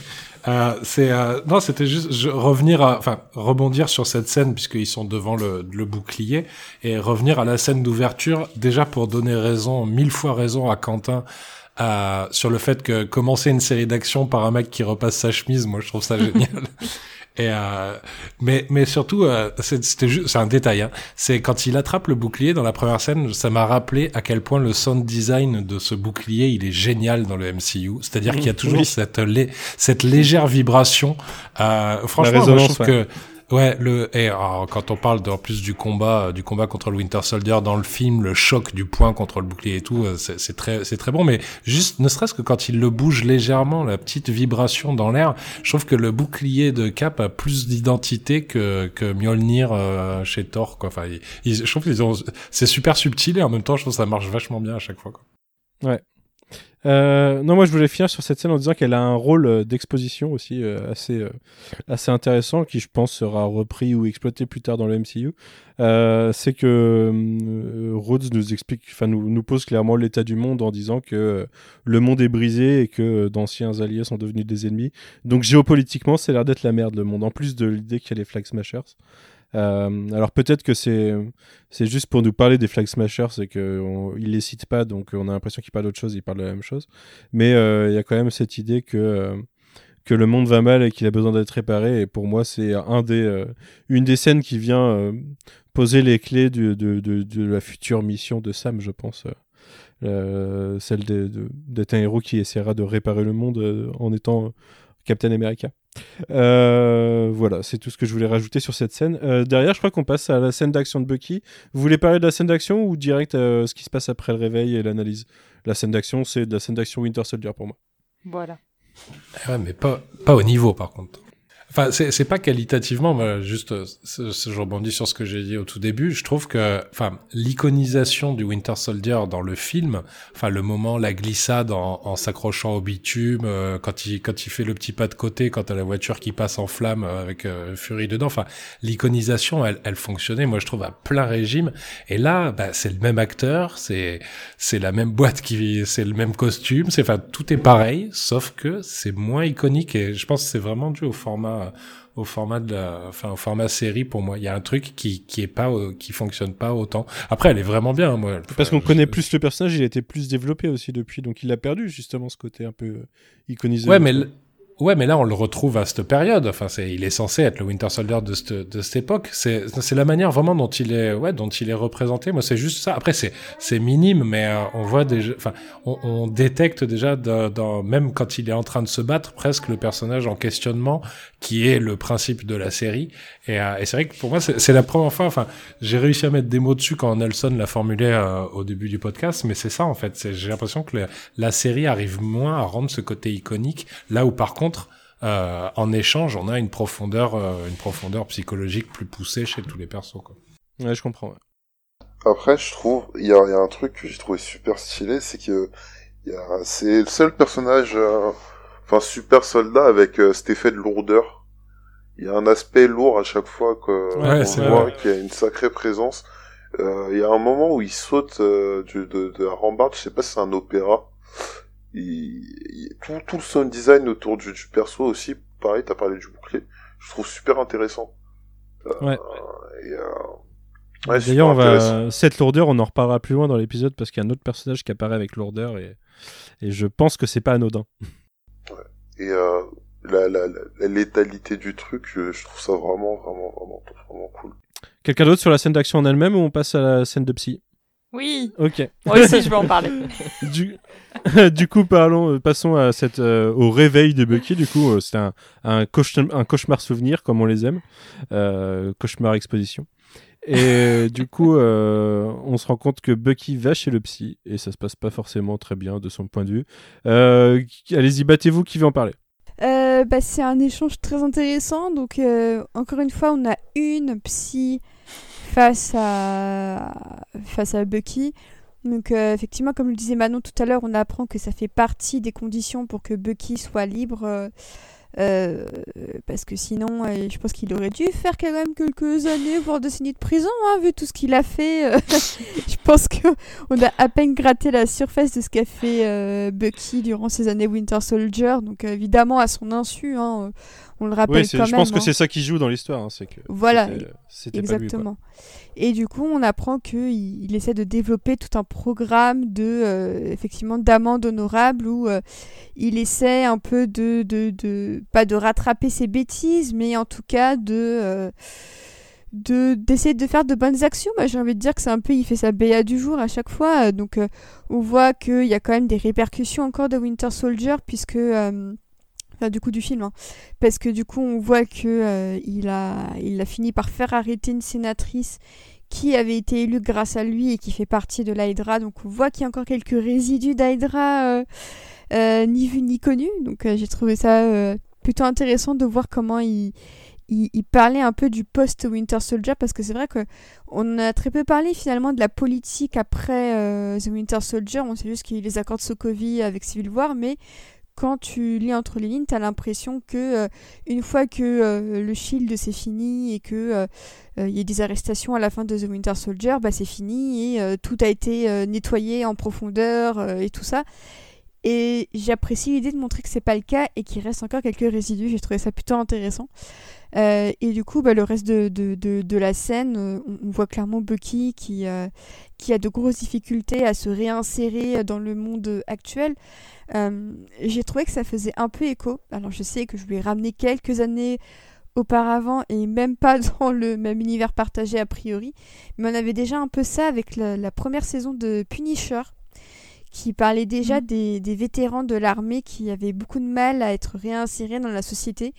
Speaker 4: Euh, c'est euh, non, c'était juste je, revenir, à, enfin rebondir sur cette scène puisqu'ils sont devant le, le bouclier et revenir à la scène d'ouverture déjà pour donner raison, mille fois raison à Quentin. euh, sur le fait que commencer une série d'action par un mec qui repasse sa chemise, moi je trouve ça génial. Et euh, mais mais surtout euh, c'est- c'était juste c'est un détail hein. c'est quand il attrape le bouclier dans la première scène ça m'a rappelé à quel point le sound design de ce bouclier il est génial dans le MCU c'est-à-dire qu'il y a toujours
Speaker 3: Oui.
Speaker 4: cette cette légère vibration euh, franchement moi, je trouve que Ouais, le et alors, quand on parle de, en plus du combat, euh, du combat contre le Winter Soldier dans le film, le choc du poing contre le bouclier et tout, euh, c'est très, c'est très bon. Mais juste, ne serait-ce que quand il le bouge légèrement, la petite vibration dans l'air, je trouve que le bouclier de Cap a plus d'identité que que Mjolnir euh, chez Thor. Quoi. Enfin, ils- je trouve qu'ils ont, c'est super subtil et en même temps, je trouve que ça marche vachement bien à chaque fois. Quoi.
Speaker 3: Euh, non, moi je voulais finir sur cette scène en disant qu'elle a un rôle euh, d'exposition aussi euh, assez, assez intéressant qui je pense sera repris ou exploité plus tard dans le MCU. C'est que Rhodes nous explique, enfin nous, nous pose clairement l'état du monde en disant que le monde est brisé et que d'anciens alliés sont devenus des ennemis. Donc géopolitiquement, c'est l'air d'être la merde le monde. En plus de l'idée qu'il y a les Flag Smashers. Euh, alors peut-être que c'est c'est juste pour nous parler des Flag Smashers et qu'il les cite pas, donc on a l'impression qu'il parle d'autre chose, il parle de la même chose. Mais euh, il y a quand même cette idée que euh, que le monde va mal et qu'il a besoin d'être réparé. Et pour moi, c'est une des scènes qui vient poser les clés de, de, la future mission de Sam, je pense. celle d'être un héros qui essaiera de réparer le monde en étant Captain America. Euh, voilà, c'est tout ce que je voulais rajouter sur cette scène. Euh, derrière, je crois qu'on passe à la scène d'action de Bucky. Vous voulez parler de la scène d'action ou direct euh, ce qui se passe après le réveil et l'analyse? La scène d'action, c'est de la scène d'action Winter Soldier pour moi.
Speaker 1: Voilà.
Speaker 4: Ouais, mais pas, pas au niveau, par contre. Enfin, c'est pas qualitativement, mais juste, euh, je rebondis sur ce que j'ai dit au tout début. Je trouve que, enfin, l'iconisation du Winter Soldier dans le film, enfin, le moment, la glissade en, en s'accrochant au bitume, euh, quand il quand il fait le petit pas de côté, quand t'as la voiture qui passe en flamme euh, avec euh, Fury dedans, enfin, l'iconisation, elle, elle fonctionnait, moi, je trouve à plein régime. Et là, bah, c'est le même acteur, c'est c'est la même boîte qui, c'est le même costume, c'est, enfin, tout est pareil, sauf que c'est moins iconique et je pense que c'est vraiment dû au format, au format de la, enfin, au format série pour moi. Il y a un truc qui, qui est pas, euh, qui fonctionne pas autant. Après, elle est vraiment bien, hein, moi.
Speaker 3: Parce qu'on connaît plus le personnage, il a été plus développé aussi depuis, donc il a perdu justement ce côté un peu euh, iconisé.
Speaker 4: Ouais, mais ouais, mais là on le retrouve à cette période. Enfin, c'est, il est censé être le Winter Soldier de cette, de cette époque. C'est, c'est la manière vraiment dont il est, ouais, dont il est représenté. Moi, c'est juste ça. Après, c'est, c'est minime, mais euh, on voit déjà, enfin, on, détecte déjà même quand il est en train de se battre, presque le personnage en questionnement, qui est le principe de la série. Et, euh, et c'est vrai que pour moi, c'est, c'est la première fois. Enfin, j'ai réussi à mettre des mots dessus quand Nelson l'a formulé euh, au début du podcast, mais c'est ça en fait. C'est, j'ai l'impression que le- la série arrive moins à rendre ce côté iconique, là où par contre, euh, en échange, on a une profondeur, euh, une profondeur psychologique plus poussée chez tous les persos. Quoi.
Speaker 3: Ouais, je comprends. ouais.
Speaker 5: Après, je trouve, il y a, il y a un truc que j'ai trouvé super stylé, c'est que il y a, c'est le seul personnage, euh, enfin super soldat avec euh, cet effet de lourdeur. Il y a un aspect lourd à chaque fois que
Speaker 4: Ouais,
Speaker 5: on voit qu'il y a une sacrée présence. Euh, il y a un moment où il saute euh, du- de, de la rambarde, je sais pas si c'est un opéra. Il, il- tout, tout le sound design autour du, du perso aussi, pareil, t'as parlé du bouclier, je trouve super intéressant. Euh,
Speaker 3: Ouais.
Speaker 5: euh, ouais,
Speaker 3: D'ailleurs, on va... cette lourdeur, on en reparlera plus loin dans l'épisode parce qu'il y a un autre personnage qui apparaît avec lourdeur et, et je pense que c'est pas anodin.
Speaker 5: Et euh, la, la, la, la létalité du truc, je, je trouve ça vraiment, vraiment, vraiment, vraiment cool.
Speaker 3: Quelqu'un d'autre sur la scène d'action en elle-même ou on passe à la scène de psy?
Speaker 1: Oui,
Speaker 3: Ok.
Speaker 1: moi aussi je vais en parler.
Speaker 3: du... du coup, parlons, euh, passons à cette, euh, au réveil de Bucky. Du coup, euh, c'est un, un, cauchemar, un cauchemar souvenir, comme on les aime. Euh, cauchemar exposition. Et du coup, euh, on se rend compte que Bucky va chez le psy et ça se passe pas forcément très bien de son point de vue. Euh, Allez-y, battez-vous, qui veut en parler?
Speaker 2: Euh, bah, c'est un échange très intéressant. Donc, euh, encore une fois, on a une psy face à, face à Bucky. Donc, euh, effectivement, comme le disait Manon tout à l'heure, on apprend que ça fait partie des conditions pour que Bucky soit libre. Euh, parce que sinon, euh, je pense qu'il aurait dû faire quand même quelques années, voire décennies de prison, hein, vu tout ce qu'il a fait. euh, je pense que on a à peine gratté la surface de ce qu'a fait Bucky durant ses années Winter Soldier. Donc évidemment à son insu, hein, on le rappelle
Speaker 3: Oui,
Speaker 2: quand
Speaker 3: je
Speaker 2: même.
Speaker 3: pense que
Speaker 2: hein.
Speaker 3: c'est ça qui joue dans l'histoire. c'est que
Speaker 2: Voilà,
Speaker 3: c'était- pas lui.
Speaker 2: Exactement. Et du coup, on apprend qu'il il essaie de développer tout un programme de, euh, effectivement, d'amende honorable où euh, il essaie un peu de, de, de, pas de rattraper ses bêtises, mais en tout cas de, euh, de d'essayer de faire de bonnes actions. Moi, j'ai envie de dire que c'est un peu, il fait sa BA du jour à chaque fois. Donc, on voit qu'il y a quand même des répercussions encore de Winter Soldier puisque Du coup du film, hein. parce que du coup on voit que euh, il a, il a fini par faire arrêter une sénatrice qui avait été élue grâce à lui et qui fait partie de l'Hydra. Donc on voit qu'il y a encore quelques résidus d'Hydra euh, euh, ni vu ni connu. Donc j'ai trouvé ça plutôt intéressant de voir comment il, il, parlait un peu du post-Winter Soldier parce que c'est vrai que on a très peu parlé finalement de la politique après The Winter Soldier. On sait juste qu'il y a les accords de Sokovie avec Civil War, mais quand tu lis entre les lignes, tu as l'impression que euh, une fois que euh, le Shield c'est fini et que euh, euh, il y a des arrestations à la fin de The Winter Soldier, bah c'est fini et tout a été nettoyé en profondeur et tout ça. Et j'apprécie l'idée de montrer que c'est pas le cas et qu'il reste encore quelques résidus. J'ai trouvé ça plutôt intéressant. Euh, et du coup, bah, le reste de, de, de, de la scène, euh, on, voit clairement Bucky qui, euh, qui a de grosses difficultés à se réinsérer dans le monde actuel. J'ai trouvé que ça faisait un peu écho. Alors je sais que je lui ai ramené quelques années auparavant et même pas dans le même univers partagé a priori, mais on avait déjà un peu ça avec la première saison de Punisher qui parlait déjà des, des vétérans de l'armée qui avaient beaucoup de mal à être réinsérés dans la société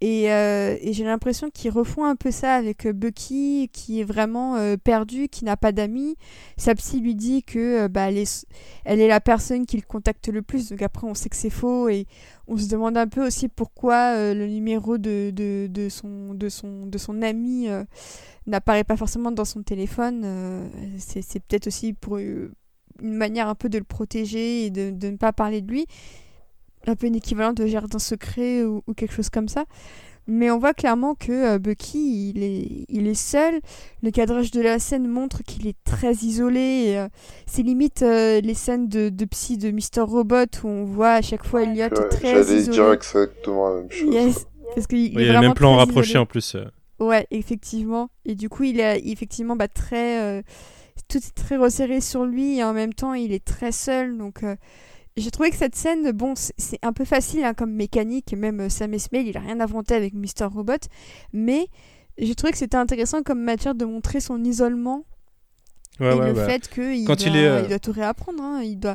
Speaker 2: Et, euh, et j'ai l'impression qu'ils refont un peu ça avec euh, Bucky, qui est vraiment euh, perdu, qui n'a pas d'amis. Sa psy lui dit que euh, bah, elle, est, elle est la personne qu'il contacte le plus. Donc après, on sait que c'est faux. Et on se demande un peu aussi pourquoi le numéro de, de, de, son, de, son, de son ami n'apparaît pas forcément dans son téléphone. C'est c'est peut-être aussi pour une manière un peu de le protéger et de, de ne pas parler de lui un peu une équivalent de jardin secret ou, ou quelque chose comme ça. Mais on voit clairement que euh, Bucky, il est, il est seul. Le cadrage de la scène montre qu'il est très isolé. euh, c'est limite euh, les scènes de, de psy de Mr. Robot où on voit à chaque fois Elliot
Speaker 5: Ouais,
Speaker 2: très
Speaker 5: J'allais
Speaker 2: isolé.
Speaker 5: dire exactement la même chose.
Speaker 2: Yes, parce il
Speaker 3: y
Speaker 2: est
Speaker 3: a le même
Speaker 2: vraiment
Speaker 3: plan rapproché
Speaker 2: isolé.
Speaker 3: en plus.
Speaker 2: Ouais, effectivement. Et du coup, il est effectivement bah, très. Tout est très resserré sur lui et en même temps, il est très seul. Donc, euh, j'ai trouvé que cette scène, bon, c'est- un peu facile hein, comme mécanique. et Même euh, Sam Esmail, il a rien inventé avec Mr. Robot. Mais j'ai trouvé que c'était intéressant comme matière de montrer son isolement
Speaker 3: Ouais,
Speaker 2: et
Speaker 3: ouais,
Speaker 2: le
Speaker 3: ouais.
Speaker 2: fait qu'il
Speaker 3: Quand
Speaker 2: doit,
Speaker 3: il est, euh,
Speaker 2: il doit tout réapprendre. hein. Il, doit,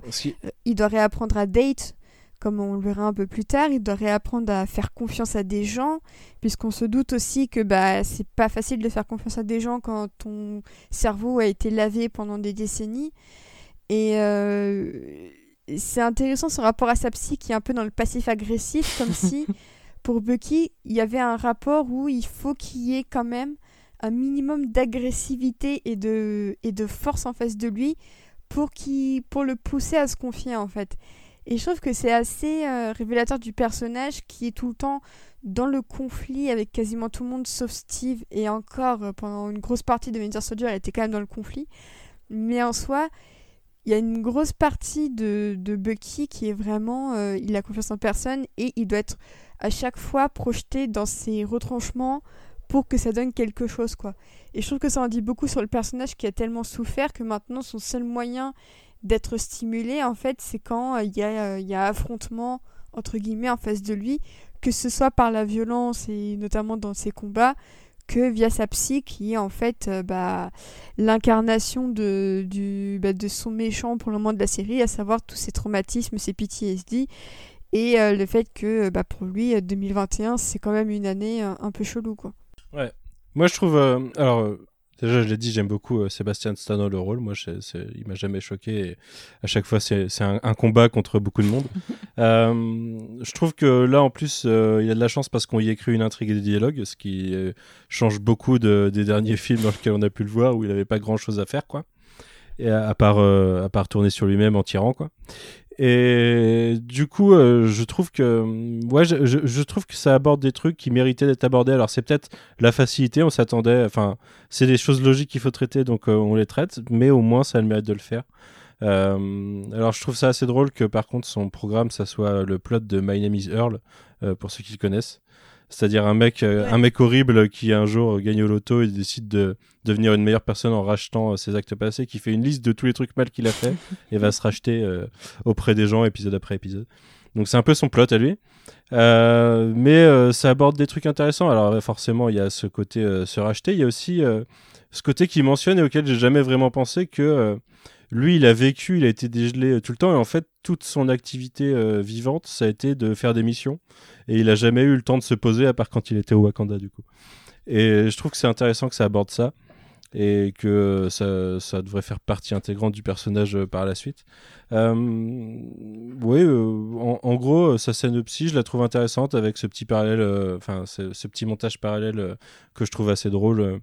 Speaker 2: il doit réapprendre à date, comme on le verra un peu plus tard. Il doit réapprendre à faire confiance à des gens, puisqu'on se doute aussi que bah, c'est pas facile de faire confiance à des gens quand ton cerveau a été lavé pendant des décennies. Et euh, c'est intéressant ce rapport à sa psy qui est un peu dans le passif agressif, comme si pour Bucky, il y avait un rapport où il faut qu'il y ait quand même un minimum d'agressivité et de, et de force en face de lui pour, pour le pousser à se confier en fait. Et je trouve que c'est assez euh, révélateur du personnage qui est tout le temps dans le conflit avec quasiment tout le monde sauf Steve et encore euh, pendant une grosse partie de Winter Soldier elle était quand même dans le conflit. Mais en soi, il y a une grosse partie de, de Bucky qui est vraiment, euh, il a confiance en personne et il doit être à chaque fois projeté dans ses retranchements pour que ça donne quelque chose quoi. Et je trouve que ça en dit beaucoup sur le personnage qui a tellement souffert que maintenant son seul moyen d'être stimulé en fait c'est quand euh, il y, a, euh, y a affrontement entre guillemets en face de lui que ce soit par la violence et notamment dans ses combats que via sa psy qui est en fait euh, bah, l'incarnation de, du, bah, de son méchant pour le moment de la série, à savoir tous ses traumatismes, ses PTSD et le fait que bah, pour lui euh, 2021 c'est quand même une année un peu chelou quoi.
Speaker 3: Moi, je trouve. alors, déjà, je l'ai dit, j'aime beaucoup euh, Sébastien Stano, le rôle. Moi, je- il m'a jamais choqué. Et à chaque fois, c'est un, un combat contre beaucoup de monde. Euh, je trouve que là, en plus, euh, il a de la chance parce qu'on y écrit une intrigue et des dialogues, ce qui euh, change beaucoup de- des derniers films dans lesquels on a pu le voir, où il n'avait pas grand chose à faire, quoi. Et à, à part, à part tourner sur lui-même en tirant, quoi. Et du coup, euh, je trouve que, ouais, je, je- je trouve que ça aborde des trucs qui méritaient d'être abordés. Alors, c'est peut-être la facilité, on s'attendait, enfin, c'est des choses logiques qu'il faut traiter, donc euh, on les traite, mais au moins ça a le mérite de le faire. Euh, alors, je trouve ça assez drôle que, par contre, son programme, ça soit le plot de My Name is Earl, euh, pour ceux qui le connaissent. C'est-à-dire un mec, euh,
Speaker 2: Ouais.
Speaker 3: un mec horrible qui un jour euh, gagne au loto et décide de devenir une meilleure personne en rachetant euh, ses actes passés, qui fait une liste de tous les trucs mal qu'il a fait et va se racheter euh, auprès des gens épisode après épisode. Donc c'est un peu son plot à lui. Euh, mais euh, ça aborde des trucs intéressants. Alors forcément, il y a ce côté se racheter. Il y a aussi ce côté qu'il mentionne et auquel j'ai jamais vraiment pensé que lui, il a vécu, il a été dégelé euh, tout le temps. Et en fait, toute son activité euh, vivante, ça a été de faire des missions. Et il a jamais eu le temps de se poser à part quand il était au Wakanda, du coup. Et je trouve que c'est intéressant que ça aborde ça et que ça, ça devrait faire partie intégrante du personnage euh, par la suite. Euh, oui, en, en gros, sa psy, je la trouve intéressante avec ce petit parallèle, enfin ce, petit montage parallèle que je trouve assez drôle,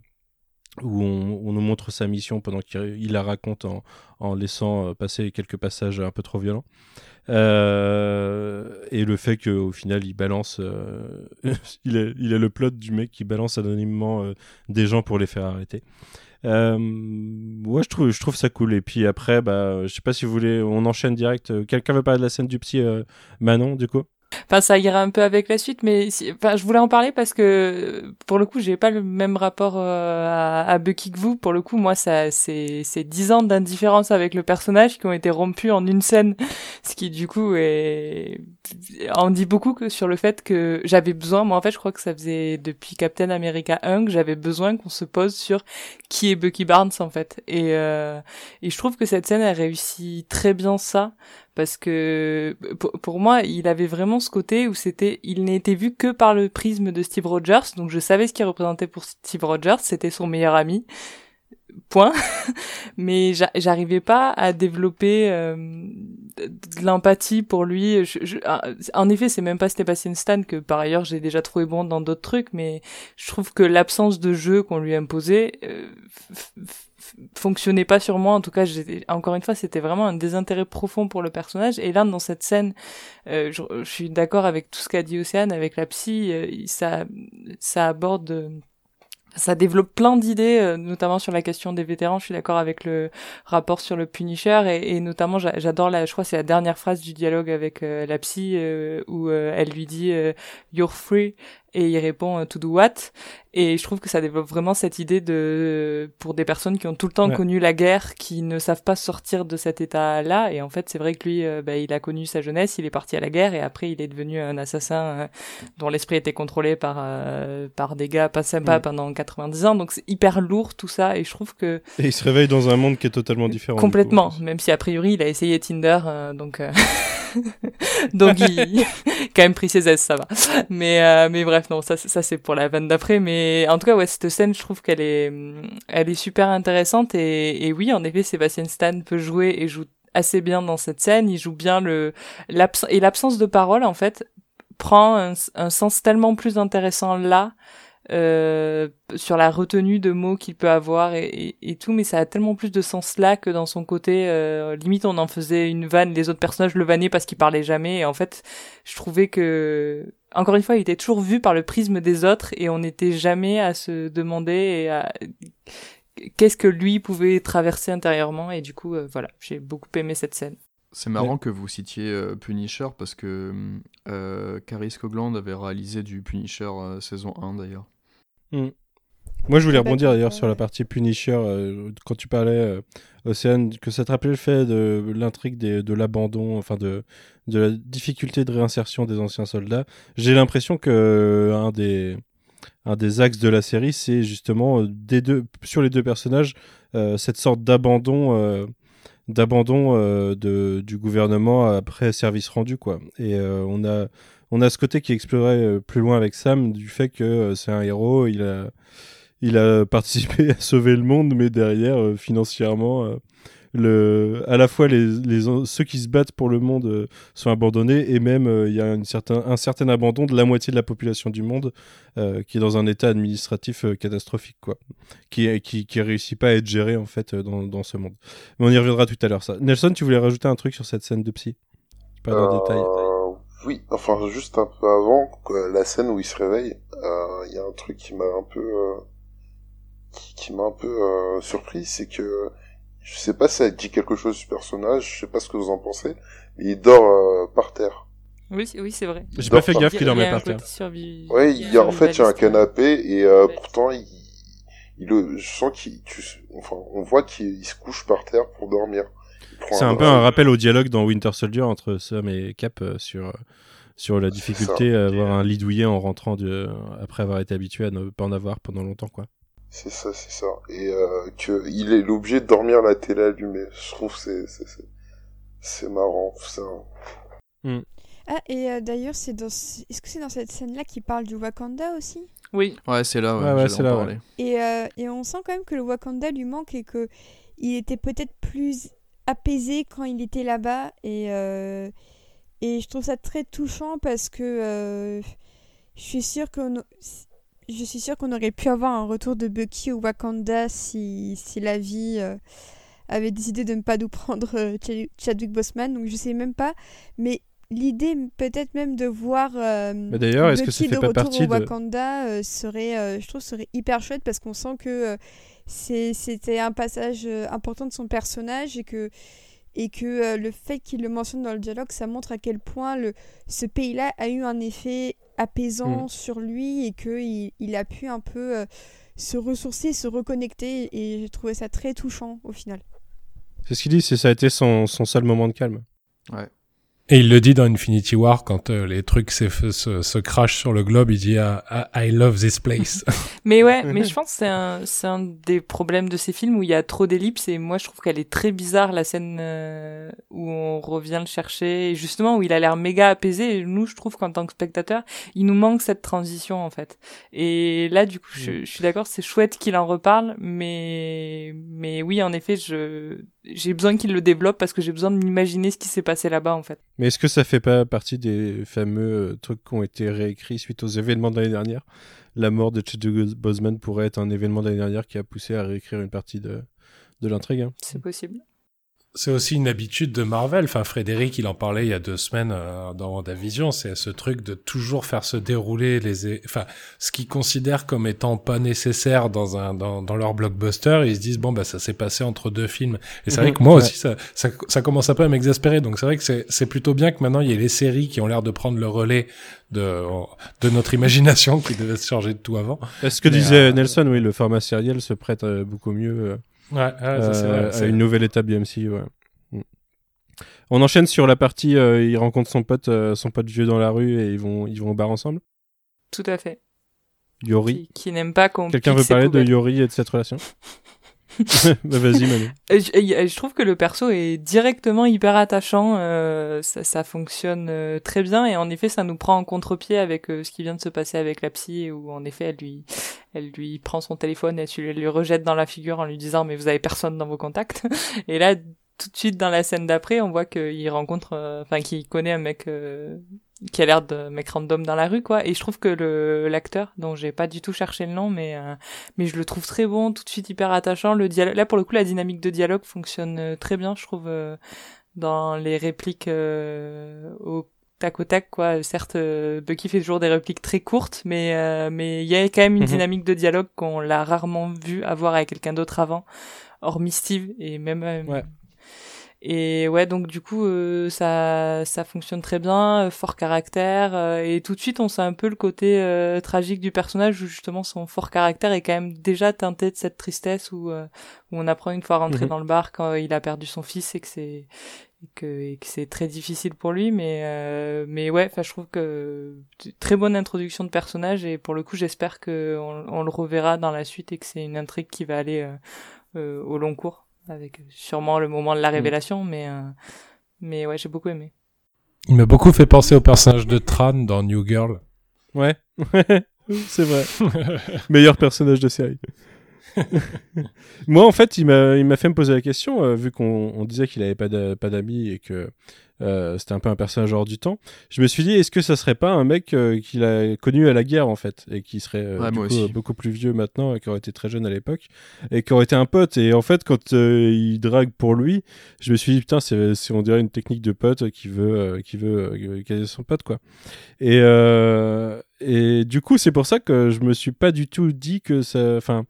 Speaker 3: où on, nous montre sa mission pendant qu'il il la raconte en, laissant euh, passer quelques passages un peu trop violents. Euh, et le fait qu'au final, il balance, euh, il, a le plot du mec qui balance anonymement des gens pour les faire arrêter. Ouais, je trouve, je trouve ça cool. Et puis après, bah, je sais pas si vous voulez, on enchaîne direct. Quelqu'un veut parler de la scène du psy Manon, du coup?
Speaker 1: Enfin, ça ira un peu avec la suite, mais si- enfin, je voulais en parler parce que pour le coup, j'ai pas le même rapport euh, à, Bucky que vous. Pour le coup, moi, ça, c'est, c'est dix ans d'indifférence avec le personnage qui ont été rompus en une scène, ce qui du coup est, en dit beaucoup que sur le fait que j'avais besoin. Moi, en fait, je crois que ça faisait depuis Captain America 1 que j'avais besoin qu'on se pose sur qui est Bucky Barnes en fait. Et euh, et je trouve que cette scène elle réussit très bien ça parce que pour, moi, il avait vraiment ce côté où c'était, il n'était vu que par le prisme de Steve Rogers, donc je savais ce qu'il représentait pour Steve Rogers, c'était son meilleur ami. Point. Mais j'arrivais pas à développer euh, de l'empathie pour lui. Je, ah, en effet, c'est même pas Sébastien Stan que par ailleurs j'ai déjà trouvé bon dans d'autres trucs, mais je trouve que l'absence de jeu qu'on lui imposait euh, fonctionnait pas sur moi. En tout cas, encore une fois, c'était vraiment un désintérêt profond pour le personnage. Et là, dans cette scène, euh, je, je, suis d'accord avec tout ce qu'a dit Océane, avec la psy, ça, ça aborde ça développe plein d'idées, euh, notamment sur la question des vétérans. Je suis d'accord avec le rapport sur le Punisher et, et notamment j'adore la, je crois c'est la dernière phrase du dialogue avec euh, la psy euh, où elle lui dit "You're free" et il répond "To do what" et je trouve que ça développe vraiment cette idée de, pour des personnes qui ont tout le temps connu la guerre, qui ne savent pas sortir de cet état-là. Et en fait, c'est vrai que lui, euh, bah, il a connu sa jeunesse, il est parti à la guerre et après, il est devenu un assassin euh, dont l'esprit était contrôlé par euh, par des gars pas sympas pendant 90 ans. Donc c'est hyper lourd tout ça. Et je trouve que
Speaker 3: et il se réveille dans un monde qui est totalement différent.
Speaker 1: Complètement. même si a priori, il a essayé Tinder, donc. donc il quand même pris ses aises ça va mais mais bref non ça ça c'est pour la vanne d'après mais en tout cas ouais cette scène, je trouve qu'elle est, elle est super intéressante et, oui, en effet, Sébastien Stan peut jouer et joue assez bien dans cette scène. Il joue bien le et l'absence de parole en fait prend un, sens tellement plus intéressant là. Euh, sur la retenue de mots qu'il peut avoir et, et, tout, mais ça a tellement plus de sens là que dans son côté. Euh, limite, on en faisait une vanne, les autres personnages le vannaient parce qu'il parlait jamais. Et en fait, je trouvais que encore une fois, il était toujours vu par le prisme des autres et on n'était jamais à se demander qu'est-ce que lui pouvait traverser intérieurement. Et du coup, euh, voilà, j'ai beaucoup aimé cette scène.
Speaker 6: C'est marrant que vous citiez euh, Punisher parce que euh, Caris Cogland avait réalisé du Punisher euh, saison 1 d'ailleurs.
Speaker 3: Hmm. Moi, je voulais rebondir d'ailleurs sur la partie Punisher quand tu parlais, Océane, que ça te rappelait le fait de l'intrigue de l'abandon, enfin de, de la difficulté de réinsertion des anciens soldats. J'ai l'impression que euh, un des un des axes de la série, c'est justement euh, des deux sur les deux personnages euh, cette sorte d'abandon d'abandon de du gouvernement après service rendu quoi. Et on a on a ce côté qui explorait plus loin avec Sam du fait que c'est un héros, il a il a participé à sauver le monde, mais derrière financièrement le, à la fois les, ceux qui se battent pour le monde euh, sont abandonnés et même euh, il y a une un certain abandon de la moitié de la population du monde euh, qui est dans un état administratif catastrophique quoi. Qui, qui, qui réussit pas à être géré en fait dans, dans, ce monde. Mais on y reviendra tout à l'heure ça. Nelson tu voulais rajouter un truc sur cette scène de psy?
Speaker 5: Pas dans le détail oui enfin juste un peu avant la scène où il se réveille il y a un truc qui m'a un peu qui, qui m'a un peu surpris c'est que je sais pas si ça dit quelque chose du personnage, je sais pas ce que vous en pensez, mais il dort euh, par terre.
Speaker 1: Oui, oui c'est vrai.
Speaker 3: J'ai pas fait gaffe qu'il dormait par terre.
Speaker 5: Oui, il y a, en fait, il y a un canapé et euh, pourtant, il, il, je sens qu'il, enfin, on voit qu'il se couche par terre pour dormir.
Speaker 3: C'est un, peu un rappel au dialogue dans Winter Soldier entre Sam et Cap euh, sur sur la difficulté à avoir un lit douillet en rentrant de, après avoir été habitué à ne pas en avoir pendant longtemps, quoi.
Speaker 5: C'est ça, c'est ça. Et euh, que il est obligé de dormir la télé allumée. Je trouve c'est c'est marrant ça.
Speaker 2: Mm. Ah et euh, d'ailleurs c'est dans est-ce que c'est dans cette scène là qui parle du Wakanda aussi?
Speaker 1: Oui.
Speaker 6: Ouais c'est là.
Speaker 3: Ouais, ouais, c'est là.
Speaker 2: Et euh, et on sent quand même que le Wakanda lui manque et que il était peut-être plus apaisé quand il était là-bas et euh, et je trouve ça très touchant parce que je suis sûre que je suis sûre qu'on aurait pu avoir un retour de Bucky au Wakanda si, si la vie euh, avait décidé de ne pas nous prendre euh, Chadwick Boseman. Donc je sais même pas. Mais l'idée peut-être même de voir euh,
Speaker 3: d'ailleurs est-ce que ça fait
Speaker 2: de
Speaker 3: pas
Speaker 2: retour au Wakanda serait je trouve serait hyper chouette parce qu'on sent que c'était un passage important de son personnage et que et que le fait qu'il le mentionne dans le dialogue ça montre à quel point le ce pays-là a eu un effet apaisant mm. sur lui et qu'il il a pu un peu euh, se ressourcer, se reconnecter et j'ai trouvé ça très touchant au final.
Speaker 3: C'est ce qu'il dit, ça a été son, son, seul moment de calme.
Speaker 6: Ouais.
Speaker 4: Et il le dit dans Infinity War quand euh, les trucs se, se, se crachent sur le globe, il dit ah, ah, I love this place.
Speaker 1: mais ouais, mais je pense que c'est un, c'est un des problèmes de ces films où il y a trop d'ellipses et moi je trouve qu'elle est très bizarre la scène euh, où on revient le chercher et justement où il a l'air méga apaisé. Et nous, je trouve qu'en tant que spectateur, il nous manque cette transition en fait. Et là, du coup, je, je suis d'accord, c'est chouette qu'il en reparle, mais mais oui, en effet, je j'ai besoin qu'il le développe parce que j'ai besoin de m'imaginer ce qui s'est passé là-bas en fait.
Speaker 3: Mais est-ce que ça fait pas partie des fameux euh, trucs qui ont été réécrits suite aux événements de l'année dernière? La mort de Chadwick Boseman pourrait être un événement de l'année dernière qui a poussé à réécrire une partie de, de l'intrigue. Hein.
Speaker 1: C'est possible.
Speaker 4: C'est aussi une habitude de Marvel. Enfin, Frédéric, il en parlait il y a deux semaines euh, dans WandaVision. C'est ce truc de toujours faire se dérouler les, enfin, ce qu'ils considèrent comme étant pas nécessaire dans un, dans, dans leur blockbuster. Ils se disent, bon, bah, ça s'est passé entre deux films. Et c'est vrai que moi aussi, ça, ça, ça, commence un peu à m'exaspérer. Donc c'est vrai que c'est plutôt bien que maintenant il y ait les séries qui ont l'air de prendre le relais de, de notre imagination qui devait se charger de tout avant.
Speaker 3: Ce que Mais disait euh, Nelson, oui, le format sériel se prête euh, beaucoup mieux
Speaker 4: Ouais, ouais
Speaker 3: euh,
Speaker 4: c'est vrai.
Speaker 3: à une nouvelle étape du MCU. Ouais. Mm. On enchaîne sur la partie euh, il rencontre son pote, euh, son pote vieux dans la rue et ils vont, ils vont au bar ensemble.
Speaker 1: Tout à fait.
Speaker 3: Yori.
Speaker 1: Qui, qui n'aime pas qu'on.
Speaker 3: Quelqu'un veut parler de Yori et de cette relation? bah Vas-y, Manu.
Speaker 1: Je, trouve que le perso est directement hyper attachant. Euh, ça, ça, fonctionne euh, très bien et en effet, ça nous prend en contre-pied avec euh, ce qui vient de se passer avec la psy, où en effet, elle lui, elle lui prend son téléphone et elle lui rejette dans la figure en lui disant mais vous avez personne dans vos contacts. Et là, tout de suite dans la scène d'après, on voit qu'il rencontre, euh, enfin qu'il connaît un mec qui a l'air de mec random dans la rue quoi et je trouve que le l'acteur dont j'ai pas du tout cherché le nom mais euh, mais je le trouve très bon tout de suite hyper attachant le dialogue là pour le coup la dynamique de dialogue fonctionne euh, très bien je trouve euh, dans les répliques euh, au tac au tac quoi certes Bucky fait toujours des répliques très courtes mais mais il y a quand même une
Speaker 3: Mhm.
Speaker 1: dynamique de dialogue qu'on l'a rarement vu avoir avec quelqu'un d'autre avant hormis Steve et même euh,
Speaker 3: Ouais.
Speaker 1: Et ouais, donc du coup, euh, ça, ça fonctionne très bien, euh, fort caractère, euh, et tout de suite, on sent un peu le côté euh, tragique du personnage, où justement son fort caractère est quand même déjà teinté de cette tristesse, où, euh, où on apprend une fois rentré
Speaker 3: Mhm.
Speaker 1: dans le bar quand il a perdu son fils et que c'est que, et que c'est très difficile pour lui, mais euh, mais ouais, enfin, je trouve que très bonne introduction de personnage, et pour le coup, j'espère que on, on le reverra dans la suite et que c'est une intrigue qui va aller euh, euh, au long cours avec sûrement le moment de la révélation, mais euh, mais ouais, j'ai beaucoup aimé.
Speaker 4: Il m'a beaucoup fait penser au personnage de Tran dans New Girl.
Speaker 3: Ouais, c'est vrai. Meilleur personnage de série. Moi, en fait, il m'a, il m'a fait me poser la question, euh, vu qu'on on disait qu'il avait pas, d'a- pas d'amis et que euh, c'était un peu un personnage hors du temps. Je me suis dit, est-ce que ça serait pas un mec euh, qu'il a connu à la guerre, en fait, et qui serait euh,
Speaker 6: Ouais,
Speaker 3: du
Speaker 6: moi
Speaker 3: coup,
Speaker 6: aussi.
Speaker 3: beaucoup plus vieux maintenant et qui aurait été très jeune à l'époque, et qui aurait été un pote. Et en fait, quand il drague pour lui, je me suis dit, putain, c'est, c'est on dirait une technique de pote qui veut, qui veut caser son pote, quoi. Et, et du coup, c'est pour ça que je me suis pas du tout dit que ça. Enfin,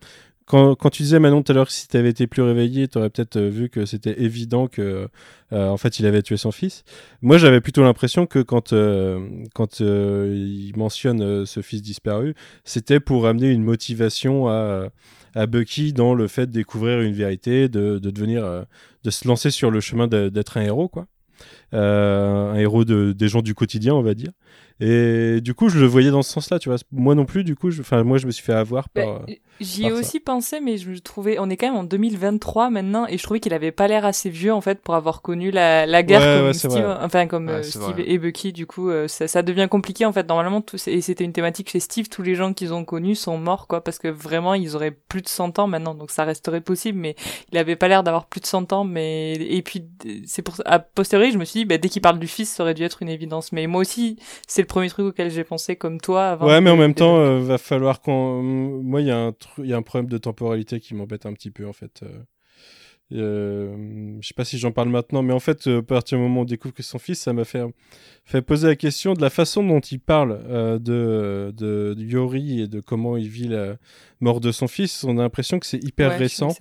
Speaker 3: quand, tu disais Manon tout à l'heure que si tu avais été plus réveillé, tu aurais peut-être euh, vu que c'était évident que euh, en fait il avait tué son fils. Moi, j'avais plutôt l'impression que quand euh, quand il mentionne ce fils disparu, c'était pour amener une motivation à à Bucky dans le fait de découvrir une vérité, de, de devenir, de se lancer sur le chemin d'être un héros, quoi. Un héros de, des gens du quotidien, on va dire. Et du coup, je le voyais dans ce sens-là, tu vois. Moi non plus, du coup, je- enfin, moi, je me suis fait avoir par.
Speaker 1: Bah, J'y ai
Speaker 3: ça.
Speaker 1: aussi pensé, mais je trouvais, on est quand même en 2023 maintenant, et je trouvais qu'il avait pas l'air assez vieux en fait pour avoir connu la, la guerre
Speaker 3: Ouais,
Speaker 1: comme
Speaker 3: ouais,
Speaker 1: Steve,
Speaker 3: vrai.
Speaker 1: enfin comme
Speaker 6: Ouais,
Speaker 1: euh, Steve
Speaker 6: vrai.
Speaker 1: et Bucky. Du coup, euh, ça, ça devient compliqué en fait. Normalement, tout, et c'était une thématique chez Steve. Tous les gens qu'ils ont connus sont morts quoi, parce que vraiment ils auraient plus de 100 ans maintenant, donc ça resterait possible. Mais il avait pas l'air d'avoir plus de 100 ans. Mais et puis c'est pour à posteriori, je me suis dit, bah, dès qu'il parle du fils, ça aurait dû être une évidence. Mais moi aussi, c'est le premier truc auquel j'ai pensé comme toi. Avant
Speaker 3: Ouais, mais en même temps, euh, va falloir qu'on. Moi, il y a un tru- il y a un problème de temporalité qui m'embête un petit peu en fait. Euh, je sais pas si j'en parle maintenant, mais en fait, euh, à partir du moment où on découvre que son fils, ça m'a fait, fait poser la question de la façon dont il parle euh, de, de, de Yori et de comment il vit la mort de son fils. On a l'impression que c'est hyper
Speaker 1: Ouais,
Speaker 3: récent.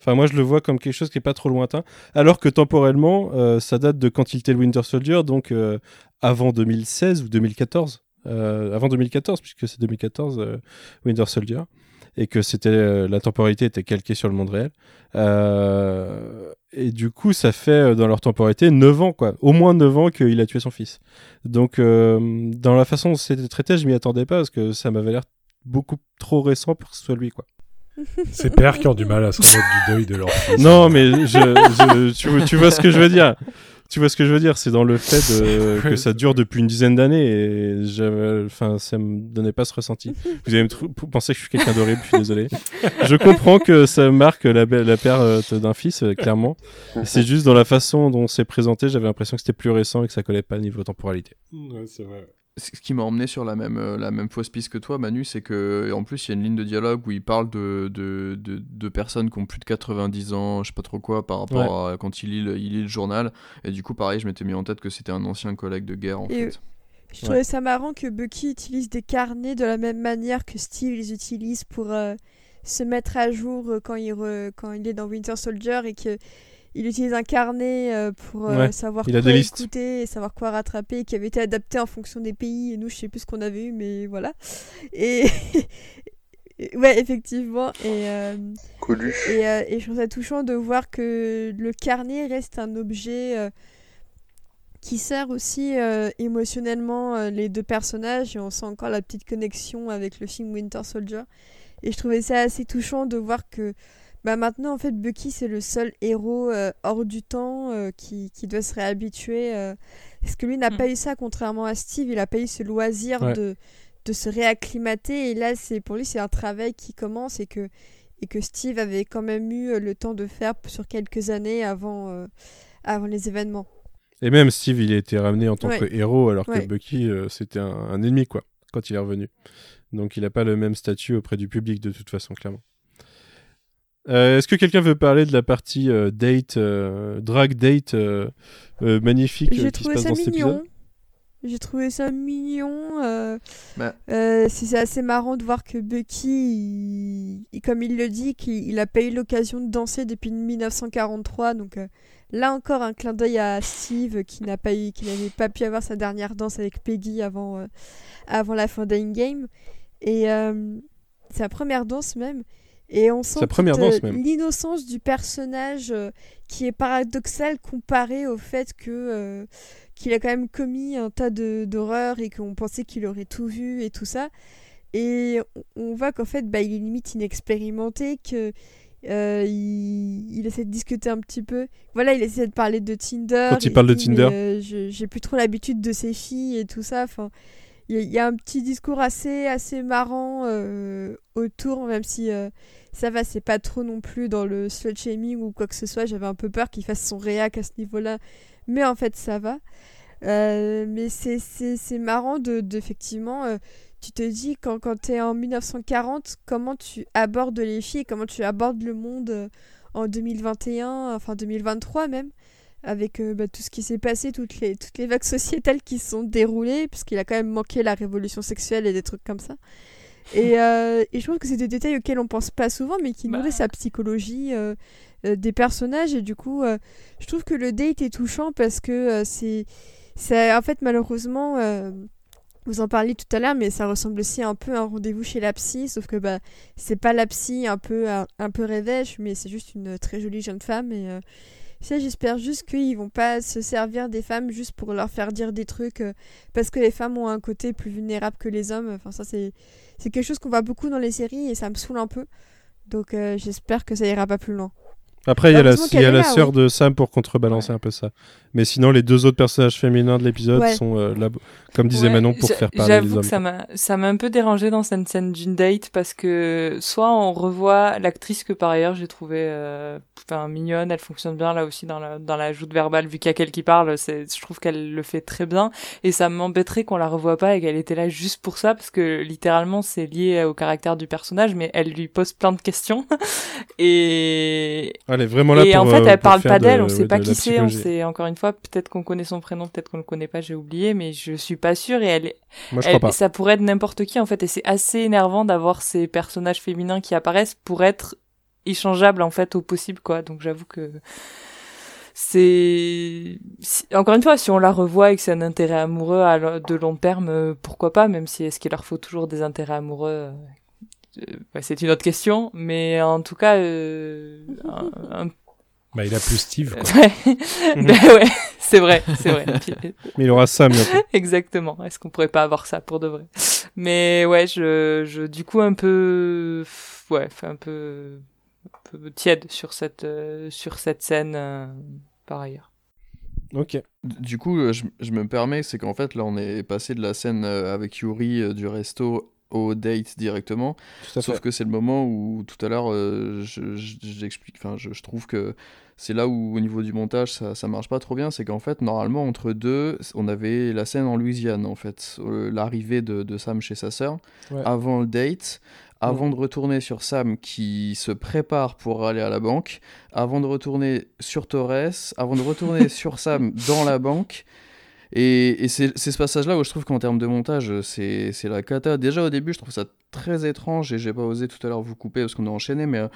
Speaker 3: Enfin, moi, je le vois comme quelque chose qui est pas trop lointain, alors que temporellement, euh, ça date de quand il était le Winter Soldier, donc avant 2016 ou 2014. Euh, avant 2014, puisque c'est 2014 euh, Winter Soldier. Et que c'était euh, la temporalité était calquée sur le monde réel. Euh, et du coup, ça fait euh, dans leur temporalité 9 ans, quoi. Au moins 9 ans qu'il a tué son fils. Donc, euh, dans la façon dont c'était traité, je m'y attendais pas parce que ça m'avait l'air beaucoup trop récent pour que ce soit lui, quoi.
Speaker 4: Ces pères qui ont du mal à se remettre du deuil de leur fils.
Speaker 3: Non, mais je, je- tu, vois- tu vois ce que je veux dire. Tu vois ce que je veux dire, c'est dans le fait de- que ça dure depuis une dizaine d'années et j'avais, enfin, ça me donnait pas ce ressenti. Vous allez me trou- penser que je suis quelqu'un d'horrible, je suis désolé. Je comprends que ça marque la, la perte d'un fils, euh, clairement. C'est juste dans la façon dont c'est présenté, j'avais l'impression que c'était plus récent et que ça collait pas niveau temporalité.
Speaker 4: Ouais, c'est vrai.
Speaker 6: Ce qui m'a emmené sur la même, euh, la même fausse piste que toi, Manu, c'est que en plus il y a une ligne de dialogue où il parle de, de, de, de personnes qui ont plus de 90 ans, je sais pas trop quoi, par rapport à quand il lit, le, il lit le journal. Et du coup, pareil, je m'étais mis en tête que c'était un ancien collègue de guerre en
Speaker 2: Et-
Speaker 6: fait.
Speaker 2: Je trouvais ça marrant que Bucky utilise des carnets de la même manière que Steve les utilise pour euh, se mettre à jour euh, quand il, re- quand il est dans Winter Soldier et que il utilise un carnet euh, pour euh,
Speaker 3: Ouais,
Speaker 2: savoir
Speaker 3: il a
Speaker 2: quoi écouter et savoir quoi rattraper et qui avait été adapté en fonction des pays. Et nous je sais plus ce qu'on avait eu mais voilà. Et ouais effectivement. Et euh,
Speaker 5: Coluche.
Speaker 2: et, euh, et je trouve ça touchant de voir que le carnet reste un objet euh, qui sert aussi euh, émotionnellement euh, les deux personnages. Et on sent encore la petite connexion avec le film Winter Soldier. Et je trouvais ça assez touchant de voir que bah, maintenant en fait Bucky c'est le seul héros euh, hors du temps euh, qui, qui doit se réhabituer. euh, parce que lui n'a
Speaker 1: Mm.
Speaker 2: pas eu ça contrairement à Steve, il a pas eu ce loisir
Speaker 3: Ouais.
Speaker 2: de, de se réacclimater et là c'est pour lui c'est un travail qui commence et que et que Steve avait quand même eu euh, le temps de faire sur quelques années avant, avant les événements.
Speaker 3: Et même Steve, il a été ramené en tant
Speaker 2: Ouais.
Speaker 3: que héros, alors que. Bucky, c'était un, un ennemi, quoi, quand il est revenu. Donc il n'a pas le même statut auprès du public, de toute façon, clairement. Euh, Est-ce que quelqu'un veut parler de la partie euh, date, euh, drag date euh, euh, magnifique euh,
Speaker 2: J'ai
Speaker 3: qui se
Speaker 2: trouvé
Speaker 3: passe
Speaker 2: ça
Speaker 3: dans cet
Speaker 2: mignon.
Speaker 3: épisode?
Speaker 2: J'ai trouvé ça mignon. euh,
Speaker 6: Bah.
Speaker 2: euh, c'est c'est assez marrant de voir que Bucky, il- il- comme il le dit, qu'il n'a pas eu l'occasion de danser depuis 1943. Donc euh, là encore un clin d'œil à Steve qui n'a pas eu, qui n'avait pas pu avoir sa dernière danse avec Peggy avant, euh, avant la fin d'Endgame. Et euh, sa première danse même. Et on sent euh, l'innocence du personnage euh, qui est paradoxal comparé au fait que euh, qu'il a quand même commis un tas de- d'horreurs et qu'on pensait qu'il aurait tout vu et tout ça. Et on- voit qu'en fait, bah, il est limite inexpérimenté, que euh, il, il essaie de discuter un petit peu. Voilà, il essaie de parler de Tinder.
Speaker 3: Quand il parle de Tinder.
Speaker 2: euh, J'ai plus trop l'habitude de ces filles et tout ça. Enfin, il y, a- un petit discours assez, assez marrant euh, autour, même si euh, ça va, c'est pas trop non plus dans le slut shaming ou quoi que ce soit. J'avais un peu peur qu'il fasse son réac à ce niveau-là, mais en fait, ça va. Euh, mais c'est- marrant de, effectivement, tu te dis quand, quand tu es en 1940, comment tu abordes les filles, comment tu abordes le monde en 2021, enfin 2023 même, avec euh, bah, tout ce qui s'est passé, toutes les, toutes les vagues sociétales qui se sont déroulées, puisqu'il a quand même manqué la révolution sexuelle et des trucs comme ça. Et, euh, et je trouve que c'est des détails auxquels on pense pas souvent, mais qui
Speaker 1: Bah.
Speaker 2: nourrissent la psychologie euh, des personnages. Et du coup, je trouve que le date est touchant parce que c'est. c'est- En fait, malheureusement, vous en parliez tout à l'heure, mais ça ressemble aussi un peu à un rendez-vous chez la psy, sauf que bah, c'est pas la psy un peu, un, un peu rêvèche, mais c'est juste une très jolie jeune femme. Et j'espère juste qu'ils vont pas se servir des femmes juste pour leur faire dire des trucs euh, parce que les femmes ont un côté plus vulnérable que les hommes. Enfin, c'est quelque chose qu'on voit beaucoup dans les séries et ça me saoule un peu. Donc, euh, j'espère que ça ira pas plus loin.
Speaker 3: Après, il y a la, y a sœur
Speaker 2: oui.
Speaker 3: de Sam pour contrebalancer un peu ça. Mais sinon, les deux autres personnages féminins de l'épisode
Speaker 2: Ouais.
Speaker 3: sont euh, là, comme disait
Speaker 1: Ouais,
Speaker 3: Manon, pour faire parler les
Speaker 1: J'avoue
Speaker 3: hommes.
Speaker 1: que ça m'a, ça m'a un peu dérangé dans cette scène d'une date parce que soit on revoit l'actrice que par ailleurs j'ai trouvé euh, enfin, mignonne, elle fonctionne bien là aussi dans la, dans la joute verbale vu qu'il y a qu'elle qui parle, je trouve qu'elle le fait très bien et ça m'embêterait qu'on la revoie pas et qu'elle était là juste pour ça parce que littéralement c'est lié au caractère du personnage mais elle lui pose plein de questions et,
Speaker 3: Elle est vraiment là
Speaker 1: et
Speaker 3: pour,
Speaker 1: en fait,
Speaker 3: euh,
Speaker 1: elle parle pas
Speaker 3: de-
Speaker 1: d'elle, on
Speaker 3: ouais,
Speaker 1: sait
Speaker 3: de
Speaker 1: pas qui c'est, on sait encore une fois, peut-être qu'on connaît son prénom, peut-être qu'on le connaît pas, j'ai oublié, mais je suis pas sûre et elle,
Speaker 3: Moi, je
Speaker 1: elle-
Speaker 3: crois pas.
Speaker 1: ça pourrait être n'importe qui en fait et c'est assez énervant d'avoir ces personnages féminins qui apparaissent pour être échangeables en fait au possible quoi. Donc j'avoue que c'est encore une fois si on la revoit et que c'est un intérêt amoureux de long terme, euh, pourquoi pas même si est-ce qu'il leur faut toujours des intérêts amoureux euh, bah, c'est une autre question, mais en tout cas, euh, un, un-
Speaker 4: Bah, il a plus Steve, quoi.
Speaker 1: Ouais, Ben ouais, c'est vrai, c'est vrai.
Speaker 3: Mais il aura Sam bientôt.
Speaker 1: Exactement. Est-ce qu'on pourrait pas avoir ça pour de vrai? Mais ouais, je, je, du coup, un peu, ouais, fait un peu, un peu tiède sur cette, euh, sur cette scène, euh, par ailleurs.
Speaker 3: Ok.
Speaker 6: Du coup, je, je me permets, c'est qu'en fait, là, on est passé de la scène avec Yuri euh, du resto au date directement. Sauf que c'est le moment où, tout à l'heure, euh, je- je- j'explique, enfin, je, je trouve que c'est là où, au niveau du montage, ça, ça marche pas trop bien. C'est qu'en fait, normalement, entre deux, on avait la scène en Louisiane, en fait. Euh, L'arrivée de, de Sam chez sa sœur,
Speaker 3: Ouais.
Speaker 6: avant le date. Avant de retourner sur Sam qui se prépare pour aller à la banque, avant de retourner sur Torres, avant de retourner sur Sam dans la banque. Et, et c'est ce passage-là où je trouve qu'en termes de montage, c'est la cata. Déjà au début, je trouve ça très étrange et j'ai pas osé tout à l'heure vous couper parce qu'on a enchaîné, mais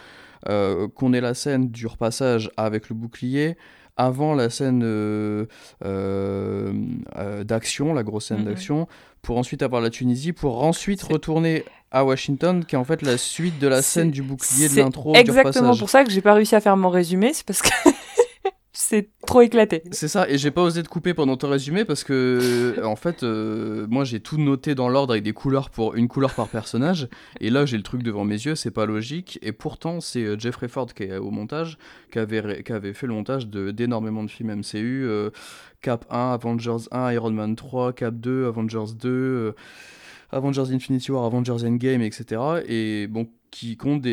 Speaker 6: euh, qu'on ait la scène du repassage avec le bouclier avant la scène euh, euh, d'action, la grosse scène d'action, pour ensuite avoir la Tunisie, pour ensuite retourner à Washington, qui est en fait la suite de la scène du bouclier de l'intro du
Speaker 1: Exactement
Speaker 6: repassage.
Speaker 1: pour ça que j'ai pas réussi à faire mon résumé, c'est parce que c'est trop éclaté.
Speaker 6: C'est ça, et j'ai pas osé te couper pendant ton résumé parce que, euh, en fait, euh, moi j'ai tout noté dans l'ordre avec des couleurs pour une couleur par personnage, et là j'ai le truc devant mes yeux, c'est pas logique, et pourtant c'est euh, Jeffrey Ford qui est au montage, qui avait, fait le montage de- d'énormément de films MCU, euh, Cap 1, Avengers 1, Iron Man 3, Cap 2, Avengers 2, euh, Avengers Infinity War, Avengers Endgame, etc. Et bon, qui compte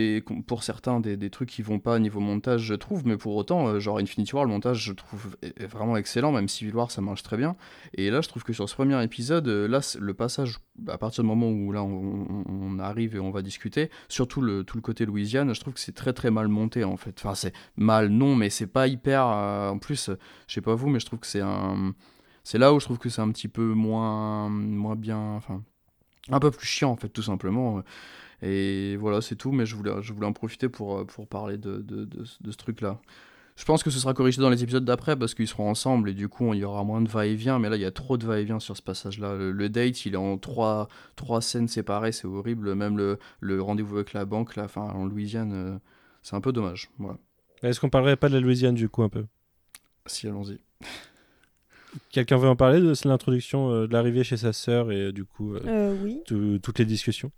Speaker 6: pour certains des, trucs qui vont pas niveau montage, je trouve, mais pour autant, euh, genre Infinity War, le montage, je trouve vraiment excellent, même Civil War, ça marche très bien. Et là, je trouve que sur ce premier épisode, euh, là, le passage, à partir du moment où là, on, arrive et on va discuter, surtout tout le côté Louisiane, je trouve que c'est très très mal monté en fait. Enfin, c'est mal, non, mais c'est pas hyper. euh, en plus, je sais pas vous, mais je trouve que c'est un. C'est là où je trouve que c'est un petit peu moins, moins bien. Enfin, un peu plus chiant en fait, tout simplement. Et voilà, c'est tout, mais je voulais, je voulais en profiter pour, euh, pour parler de, de, de, de ce truc-là. Je pense que ce sera corrigé dans les épisodes d'après parce qu'ils seront ensemble et du coup il y aura moins de va-et-vient. Mais là il y a trop de va-et-vient sur ce passage-là. Le, le date il est en trois, trois scènes séparées, c'est horrible. Même le, le rendez-vous avec la banque, là, enfin, en Louisiane, euh, c'est un peu dommage. Voilà.
Speaker 3: Est-ce qu'on parlerait pas de la Louisiane du coup un peu?
Speaker 6: Si, allons-y.
Speaker 3: Quelqu'un veut en parler de l'introduction euh, de l'arrivée chez sa sœur et euh, du coup euh,
Speaker 2: oui.
Speaker 3: toutes les discussions?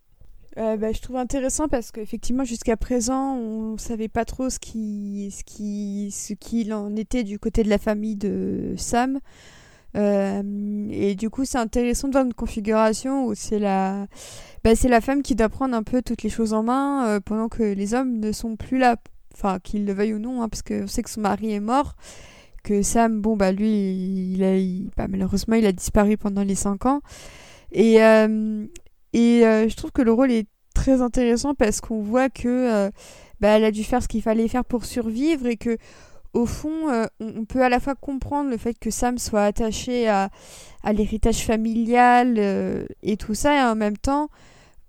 Speaker 2: Bah, je trouve intéressant parce qu'effectivement, jusqu'à présent, on savait pas trop ce qui, ce qui, ce qu'il en était du côté de la famille de Sam. Euh, et du coup, c'est intéressant de voir une configuration où c'est la, bah, c'est la femme qui doit prendre un peu toutes les choses en main euh, pendant que les hommes ne sont plus là. Enfin, qu'ils le veuillent ou non, hein, parce qu'on sait que son mari est mort. Que Sam, bon, bah lui, il bah, malheureusement, il a disparu pendant les 5 ans. Et, euh, et euh, je trouve que le rôle est très intéressant parce qu'on voit que euh, bah, elle a dû faire ce qu'il fallait faire pour survivre et que au fond on, peut à la fois comprendre le fait que Sam soit attaché à, à l'héritage familial et tout ça et en même temps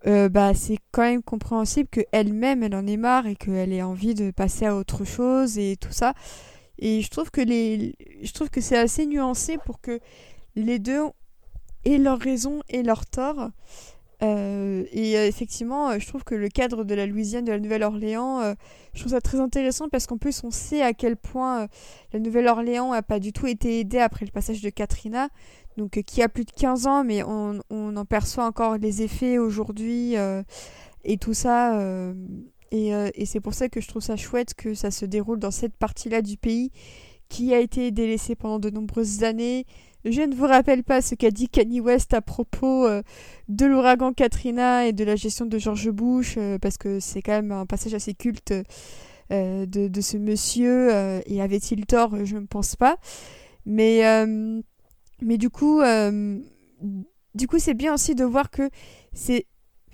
Speaker 2: bah, c'est quand même compréhensible que elle-même elle en ait marre et qu'elle ait envie de passer à autre chose et tout ça et je trouve que les je trouve que c'est assez nuancé pour que les deux aient leur raison et leur tort euh, et euh, effectivement, euh, je trouve que le cadre de la Louisiane, de la Nouvelle-Orléans, je trouve ça très intéressant parce qu'en plus, on sait à quel point la Nouvelle-Orléans a pas du tout été aidée après le passage de Katrina, donc qui a plus de 15 ans, mais on, on en perçoit encore les effets aujourd'hui et tout ça. Euh, et c'est pour ça que je trouve ça chouette que ça se déroule dans cette partie-là du pays qui a été délaissée pendant de nombreuses années. Je ne vous rappelle pas ce qu'a dit Kanye West à propos euh, de l'ouragan Katrina et de la gestion de George Bush, euh, parce que c'est quand même un passage assez culte de, de ce monsieur. et avait-il tort? Je ne pense pas. Mais, mais du coup, du coup, c'est bien aussi de voir que c'est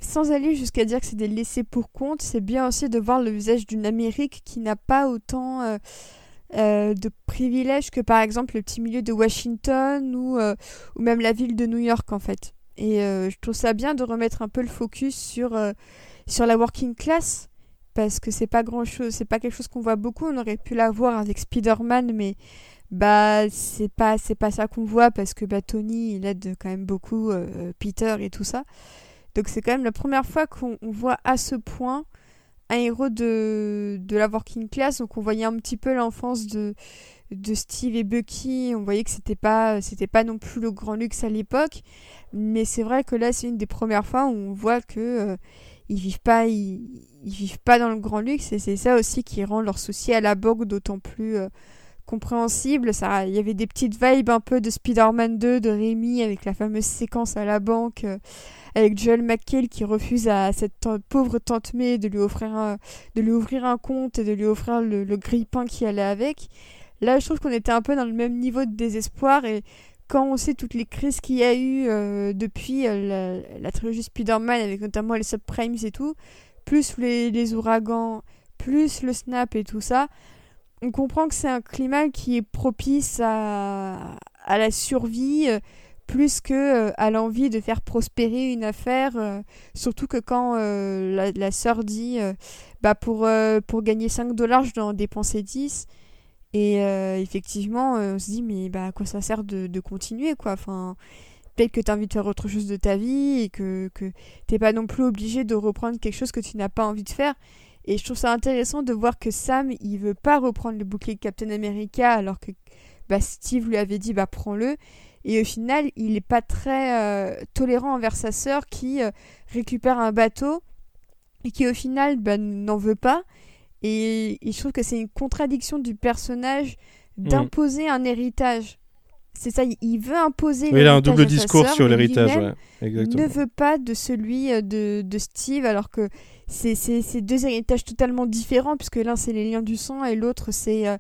Speaker 2: sans aller jusqu'à dire que c'est des laissés pour compte, c'est bien aussi de voir le visage d'une Amérique qui n'a pas autant euh, euh, de privilèges que par exemple le petit milieu de Washington ou, euh, ou même la ville de New York en fait. Et je trouve ça bien de remettre un peu le focus sur, sur la working class parce que c'est pas grand chose, c'est pas quelque chose qu'on voit beaucoup. On aurait pu la voir avec Spider-Man, mais bah c'est pas pas ça qu'on voit parce que bah Tony il aide quand même beaucoup Peter et tout ça. Donc c'est quand même la première fois qu'on voit à ce point un héros de, de la working class. Donc on voyait un petit peu l'enfance de, de Steve et Bucky. On voyait que c'était pas, c'était pas non plus le grand luxe à l'époque. Mais c'est vrai que là, c'est une des premières fois où on voit que euh, ils vivent pas, ils, vivent pas dans le grand luxe. Et c'est ça aussi qui rend leur souci à la banque d'autant plus euh, compréhensible. Ça, il y avait des petites vibes un peu de Spider-Man 2 de Rémi avec la fameuse séquence à la banque. Euh, avec Joel McHale qui refuse à cette pauvre tante May de lui offrir un, de lui ouvrir un compte et de lui offrir le, le grille-pain qui allait avec. Là, je trouve qu'on était un peu dans le même niveau de désespoir et quand on sait toutes les crises qu'il y a eu euh, depuis euh, la, trilogie Spider-Man avec notamment les subprimes et tout, plus les, les, ouragans, plus le snap et tout ça, on comprend que c'est un climat qui est propice à, à la survie, euh, plus que euh, à l'envie de faire prospérer une affaire. Euh, surtout que quand la, la sœur dit bah pour, pour gagner 5 dollars, je dois en dépenser 10. Et effectivement, on se dit mais bah, à quoi ça sert de, de continuer quoi? Enfin, Peut-être que tu as envie de faire autre chose de ta vie et que, que t'es pas non plus obligé de reprendre quelque chose que tu n'as pas envie de faire. Et je trouve ça intéressant de voir que Sam, il veut pas reprendre le bouclier de Captain America alors que bah, Steve lui avait dit bah prends-le. Et au final, il n'est pas très euh, tolérant envers sa sœur qui euh, récupère un bateau et qui au final ben, n'en veut pas. Et, je trouve que c'est une contradiction du personnage mm. d'imposer un héritage. C'est ça, il veut imposer
Speaker 3: oui, Il a un double discours sur l'héritage.
Speaker 2: Ouais, ne veut pas de celui euh, de, de Steve, alors que c'est deux héritages totalement différents, puisque l'un c'est les liens du sang et l'autre c'est euh,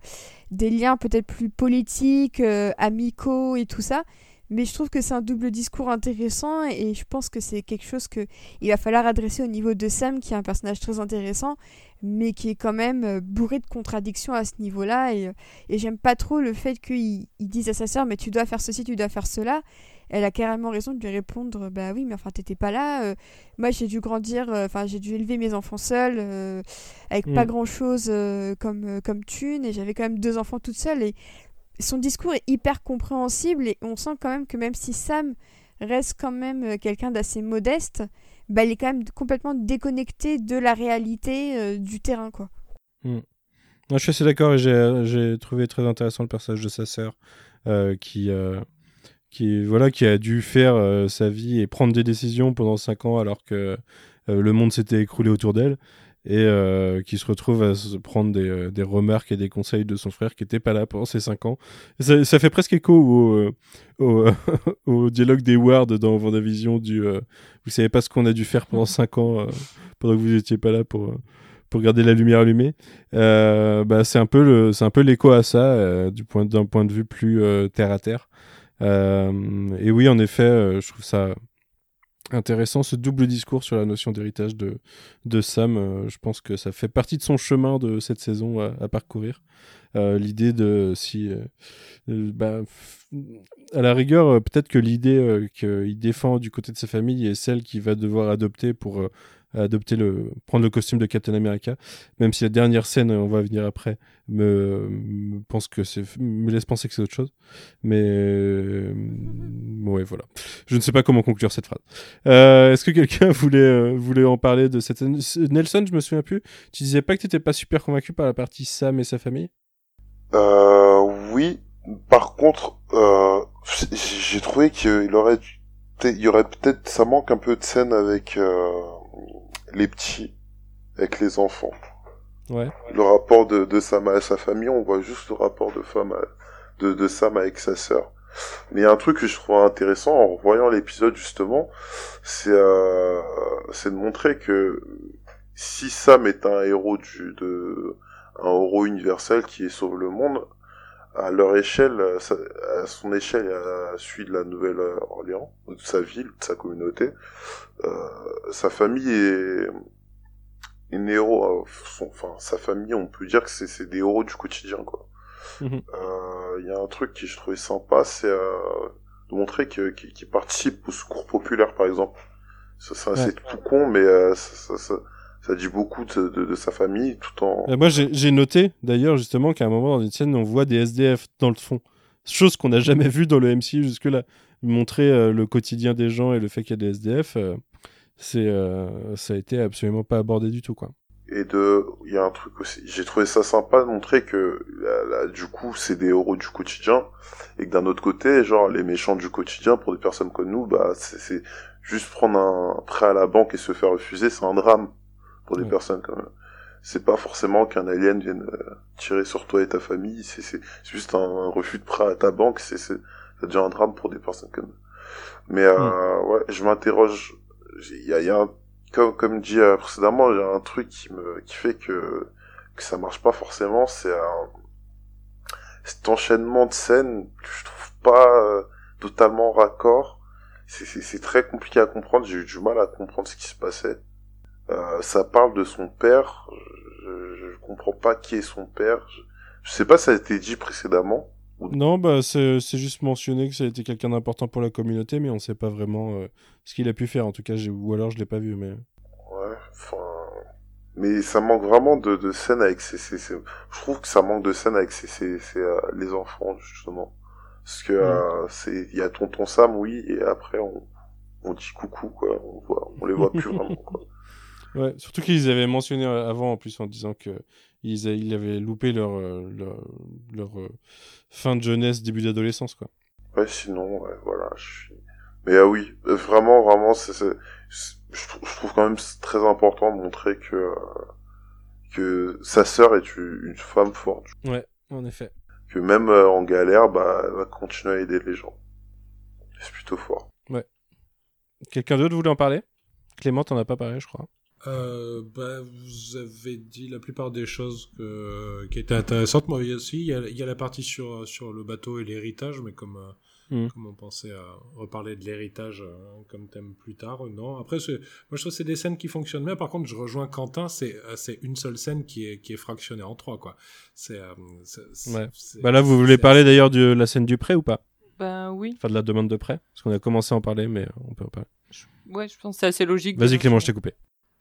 Speaker 2: des liens peut-être plus politiques, euh, amicaux et tout ça. Mais je trouve que c'est un double discours intéressant et je pense que c'est quelque chose que il va falloir adresser au niveau de Sam, qui est un personnage très intéressant, mais qui est quand même euh, bourré de contradictions à ce niveau-là. Et, et j'aime pas trop le fait qu'il dise à sa sœur, mais tu dois faire ceci, tu dois faire cela elle a carrément raison de lui répondre bah oui mais enfin t'étais pas là euh, moi j'ai dû grandir euh, enfin j'ai dû élever mes enfants seuls euh, avec pas mm. grand chose comme comme thune et j'avais quand même deux enfants toute seule et son discours est hyper compréhensible et on sent quand même que même si Sam reste quand même quelqu'un d'assez modeste bah il est quand même complètement déconnecté de la réalité du terrain quoi
Speaker 3: mm. Moi, je suis assez d'accord et j'ai trouvé très intéressant le personnage de sa sœur qui, qui voilà qui a dû faire euh, sa vie et prendre des décisions pendant 5 ans alors que euh, le monde s'était écroulé autour d'elle et euh, qui se retrouve à se prendre des, des, remarques et des conseils de son frère qui n'était pas là pendant ces 5 ans. Ça, ça, fait presque écho au, au, au dialogue des Ward dans Vendavision du vous savez pas ce qu'on a dû faire pendant 5 ans pendant que vous n'étiez pas là pour pour garder la lumière allumée. bah, c'est un peu le c'est un peu l'écho à ça du point d'un point de vue plus terre à terre. Euh, et oui, en effet, euh, je trouve ça intéressant ce double discours sur la notion d'héritage de, de Sam. Euh, je pense que ça fait partie de son chemin de cette saison à, parcourir. l'idée de si bah, à la rigueur peut-être que l'idée qu'il défend du côté de sa famille est celle qu'il va devoir adopter pour adopter le, prendre le costume de Captain America, même si la dernière scène, on va venir après, me, pense que c'est, me laisse penser que c'est autre chose. Mais, euh, ouais, voilà. Je ne sais pas comment conclure cette phrase. Euh, est-ce que quelqu'un voulait, euh, voulait en parler de cette scène? Nelson, je me souviens plus. Tu disais pas que tu n'étais pas super convaincu par la partie Sam et sa famille?
Speaker 5: Oui. Par contre, j'ai trouvé qu'il aurait il y aurait peut-être ça manque un peu de scène avec les petits avec les enfants.
Speaker 3: Ouais.
Speaker 5: Le rapport de, de Sam à sa famille, on voit juste le rapport de femme de, de Sam avec sa sœur. Mais il y a un truc que je trouve intéressant en voyant l'épisode justement, c'est euh, c'est de montrer que si Sam est un héros du de un héros universel qui sauve le monde, à leur échelle, à son échelle, à celui de la Nouvelle-Orléans, de sa ville, de sa communauté, euh, sa famille est une héros, euh, enfin sa famille, on peut dire que c'est des héros du quotidien, quoi. Mhm. Euh, il y a un truc qui je trouvais sympa, c'est de montrer qu'ils qui participent au secours populaire, par exemple. Ça, c'est tout con, mais ça, ça, ça dit beaucoup de, de, sa famille tout en.
Speaker 3: moi, j'ai noté d'ailleurs justement qu'à un moment dans une scène, on voit des SDF dans le fond. Chose qu'on n'a jamais vue dans le MCU jusque-là. Montrer euh, le quotidien des gens et le fait qu'il y a des SDF, euh, c'est euh, ça a été absolument pas abordé du tout quoi.
Speaker 5: Et de, il y a un truc aussi, j'ai trouvé ça sympa de montrer que, là, là, du coup, c'est des héros du quotidien, et que d'un autre côté, genre, les méchants du quotidien, pour des personnes comme nous, bah, c'est juste prendre un prêt à la banque et se faire refuser, c'est un drame pour des
Speaker 3: Ouais.
Speaker 5: personnes comme C'est pas forcément qu'un alien vienne euh, tirer sur toi et ta famille, c'est c'est juste un, un refus de prêt à ta banque, c'est c'est devient un drame pour des personnes comme. Mais euh, ouais, je m'interroge, il y a, y a un comme comme dit euh, précédemment, il y a un truc qui me qui fait que que ça marche pas forcément, c'est un cet enchaînement de scènes que je trouve pas euh, totalement raccord. C'est c'est très compliqué à comprendre, j'ai eu du mal à comprendre ce qui se passait. Euh, ça parle de son père, je, je, je comprends pas qui est son père. Je, je sais pas si ça a été dit précédemment.
Speaker 3: Non, bah c'est juste mentionné que ça a été quelqu'un d'important pour la communauté, mais on sait pas vraiment euh, ce qu'il a pu faire. En tout cas, ou alors je l'ai pas vu, mais
Speaker 5: Ouais, enfin. Mais ça manque vraiment de, de scènes avec ces, ces, ces- Je trouve que ça manque de scènes avec ces, ces, ces, euh, les enfants, justement. Parce que euh, c'est, il y a Tonton Sam, oui, et après on, on dit coucou, quoi. On voit, on les voit plus vraiment, quoi.
Speaker 3: Ouais. Surtout qu'ils avaient mentionné euh, avant en plus en disant que ils, a- ils avaient loupé leur euh, leur, leur, euh, fin de jeunesse, début d'adolescence quoi.
Speaker 5: Ouais, sinon, ouais, voilà, je suis. Mais ah oui, vraiment, vraiment, c'est, je, trou- je trouve quand même très important de montrer que euh, que sa sœur est une, femme forte,
Speaker 3: Ouais, en effet.
Speaker 5: que même euh, en galère, bah, elle va continuer à aider les gens. C'est plutôt fort.
Speaker 3: Quelqu'un d'autre voulait en parler? Clément, t'en as pas parlé, je crois.
Speaker 4: Euh, bah, vous avez dit la plupart des choses que, qui étaient intéressantes. Moi aussi, il y a, il y a la partie sur, sur le bateau et l'héritage, mais comme, euh,
Speaker 3: Mhm.
Speaker 4: comme on pensait à reparler de l'héritage euh, comme thème plus tard, non. Après, c'est- moi je trouve que c'est des scènes qui fonctionnent bien. Par contre, je rejoins Quentin, c'est euh, c'est une seule scène qui est, qui est fractionnée en trois, quoi. C'est, euh,
Speaker 3: Ouais. Bah là, vous voulez parler d'ailleurs de la scène du prêt ou pas?
Speaker 1: Ben oui.
Speaker 3: Enfin, de la demande de prêt Parce qu'on a commencé à en parler, mais on peut en parler.
Speaker 1: Ouais, je pense que c'est assez logique.
Speaker 3: Vas-y Clément, je t'ai coupé.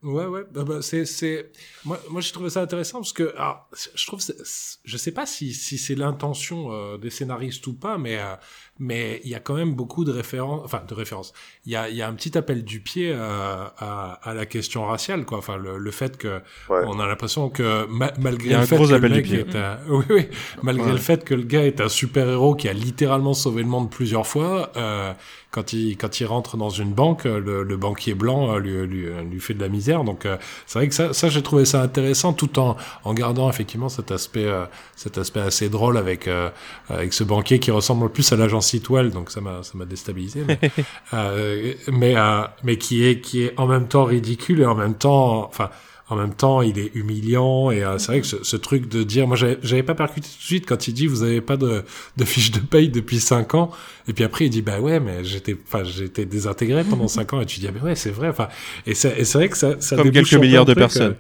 Speaker 4: Ouais, ouais, bah, bah, c'est, c'est, moi, moi, j'ai trouvé ça intéressant parce que, alors, je trouve, je sais pas si, si c'est l'intention euh, des scénaristes ou pas, mais, euh, mais il y a quand même beaucoup de références, enfin, de références. Il y a, il y a un petit appel du pied euh, à, à la question raciale, quoi. Enfin, le, le fait que,
Speaker 5: Ouais.
Speaker 4: on a l'impression que, ma- malgré le fait que le mec est un- oui, oui, malgré
Speaker 6: Ouais.
Speaker 4: le fait que le gars est un super héros qui a littéralement sauvé le monde plusieurs fois, euh, quand il quand il rentre dans une banque, euh, le, le banquier blanc euh, lui, lui lui fait de la misère. Donc euh, c'est vrai que ça ça j'ai trouvé ça intéressant, tout en en gardant effectivement cet aspect euh, cet aspect assez drôle avec euh, avec ce banquier qui ressemble plus à l'agent Sitwell. Donc ça m'a ça m'a déstabilisé, mais euh, mais euh, mais qui est qui est en même temps ridicule et en même temps enfin en même temps, il est humiliant et euh, c'est vrai que ce, ce truc de dire, moi j'avais pas percuté tout de suite quand il dit vous avez pas de, de fiche de paye depuis 5 ans et puis après il dit bah ouais mais j'étais enfin j'étais désintégré pendant 5 ans et tu dis ah ben ouais c'est vrai enfin et c'est vrai que ça ça
Speaker 3: Comme quelques milliards de personnes.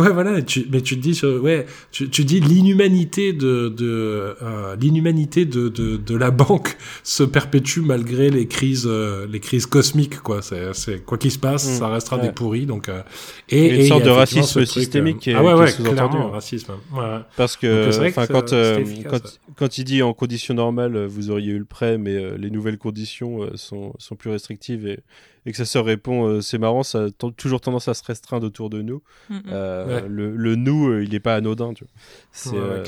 Speaker 4: Ouais, voilà, et tu, mais tu te dis, ouais, tu, tu dis l'inhumanité de, de euh, l'inhumanité de, de, de la banque se perpétue malgré les crises, euh, les crises cosmiques, quoi. C'est, quoi qu'il se passe,
Speaker 3: Mm,
Speaker 4: ça restera
Speaker 3: ouais.
Speaker 4: des pourris, donc. euh,
Speaker 3: une
Speaker 4: et il
Speaker 3: sorte de racisme
Speaker 4: truc,
Speaker 3: systémique
Speaker 4: euh,
Speaker 3: qui est-
Speaker 4: ah ouais, ouais, clairement,
Speaker 3: hein.
Speaker 4: racisme. Ouais, ouais.
Speaker 3: Parce que,
Speaker 4: que
Speaker 3: enfin, quand, euh,
Speaker 4: efficace,
Speaker 3: quand, quand il dit en conditions normales, euh, vous auriez eu le prêt, mais euh, les nouvelles conditions euh, sont, sont plus restrictives et, et que sa sœur répond, euh, c'est marrant, ça a toujours tendance à se restreindre autour de nous.
Speaker 1: Mm, mm.
Speaker 3: Euh,
Speaker 4: Ouais.
Speaker 3: le, le nous, euh, il n'est pas anodin, tu vois. C'est,
Speaker 4: Ouais,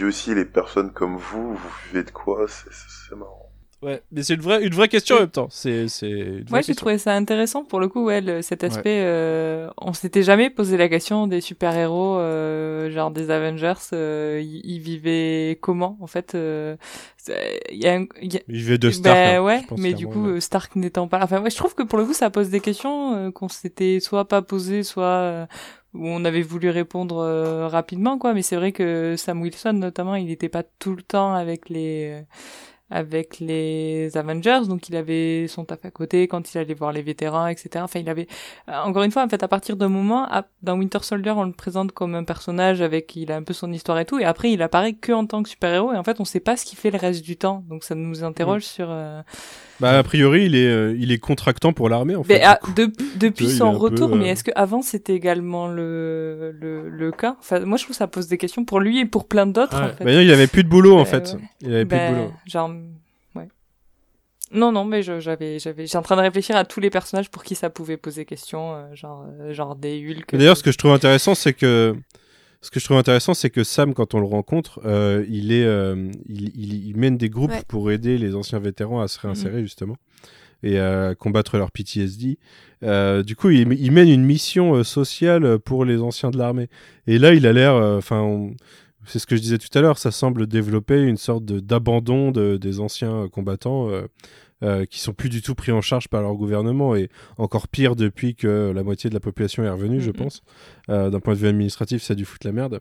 Speaker 3: euh,
Speaker 5: aussi les personnes comme vous, vous vivez de quoi c'est marrant.
Speaker 3: Ouais, mais c'est une vraie, une vraie question en même temps. C'est, c'est
Speaker 1: Ouais, j'ai trouvé ça intéressant pour le coup, ouais, le- cet aspect. euh, on s'était jamais posé la question des super-héros, euh, genre des Avengers, euh, ils ils vivaient comment en fait euh, y a, un- il y a-
Speaker 3: Il vivait de Stark.
Speaker 1: Ben
Speaker 3: hein,
Speaker 1: ouais,
Speaker 3: je pense,
Speaker 1: mais du coup,
Speaker 3: ouais.
Speaker 1: euh, Stark n'étant pas. Enfin, ouais, je trouve que pour le coup, ça pose des questions euh, qu'on s'était soit pas posées, soit euh, où on avait voulu répondre euh, rapidement, quoi. Mais c'est vrai que Sam Wilson, notamment, il n'était pas tout le temps avec les euh, avec les Avengers, donc il avait son taf à côté quand il allait voir les vétérans, etc. Enfin, il avait euh, encore une fois, en fait, à partir d'un moment, à- dans Winter Soldier, on le présente comme un personnage avec, il a un peu son histoire et tout, et après, il apparaît que en tant que super-héros, et en fait, on sait pas ce qu'il fait le reste du temps, donc ça nous interroge sur. euh,
Speaker 3: Bah, a priori, il est, euh, il est contractant pour l'armée, en fait.
Speaker 1: mais
Speaker 3: du
Speaker 1: ah, de- depuis
Speaker 3: est
Speaker 1: son
Speaker 3: peu,
Speaker 1: retour, mais
Speaker 3: euh,
Speaker 1: est-ce que avant c'était également le, le le cas? Enfin, moi, je trouve que ça pose des questions pour lui et pour plein d'autres.
Speaker 4: Ouais.
Speaker 1: en fait.
Speaker 3: Bah non, il avait plus de boulot, en
Speaker 1: Euh,
Speaker 3: fait.
Speaker 1: ouais.
Speaker 3: Il avait plus
Speaker 1: Ben,
Speaker 3: de boulot.
Speaker 1: genre, ouais. Non, non, mais je- j'avais, j'avais, j'étais en train de réfléchir à tous les personnages pour qui ça pouvait poser question, euh, genre, euh, genre des Hulk.
Speaker 3: D'ailleurs, ce que je trouve intéressant, c'est que ce que je trouve intéressant, c'est que Sam, quand on le rencontre, euh, il est, euh, il, il- il mène des groupes
Speaker 2: Ouais.
Speaker 3: pour aider les anciens vétérans à se réinsérer justement et à combattre leur PTSD. Euh, du coup, il, il mène une mission sociale pour les anciens de l'armée. Et là, il a l'air, euh, enfin, c'est ce que je disais tout à l'heure, ça semble développer une sorte de- d'abandon de, des anciens combattants. Euh, qui sont plus du tout pris en charge par leur gouvernement et encore pire depuis que la moitié de la population est revenue, je
Speaker 1: Mhm.
Speaker 3: pense. Euh, D'un point de vue administratif, ça a dû foutre la merde.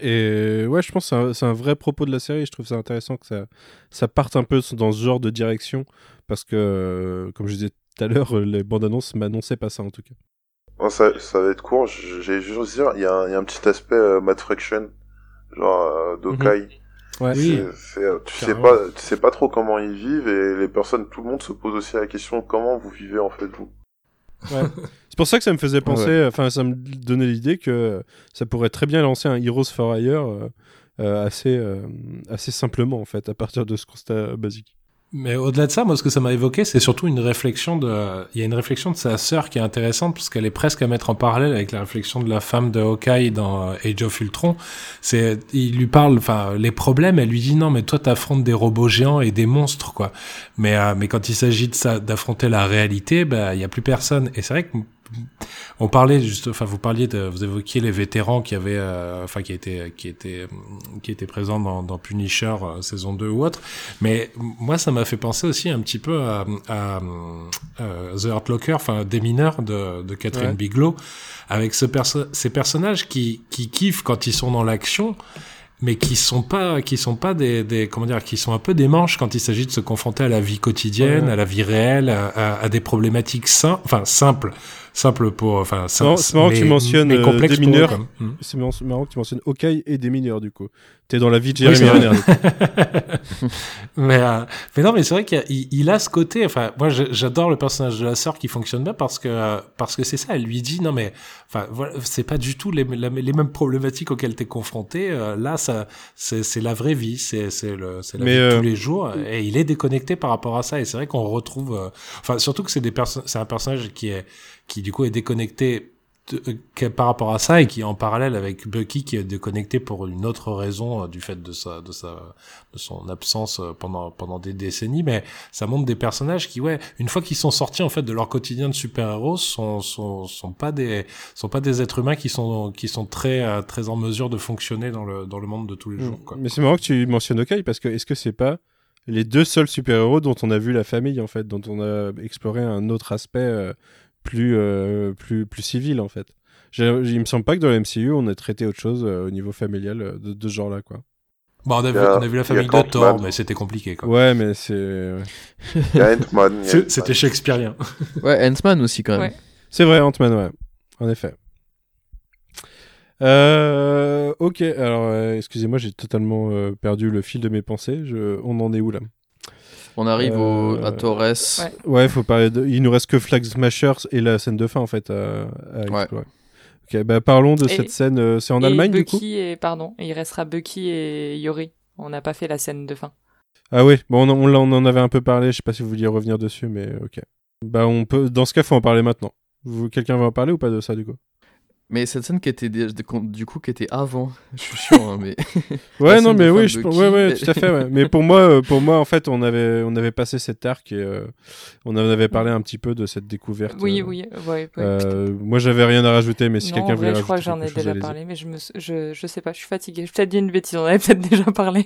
Speaker 3: Et ouais, je pense que c'est un, vrai propos de la série. Je trouve ça intéressant que ça, ça parte un peu dans ce genre de direction parce que, euh, comme je disais tout à l'heure, euh, les bandes annonces m'annonçaient pas ça en tout cas.
Speaker 5: Non, ça, ça va être court. J'ai juste dire, il y, a un- il y a un petit aspect euh, Mad Fraction, genre euh, d'Okai.
Speaker 3: Ouais.
Speaker 4: Oui.
Speaker 5: Euh, tu sais
Speaker 4: carrément.
Speaker 5: pas, tu sais pas trop comment ils vivent et les personnes, tout le monde se pose aussi la question comment vous vivez en fait vous?
Speaker 3: C'est pour ça que ça me faisait penser, enfin, ça me donnait l'idée que ça pourrait très bien lancer un Heroes for Hire euh, euh, assez, euh, assez simplement en fait, à partir de ce constat basique.
Speaker 4: Mais au-delà de ça, moi, ce que ça m'a évoqué, c'est surtout une réflexion de, il y a une réflexion de sa sœur qui est intéressante parce qu'elle est presque à mettre en parallèle avec la réflexion de la femme de Hawkeye dans euh, Age of Ultron. C'est, il lui parle, enfin, les problèmes, elle lui dit non, mais toi, t'affrontes des robots géants et des monstres, quoi. Mais, euh, mais quand il s'agit de ça, d'affronter la réalité, bah, il y a plus personne. Et c'est vrai que on parlait juste, enfin vous parliez de, vous évoquiez les vétérans qui avaient, euh, enfin qui étaient, qui étaient, qui étaient présents dans, dans Punisher euh, saison 2 ou autre. Mais moi ça m'a fait penser aussi un petit peu à, à, euh, The Hurt Locker, enfin des mineurs de, de Catherine
Speaker 3: Ouais.
Speaker 4: Bigelow, avec ce perso ces personnages qui, qui kiffent quand ils sont dans l'action mais qui sont pas qui sont pas des, des comment dire qui sont un peu des manches quand il s'agit de se confronter à la vie quotidienne
Speaker 3: Ouais.
Speaker 4: à la vie réelle à, à- à des problématiques enfin simples simples pour enfin
Speaker 3: marrant- c'est marrant que tu
Speaker 4: mais-
Speaker 3: mentionnes,
Speaker 4: mais
Speaker 3: euh, des mineurs.
Speaker 4: Hmm.
Speaker 3: C'est marrant, que tu mentionnes Hawkeye et des mineurs du coup. T'es dans la vie de
Speaker 4: vrai.
Speaker 3: Renner.
Speaker 4: mais, euh, mais non, mais c'est vrai qu'il a- il, il a ce côté. Enfin, moi, j'adore le personnage de la sœur qui fonctionne bien parce que euh, parce que c'est ça. Elle lui dit non, mais enfin, voilà, c'est pas du tout les, la- les mêmes problématiques auxquelles t'es confronté. Euh, là, ça, c'est la vraie vie. C'est c'est le c'est la
Speaker 3: Mais,
Speaker 4: vie de
Speaker 3: euh,
Speaker 4: tous les jours. Et il est déconnecté par rapport à ça. Et c'est vrai qu'on retrouve. Enfin, surtout que c'est des perso- c'est un personnage qui est qui du coup est déconnecté de- euh, par rapport à ça et qui est en parallèle avec Bucky qui est déconnecté pour une autre raison euh, du fait de sa de sa de son absence euh, pendant pendant des décennies mais ça montre des personnages qui ouais une fois qu'ils sont sortis en fait de leur quotidien de super-héros sont sont sont pas des sont pas des êtres humains qui sont qui sont très euh, très en mesure de fonctionner dans le dans le monde de tous les jours quoi.
Speaker 3: Mais c'est marrant que tu mentionnes Hawkeye parce que est-ce que c'est pas les deux seuls super-héros dont on a vu la famille en fait, dont on a exploré un autre aspect plus, euh, plus, plus civil en fait. J'ai- Il me semble pas que dans la MCU on ait traité autre chose euh, au niveau familial euh, de, de ce genre-là quoi.
Speaker 4: Bon, on a, vu,
Speaker 5: y a-
Speaker 4: on a vu la famille de. Thor mais c'était compliqué quoi.
Speaker 3: Ouais, mais c'est
Speaker 4: C'est-. C'était shakespearien.
Speaker 6: Ouais, Ant-Man aussi quand même.
Speaker 1: Ouais.
Speaker 3: c'est vrai Ant-Man ouais, en effet. Euh, ok, alors euh, excusez-moi, j'ai totalement euh, perdu le fil de mes pensées. Je... On en est où là?
Speaker 6: On arrive au,
Speaker 3: Euh,
Speaker 6: à Torres.
Speaker 1: Ouais.
Speaker 3: Ouais, faut parler de... Il nous reste que Flag Smashers et la scène de fin en fait à, à
Speaker 6: Ouais.
Speaker 3: Ok, bah parlons de
Speaker 1: Et-
Speaker 3: cette scène. euh, C'est en
Speaker 1: Et
Speaker 3: Allemagne du
Speaker 1: Bucky
Speaker 3: coup
Speaker 1: et pardon, et il restera Bucky et Yori. On n'a pas fait la scène de fin.
Speaker 3: Ah oui, bon, on, en- on, l'a- on en avait un peu parlé. Je sais pas si vous vouliez revenir dessus, mais ok. Bah on peut. Dans ce cas, faut en parler maintenant. Quelqu'un va en parler ou pas de ça du coup?
Speaker 6: Mais cette scène qui était du coup qui était avant, je suis sûr, hein, mais
Speaker 3: Ouais, non, mais oui, je... Ouais, tout à fait. Ouais. mais pour moi, euh, pour moi, en fait, on avait, on avait passé cet arc et euh, on en avait parlé un petit peu de cette découverte.
Speaker 1: Oui,
Speaker 3: euh,
Speaker 1: oui, ouais, ouais,
Speaker 3: euh, moi, j'avais rien à rajouter, mais si quelqu'un voulait
Speaker 1: vrai, je
Speaker 3: rajouter
Speaker 1: crois que j'en ai déjà parlé, mais je me, je, je sais pas, je suis fatiguée. J'ai peut-être dit une bêtise, on avait peut-être déjà parlé.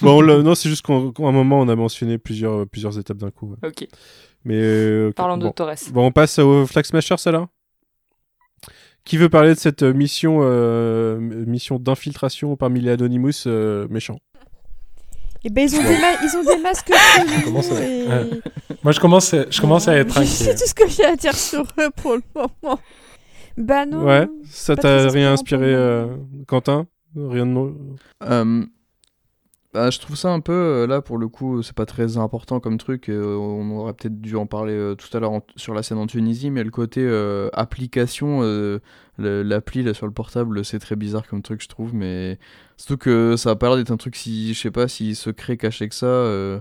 Speaker 3: Bon, le- non, c'est juste qu'à un moment, on a mentionné plusieurs, plusieurs étapes d'un coup. ouais.
Speaker 1: ok,
Speaker 3: Mais euh,
Speaker 1: parlons
Speaker 3: bon.
Speaker 1: de Torres.
Speaker 3: Bon, on passe au Flag Smashers, alors Qui veut parler de cette euh, mission, euh, mission d'infiltration parmi les Anonymous euh, méchants?
Speaker 2: Et ben ils ont, des, ma- ils ont des masques
Speaker 4: à-
Speaker 2: et-.
Speaker 4: Moi, je commence, à- je commence à être
Speaker 2: C'est
Speaker 4: inquiet.
Speaker 2: tout ce que j'ai à dire sur eux pour le moment. Bah non.
Speaker 3: Ouais, ça t'a rien inspiré, euh, Quentin? Rien de
Speaker 6: Euh, Bah, je trouve ça un peu, euh, là pour le coup, c'est pas très important comme truc. euh, on aurait peut-être dû en parler euh, tout à l'heure en- sur la scène en Tunisie, mais le côté euh, application, le- l'appli là sur le portable, c'est très bizarre comme truc, je trouve. Mais surtout que ça a pas l'air d'être un truc si, je sais pas, si secret caché que ça.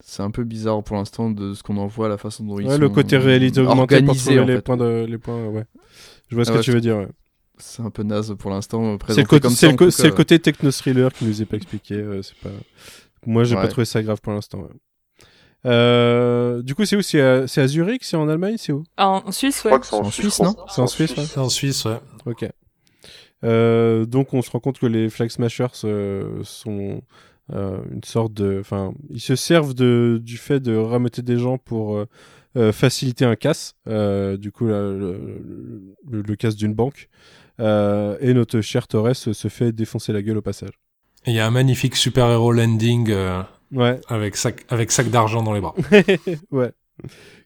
Speaker 6: c'est un peu bizarre pour l'instant de ce qu'on en voit, la façon dont ils
Speaker 3: Ouais,
Speaker 6: sont
Speaker 3: le côté réalité augmentée pour
Speaker 6: en
Speaker 3: les
Speaker 6: fait.
Speaker 3: points de, les points, ouais. Je vois ce
Speaker 6: Ah
Speaker 3: que
Speaker 6: ouais,
Speaker 3: tu
Speaker 6: je
Speaker 3: veux dire, ouais.
Speaker 6: C'est un peu naze pour l'instant.
Speaker 3: C'est
Speaker 6: présenté
Speaker 3: le, côté-
Speaker 6: comme
Speaker 3: c'est
Speaker 6: ça,
Speaker 3: le co- côté techno-thriller qui nous est pas expliqué. euh, c'est pas... Moi, j'ai pas
Speaker 6: Ouais.
Speaker 3: trouvé ça grave pour l'instant. ouais. Euh, du coup, c'est où? C'est à, c'est à Zurich? C'est en Allemagne? C'est où?
Speaker 1: En, en Suisse, ouais.
Speaker 5: c'est en,
Speaker 6: en
Speaker 5: Suisse,
Speaker 6: non?
Speaker 3: C'est en Suisse, ouais.
Speaker 4: C'est en Suisse, ouais.
Speaker 3: Ok. Euh, donc, on se rend compte que les Flag Smashers euh, sont euh, une sorte de. Enfin, ils se servent de, du fait de rameuter des gens pour euh, euh, faciliter un casse. Euh, du coup, là, le, le- le casse d'une banque. Euh, et notre cher Torres se fait défoncer la gueule au passage.
Speaker 4: Il y a un magnifique super-héros landing euh,
Speaker 3: Ouais,
Speaker 4: avec sac, avec sac d'argent dans les bras.
Speaker 3: ouais.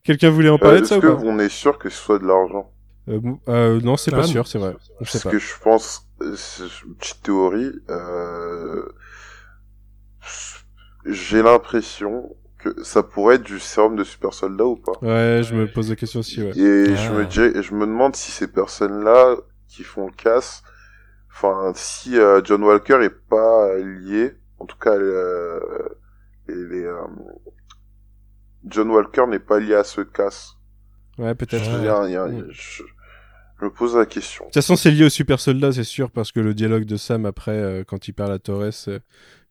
Speaker 3: Quelqu'un voulait en
Speaker 5: Euh,
Speaker 3: parler de ça
Speaker 5: Est-ce
Speaker 3: ou
Speaker 5: que
Speaker 3: pas?
Speaker 5: on est sûr que ce soit de l'argent?
Speaker 3: Euh, euh, Non, c'est
Speaker 4: Ah,
Speaker 3: pas sûr, c'est vrai. Je sais
Speaker 5: Parce
Speaker 3: pas.
Speaker 5: que je pense, euh, c'est une petite théorie, euh, j'ai l'impression que ça pourrait être du sérum de super soldat ou pas?
Speaker 3: Ouais, je me pose la question aussi, ouais.
Speaker 5: Et
Speaker 4: Ah.
Speaker 5: je me dis, et je me demande si ces personnes-là qui font le casse, enfin, si euh, John Walker est pas euh, lié, en tout cas, euh, les, John Walker n'est pas lié à ce casse.
Speaker 3: Ouais, peut-être. De
Speaker 5: je, je me pose la question.
Speaker 3: toute façon, c'est lié au super soldat, c'est sûr, parce que le dialogue de Sam après, quand il parle à Torres,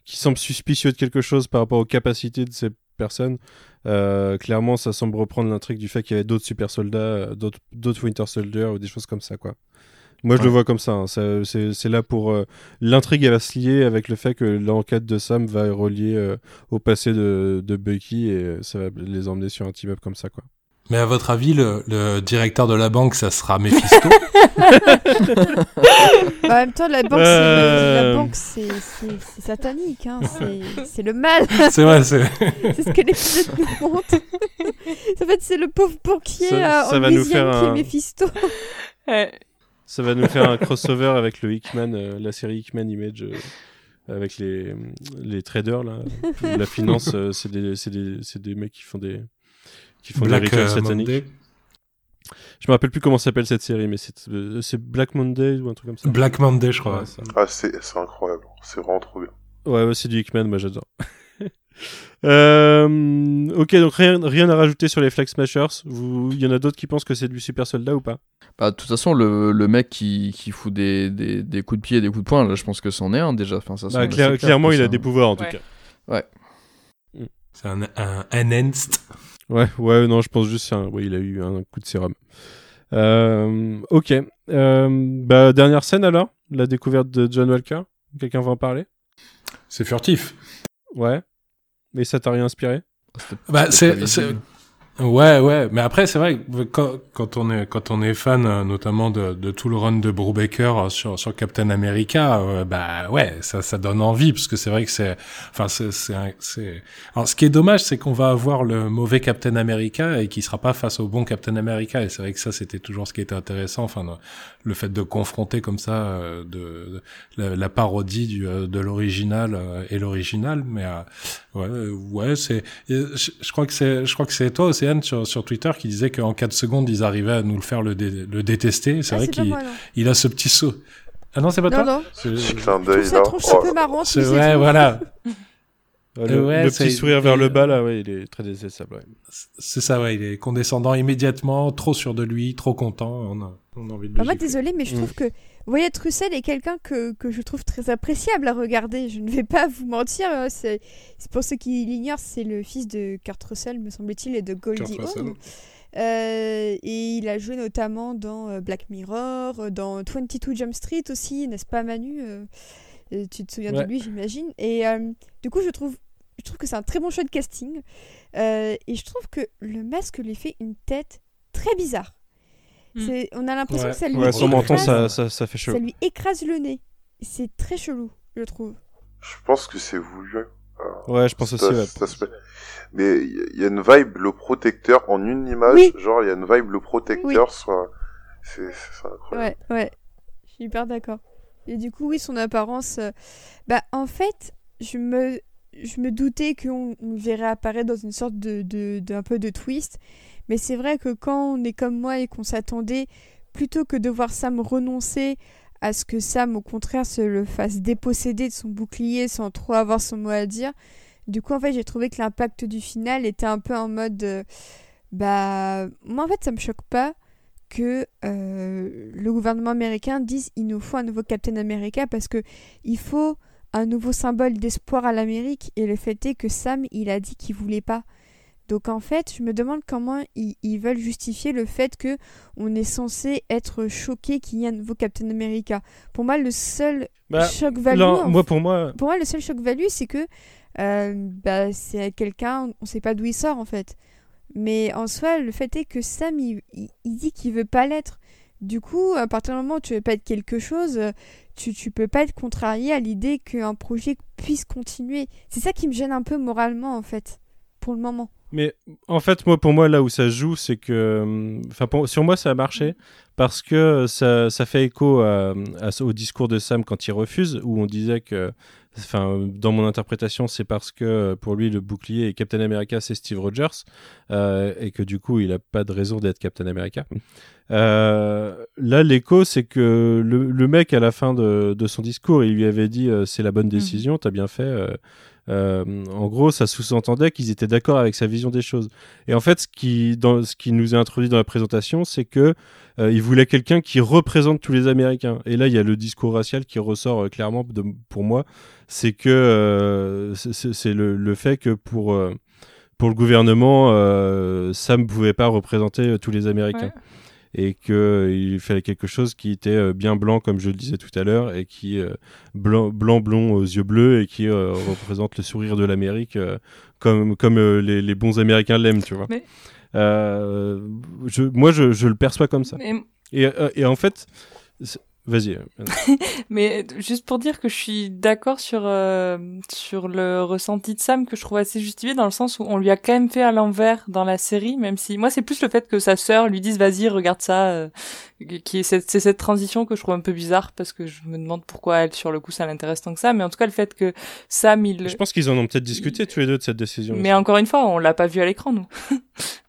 Speaker 3: qui semble suspicieux de quelque chose par rapport aux capacités de ces personnes, euh, clairement, ça semble reprendre l'intrigue du fait qu'il y avait d'autres super soldats, d'autres d'autres Winter Soldier ou des choses comme ça, quoi. Moi, je
Speaker 4: Ouais.
Speaker 3: le vois comme ça. hein. Ça- c'est là pour euh, l'intrigue, elle va se lier avec le fait que l'enquête de Sam va relier euh, au passé de, de Bucky et euh, ça va les emmener sur un team-up comme ça, quoi.
Speaker 4: Mais à votre avis, le, le directeur de la banque, ça sera Mephisto?
Speaker 2: Bah, en même temps, la banque,
Speaker 3: Euh.
Speaker 2: c'est, la banque, c'est, c'est, c'est satanique, hein. c'est, le mal.
Speaker 4: C'est vrai, c'est...
Speaker 2: c'est ce que l'épisode nous montre. en fait, c'est le pauvre banquier
Speaker 3: Ça-
Speaker 2: euh,
Speaker 3: ça
Speaker 2: en
Speaker 3: va nous faire
Speaker 2: qui
Speaker 3: un-
Speaker 2: est Mephisto.
Speaker 1: Ouais.
Speaker 3: Ça va nous faire un crossover avec le Hickman, euh, la série Hickman Image, euh, avec les, les traders là. La finance, euh, c'est des, c'est des, c'est des mecs qui font des, qui font
Speaker 4: Black
Speaker 3: des rituels sataniques.
Speaker 4: Monday.
Speaker 3: Je me rappelle plus comment s'appelle cette série, mais c'est, euh, c'est Black Monday ou un truc comme ça.
Speaker 4: Black Monday, je crois.
Speaker 3: Ouais.
Speaker 5: Ah, c'est, c'est incroyable. C'est vraiment trop bien.
Speaker 3: Ouais, ouais, c'est du Hickman, moi j'adore. Euh, ok, donc rien, rien à rajouter sur les Flag Smashers. Il y en a d'autres qui pensent que c'est du super soldat ou pas?
Speaker 6: Bah, de toute façon, le, le mec qui, qui fout des, des, des coups de pied et des coups de poing, là, je pense que c'en est un déjà. Enfin, ça
Speaker 3: Bah, clair-
Speaker 6: clair
Speaker 3: Clairement, il a
Speaker 6: un-
Speaker 3: des pouvoirs en tout
Speaker 1: Ouais.
Speaker 3: cas.
Speaker 4: C'est un, un enhanced.
Speaker 3: Ouais, ouais, non, je pense juste oui, il a eu un coup de sérum. Euh, ok. Euh, bah, dernière scène alors? La découverte de John Walker? Quelqu'un va en parler?
Speaker 4: C'est furtif.
Speaker 3: Ouais. Mais ça t'a rien inspiré?
Speaker 4: Bah, c'est, c'est...
Speaker 6: prévisible.
Speaker 4: Ouais, ouais. Mais après, c'est vrai que quand, quand on est, quand on est fan, euh, notamment de, de tout le run de Brubaker euh, sur, sur Captain America, euh, bah, ouais, ça, ça donne envie, parce que c'est vrai que c'est, enfin, c'est, c'est, alors, ce qui est dommage, c'est qu'on va avoir le mauvais Captain America et qui sera pas face au bon Captain America. Et c'est vrai que ça, c'était toujours ce qui était intéressant. Enfin, le, fait de confronter comme ça, euh, de, de- la, parodie du, de l'original et l'original. Mais, ouais, ouais, c'est, Je, je crois que c'est, je crois que c'est toi, Océane, sur, sur Twitter, qui disait qu'en 4 secondes, ils arrivaient à nous le faire le, dé- le détester. C'est
Speaker 2: Ah,
Speaker 4: vrai qu'il il a ce petit saut. Ah non, c'est pas
Speaker 2: Non,
Speaker 4: toi
Speaker 2: non.
Speaker 4: C'est-
Speaker 2: trouve ça
Speaker 5: Oh,
Speaker 2: un peu marrant.
Speaker 4: c'est- ouais,
Speaker 2: trop.
Speaker 4: voilà.
Speaker 3: Euh, Le,
Speaker 4: Ouais,
Speaker 3: le
Speaker 4: c'est-
Speaker 3: petit sourire vers le bas là, ouais, il est très détestable. ouais.
Speaker 4: C'est ça, ouais. Il est condescendant immédiatement, trop sûr de lui, trop content. On a, on a envie de le
Speaker 2: moi,
Speaker 4: gifler.
Speaker 2: désolé, mais je
Speaker 3: Mm.
Speaker 2: trouve que Wyatt Russell est quelqu'un que, que je trouve très appréciable à regarder. Je ne vais pas vous mentir. euh, C'est c'est pour ceux qui l'ignorent, c'est le fils de Kurt Russell, me semble-t-il, et de Goldie. Hawn. Euh, et il a joué notamment dans euh, Black Mirror, euh, dans 22 Jump Street aussi, n'est-ce pas Manu Euh, Tu te souviens
Speaker 3: Ouais.
Speaker 2: de lui, j'imagine. Et euh, du coup, je trouve, je trouve que c'est un très bon choix de casting. Euh, et je trouve que le masque lui fait une tête très bizarre.
Speaker 1: Mm.
Speaker 2: C'est- On a l'impression
Speaker 4: Ouais.
Speaker 2: que ça lui,
Speaker 3: Ouais, son
Speaker 4: écrase-
Speaker 3: menton, ça, ça, ça fait chaud.
Speaker 2: ça lui écrase le nez. C'est très chelou, je trouve.
Speaker 5: Je pense que c'est voulu.
Speaker 3: Ouais, je pense aussi. ouais.
Speaker 5: Mais il y a une vibe, le protecteur, en une image,
Speaker 2: Oui.
Speaker 5: genre il y a une vibe, le protecteur, soit... c'est c'est incroyable.
Speaker 2: Ouais, ouais. Je suis hyper d'accord. Et du coup, oui, son apparence. euh, Bah, en fait, je me, je me doutais qu'on verrait apparaître dans une sorte de, de, d'un peu de twist. Mais c'est vrai que quand on est comme moi et qu'on s'attendait, plutôt que de voir Sam renoncer à ce que Sam, au contraire, se le fasse déposséder de son bouclier sans trop avoir son mot à dire, du coup, en fait, j'ai trouvé que l'impact du final était un peu en mode. euh, bah. Moi, en fait, ça me choque pas que euh, le gouvernement américain dise il nous faut un nouveau Captain America parce que il faut un nouveau symbole d'espoir à l'Amérique et le fait est que Sam il a dit qu'il voulait pas donc en fait je me demande comment ils, ils veulent justifier le fait que on est censé être choqué qu'il y ait un nouveau Captain America pour moi le seul
Speaker 3: Bah,
Speaker 2: choc value
Speaker 3: non,
Speaker 2: en
Speaker 3: moi, pour moi,
Speaker 2: pour moi, le seul choc value, c'est que euh, bah, c'est quelqu'un, on sait pas d'où il sort en fait. Mais en soi, le fait est que Sam, il, il- il dit qu'il veut pas l'être. Du coup, à partir du moment où tu veux pas être quelque chose, tu, tu peux pas être contrarié à l'idée qu'un projet puisse continuer. C'est ça qui me gêne un peu moralement en fait, pour le moment.
Speaker 3: Mais en fait, moi, pour moi, là où ça joue, c'est que, euh, enfin, sur moi, ça a marché parce que ça, ça fait écho à- à ce- au discours de Sam quand il refuse, où on disait que, enfin, dans mon interprétation, c'est parce que pour lui, le bouclier et Captain America, c'est Steve Rogers, euh, et que du coup, il a pas de raison d'être Captain America. Euh, là, l'écho, c'est que le, le mec, à la fin de, de son discours, il lui avait dit euh, c'est la bonne décision, t'as bien fait. Euh, en gros, ça sous-entendait qu'ils étaient d'accord avec sa vision des choses. Et en fait, ce qui, nous est introduit dans la présentation, c'est que euh, il voulait quelqu'un qui représente tous les Américains. Et là, il y a le discours racial qui ressort euh, clairement pour moi. C'est que c'est- le, fait que pour pour le gouvernement, Sam ne pouvait pas représenter tous les Américains. Et qu'il fallait quelque chose qui était euh, bien blanc, comme je le disais tout à l'heure, et qui euh, blanc, blanc, blond aux yeux bleus, et qui euh, représente le sourire de l'Amérique, euh, comme, comme euh, les, les bons Américains l'aiment, tu vois.
Speaker 1: Mais-
Speaker 3: Euh, je, moi, je, je le perçois comme ça.
Speaker 1: Mais,
Speaker 3: Et, euh, et en fait, vas-y. euh,
Speaker 1: mais juste pour dire que je suis d'accord sur euh, sur le ressenti de Sam que je trouve assez justifié dans le sens où on lui a quand même fait à l'envers dans la série, même si moi c'est plus le fait que sa sœur lui dise vas-y regarde ça, euh, qui est cette, c'est cette transition que je trouve un peu bizarre parce que je me demande pourquoi elle sur le coup ça l'intéresse tant que ça, mais en tout cas le fait que Sam il
Speaker 3: Je pense qu'ils en ont peut-être discuté tous les deux de cette décision.
Speaker 1: mais encore une fois, on l'a pas vu à l'écran, nous.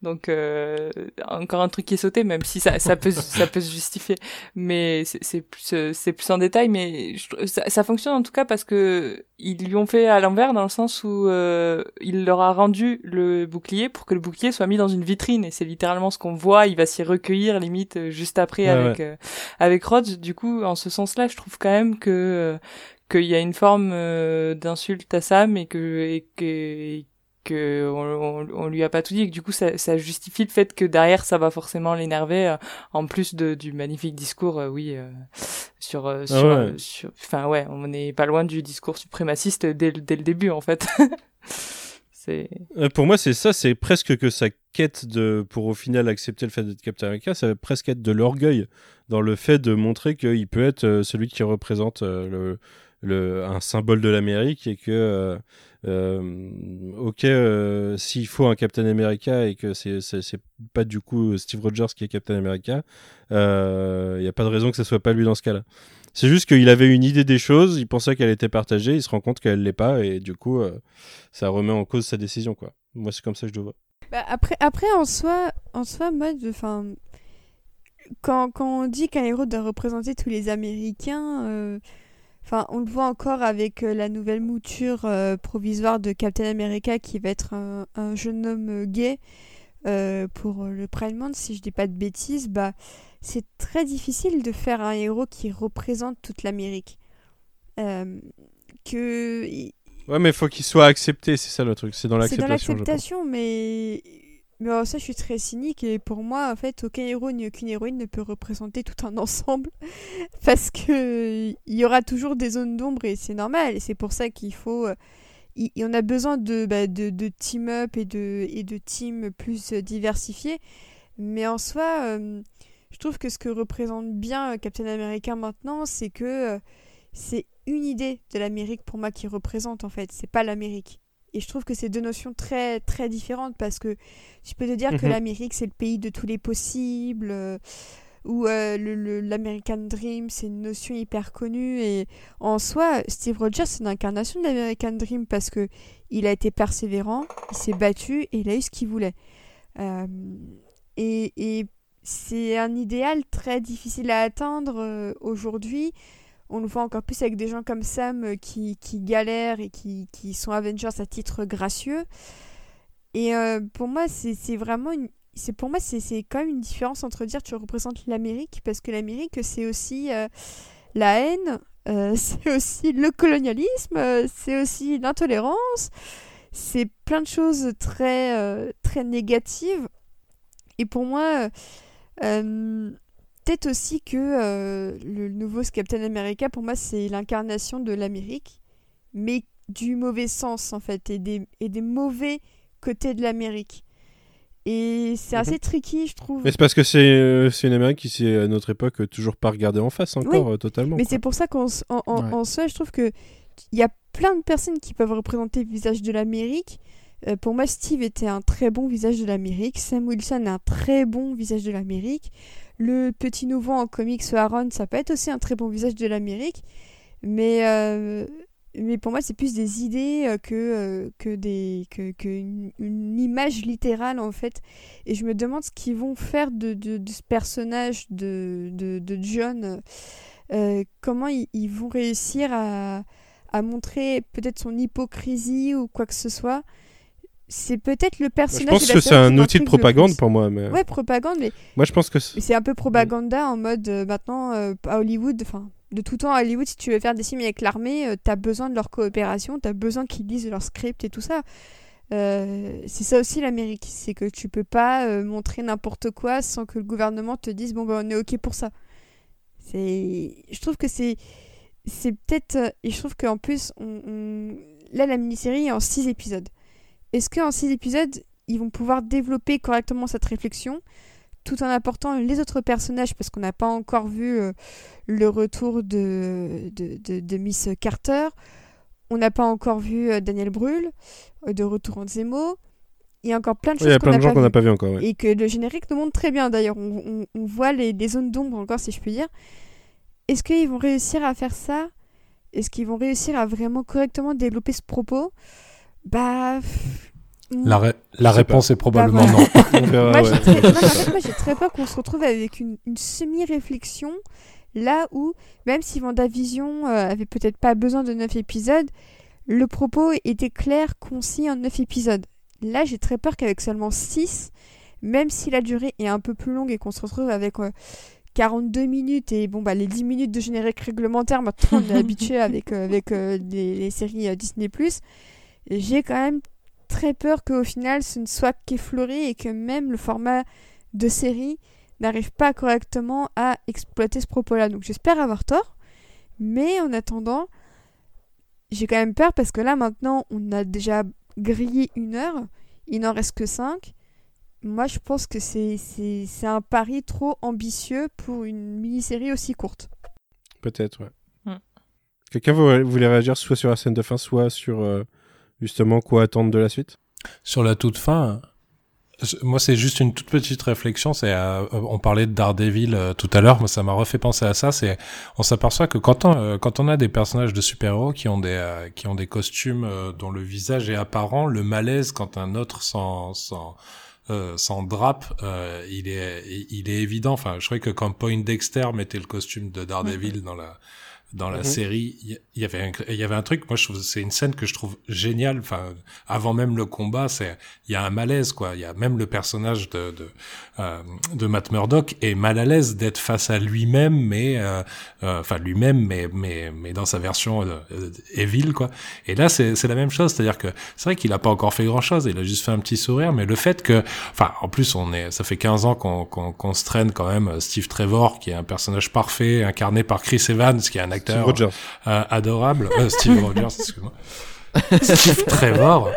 Speaker 1: Donc, euh, encore un truc qui est sauté, même si ça, ça peut, ça peut se justifier. Mais c'est c'est plus, euh, c'est plus en détail, mais je ça, ça fonctionne en tout cas parce que ils lui ont fait à l'envers dans le sens où euh, il leur a rendu le bouclier pour que le bouclier soit mis dans une vitrine et c'est littéralement ce qu'on voit. Il va s'y recueillir limite euh, juste après
Speaker 3: Ouais,
Speaker 1: avec euh, avec Rhodes. Du coup, en ce sens-là, je trouve quand même que euh, qu'il y a une forme euh, d'insulte à Sam et que et que et que on, on, on lui a pas tout dit. Et que du coup ça, ça justifie le fait que derrière ça va forcément l'énerver euh, en plus de, du magnifique discours euh, oui euh, sur
Speaker 3: Ah
Speaker 1: sur enfin ouais on n'est pas loin du discours suprémaciste dès, le- dès le début en fait. C'est
Speaker 3: pour moi, c'est ça, c'est presque que sa quête de, pour au final accepter le fait d'être Captain America, ça va presque être de l'orgueil dans le fait de montrer qu'il peut être celui qui représente le, le, un symbole de l'Amérique et que, ok, euh, s'il faut un Captain America et que c'est pas du coup Steve Rogers qui est Captain America, il n'y a pas de raison que ce soit pas lui dans ce cas-là. C'est juste qu'il avait une idée des choses, il pensait qu'elle était partagée, il se rend compte qu'elle l'est pas et du coup, euh, ça remet en cause sa décision, quoi. Moi, c'est comme ça que je le vois.
Speaker 2: Bah, après, après, en soi, en soi, enfin, quand, quand on dit qu'un héros doit représenter tous les Américains, euh, enfin, on le voit encore avec euh, la nouvelle mouture euh, provisoire de Captain America qui va être un, un jeune homme euh, gay pour le Pride Month, si je dis pas de bêtises, bah, c'est très difficile de faire un héros qui représente toute l'Amérique. Euh, que
Speaker 3: Ouais, mais faut qu'il soit accepté, c'est ça le truc. C'est dans
Speaker 2: c'est dans
Speaker 3: l'acceptation, je pense.
Speaker 2: l'acceptation, mais... mais alors ça, je suis très cynique et pour moi, en fait, aucun héros ni aucune héroïne ne peut représenter tout un ensemble parce que il y aura toujours des zones d'ombre et c'est normal. Et c'est pour ça qu'il faut, euh, il, il- on a besoin de, bah, de, de team up et de et de teams plus euh, diversifiés. Mais en soi, euh, je trouve que ce que représente bien euh, Captain America maintenant, c'est que euh, c'est une idée de l'Amérique pour moi qui représente en fait. C'est pas l'Amérique. Et je trouve que c'est deux notions très très différentes parce que tu peux te dire que
Speaker 3: Mhm.
Speaker 2: l'Amérique c'est le pays de tous les possibles. euh, où euh, le- le- l'American Dream, c'est une notion hyper connue. Et en soi, Steve Rogers, c'est une incarnation de l'American Dream parce que il a été persévérant, il s'est battu et il a eu ce qu'il voulait. Euh, et et c'est un idéal très difficile à atteindre euh, aujourd'hui. On le voit encore plus avec des gens comme Sam euh, qui, qui galèrent et qui, qui sont Avengers à titre gracieux. Et euh, pour moi, c'est vraiment une. C'est pour moi, c'est quand même une différence entre dire tu représentes l'Amérique, parce que l'Amérique, c'est aussi euh, la haine, c'est aussi le colonialisme, c'est aussi l'intolérance, c'est plein de choses très, très négatives. Et pour moi, peut-être aussi que euh, le nouveau Captain America, pour moi, c'est l'incarnation de l'Amérique, mais du mauvais sens, en fait, et des, et des mauvais côtés de l'Amérique. Et c'est assez tricky, je trouve.
Speaker 3: Mais c'est parce que c'est euh, une Amérique qui à notre époque toujours pas regardée en face encore euh, totalement.
Speaker 2: Mais c'est pour ça qu'en s- en, en,
Speaker 6: Ouais.
Speaker 2: en soi, je trouve que il y a plein de personnes qui peuvent représenter le visage de l'Amérique. Euh, pour moi, Steve était un très bon visage de l'Amérique. Sam Wilson est un très bon visage de l'Amérique. Le petit nouveau en comics, Aaron, ça peut être aussi un très bon visage de l'Amérique. Mais, euh, mais pour moi, c'est plus des idées euh, que, euh, que, des, que, une, image littérale, en fait. Et je me demande ce qu'ils vont faire de, de, de ce personnage de, de, de John. comment ils, ils vont réussir à, à montrer peut-être son hypocrisie ou quoi que ce soit. C'est peut-être le
Speaker 3: Moi,
Speaker 2: personnage.
Speaker 3: je pense
Speaker 2: de la
Speaker 3: que c'est un outil de propagande pour moi. Mais...
Speaker 2: Ouais, propagande, mais
Speaker 3: Moi, je pense que c'est-
Speaker 2: c'est un peu propaganda en mode euh, maintenant euh, à Hollywood, enfin de tout temps à Hollywood, si tu veux faire des films avec l'armée, euh, t'as besoin de leur coopération, t'as besoin qu'ils lisent leur script et tout ça. Euh, c'est ça aussi l'Amérique, c'est que tu peux pas montrer n'importe quoi sans que le gouvernement te dise bon ben on est ok pour ça. C'est, je trouve que c'est, c'est peut-être, et je trouve qu'en plus on, on- là la mini-série est en 6 épisodes. Est-ce qu'en 6 épisodes ils vont pouvoir développer correctement cette réflexion? tout en apportant les autres personnages, parce qu'on n'a pas encore vu euh, le retour de, de, de- de Miss Carter, on n'a pas encore vu euh, Daniel Brühl, euh, de retour en Zemo. Il y a encore plein de
Speaker 3: il
Speaker 2: choses
Speaker 3: y a
Speaker 2: qu'on
Speaker 3: plein de
Speaker 2: n'a
Speaker 3: gens
Speaker 2: pas vues.
Speaker 3: pas vu encore. ouais.
Speaker 2: Et que le générique nous montre très bien d'ailleurs. On, on- on voit les, les zones d'ombre encore, si je puis dire. Est-ce qu'ils vont réussir à faire ça? Est-ce qu'ils vont réussir à vraiment correctement développer ce propos? Bah. pff,
Speaker 4: La, ré- la
Speaker 3: sais
Speaker 4: réponse est probablement
Speaker 2: Bah,
Speaker 4: non.
Speaker 3: On verra,
Speaker 2: moi,
Speaker 3: ouais.
Speaker 2: j'ai très... non, mais en fait, moi, j'ai très peur qu'on se retrouve avec une, une semi-réflexion là où, même si Vendavision euh, avait peut-être pas besoin de 9 épisodes, le propos était clair, concis en 9 épisodes. Là, j'ai très peur qu'avec seulement 6, même si la durée est un peu plus longue et qu'on se retrouve avec euh, 42 minutes et bon, bah, les 10 minutes de générique réglementaire, maintenant on est habitué avec, euh, avec euh, les, les séries euh, Disney, j'ai quand même très peur qu'au final ce ne soit qu'effleuré et que même le format de série n'arrive pas correctement à exploiter ce propos-là. Donc j'espère avoir tort, mais en attendant, j'ai quand même peur parce que là maintenant on a déjà grillé une heure, il n'en reste que cinq. Moi je pense que c'est c'est- c'est un pari trop ambitieux pour une mini-série aussi courte.
Speaker 3: Peut-être, ouais.
Speaker 1: Hmm.
Speaker 3: Quelqu'un vou- voulait réagir soit sur la scène de fin, soit sur euh, justement quoi attendre de la suite?
Speaker 4: Sur la toute fin, moi c'est juste une toute petite réflexion. C'est euh, on parlait de Daredevil euh, tout à l'heure. Moi ça m'a refait penser à ça. C'est on s'aperçoit que quand on euh, quand on a des personnages de super-héros qui ont des euh, qui ont des costumes euh, dont le visage est apparent, le malaise quand un autre s'en s'en euh, s'en drape, euh, il est il est évident. Enfin, je crois que quand Point Dexter mettait le costume de Daredevil dans la dans la
Speaker 3: Mhm.
Speaker 4: série, il y, avait un, il y avait un truc. Moi, je trouve c'est une scène que je trouve géniale. Enfin, avant même le combat, c'est il y a un malaise quoi. Il y a même le personnage de de, euh, de Matt Murdock est mal à l'aise d'être face à lui-même, mais euh, euh, enfin lui-même, mais mais mais dans sa version euh, evil quoi. Et là, c'est c'est la même chose, c'est-à-dire que c'est vrai qu'il a pas encore fait grand-chose. Il a juste fait un petit sourire, mais le fait que, enfin, en plus, on est, ça fait 15 ans qu'on qu'on qu'on se traîne quand même Steve Trevor, qui est un personnage parfait, incarné par Chris Evans, qui est un acteur
Speaker 3: Steve Rogers.
Speaker 4: euh, adorable. Euh, Steve Rogers, excuse-moi. Steve Trevor.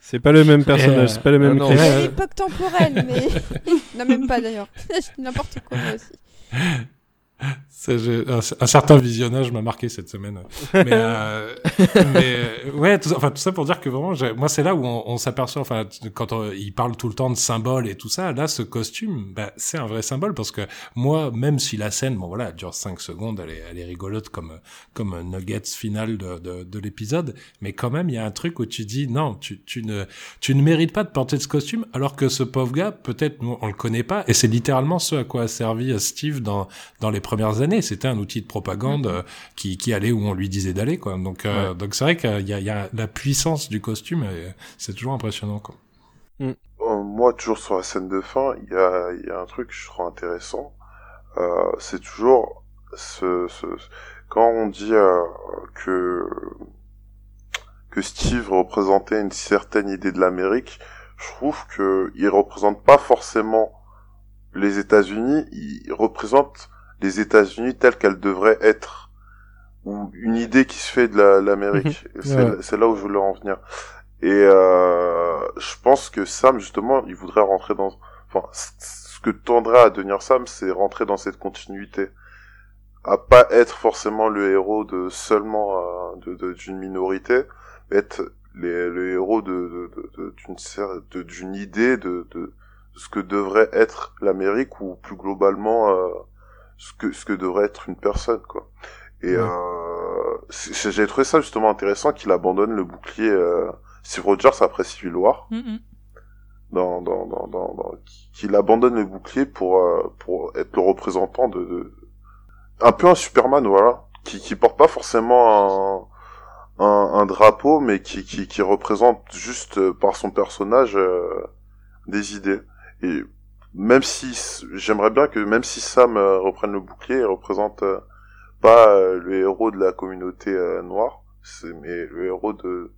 Speaker 3: C'est pas le même personnage,
Speaker 4: euh,
Speaker 3: c'est pas le même
Speaker 6: ah
Speaker 2: C'est
Speaker 4: ouais.
Speaker 2: l'époque temporelle, mais non même pas d'ailleurs. N'importe quoi moi aussi.
Speaker 4: Ça, un, un certain visionnage m'a marqué cette semaine. Mais, euh, mais ouais, tout ça, enfin tout ça pour dire que vraiment, moi c'est là où on, on s'aperçoit, enfin quand on- il parle tout le temps de symboles et tout ça, là ce costume, bah, c'est un vrai symbole parce que moi, même si la scène, bon voilà, elle dure 5 secondes, elle est, elle est rigolote comme comme un nuggets final de, de, de l'épisode, mais quand même il y a un truc où tu dis non, tu, tu ne tu ne mérites pas de porter ce costume, alors que ce pauvre gars, peut-être on le connaît pas, et c'est littéralement ce à quoi a servi euh, Steve dans dans les premières C'était un outil de propagande euh, qui, qui allait où on lui disait d'aller, quoi. Donc, euh, donc c'est vrai qu'il y a, il y a la puissance du costume, et c'est toujours impressionnant, quoi.
Speaker 5: Euh, moi, toujours sur la scène de fin, il y a, il y a un truc que je trouve intéressant. Euh, c'est toujours ce, ce, quand on dit euh, que que Steve représentait une certaine idée de l'Amérique, je trouve que il représente pas forcément les États-Unis, il représente les États-Unis telles qu'elles devraient être ou une idée qui se fait de la- l'Amérique. C'est
Speaker 3: Ouais.
Speaker 5: c'est là où je voulais en venir. Et euh, je pense que Sam, justement, il voudrait rentrer dans... Enfin, ce que tendrait à devenir Sam, c'est rentrer dans cette continuité. À pas être forcément le héros de seulement euh, de- de- d'une minorité, mais être les, le héros d'une de- d'une idée de, de ce que devrait être l'Amérique ou plus globalement euh, ce que ce que devrait être une personne quoi. Et
Speaker 3: Ouais.
Speaker 5: euh, j'ai trouvé ça justement intéressant qu'il abandonne le bouclier euh, Steve Rogers après Civil War
Speaker 1: Mhm.
Speaker 5: dans, dans, dans, dans, dans- qu'il abandonne le bouclier pour euh, pour être le représentant de, de un peu un Superman voilà qui qui porte pas forcément un un, un drapeau mais qui, qui qui représente juste euh, par son personnage euh, des idées et même si j'aimerais bien que même si Sam euh, reprenne le bouclier il représente euh, pas euh, le héros de la communauté noire c'est mais le héros de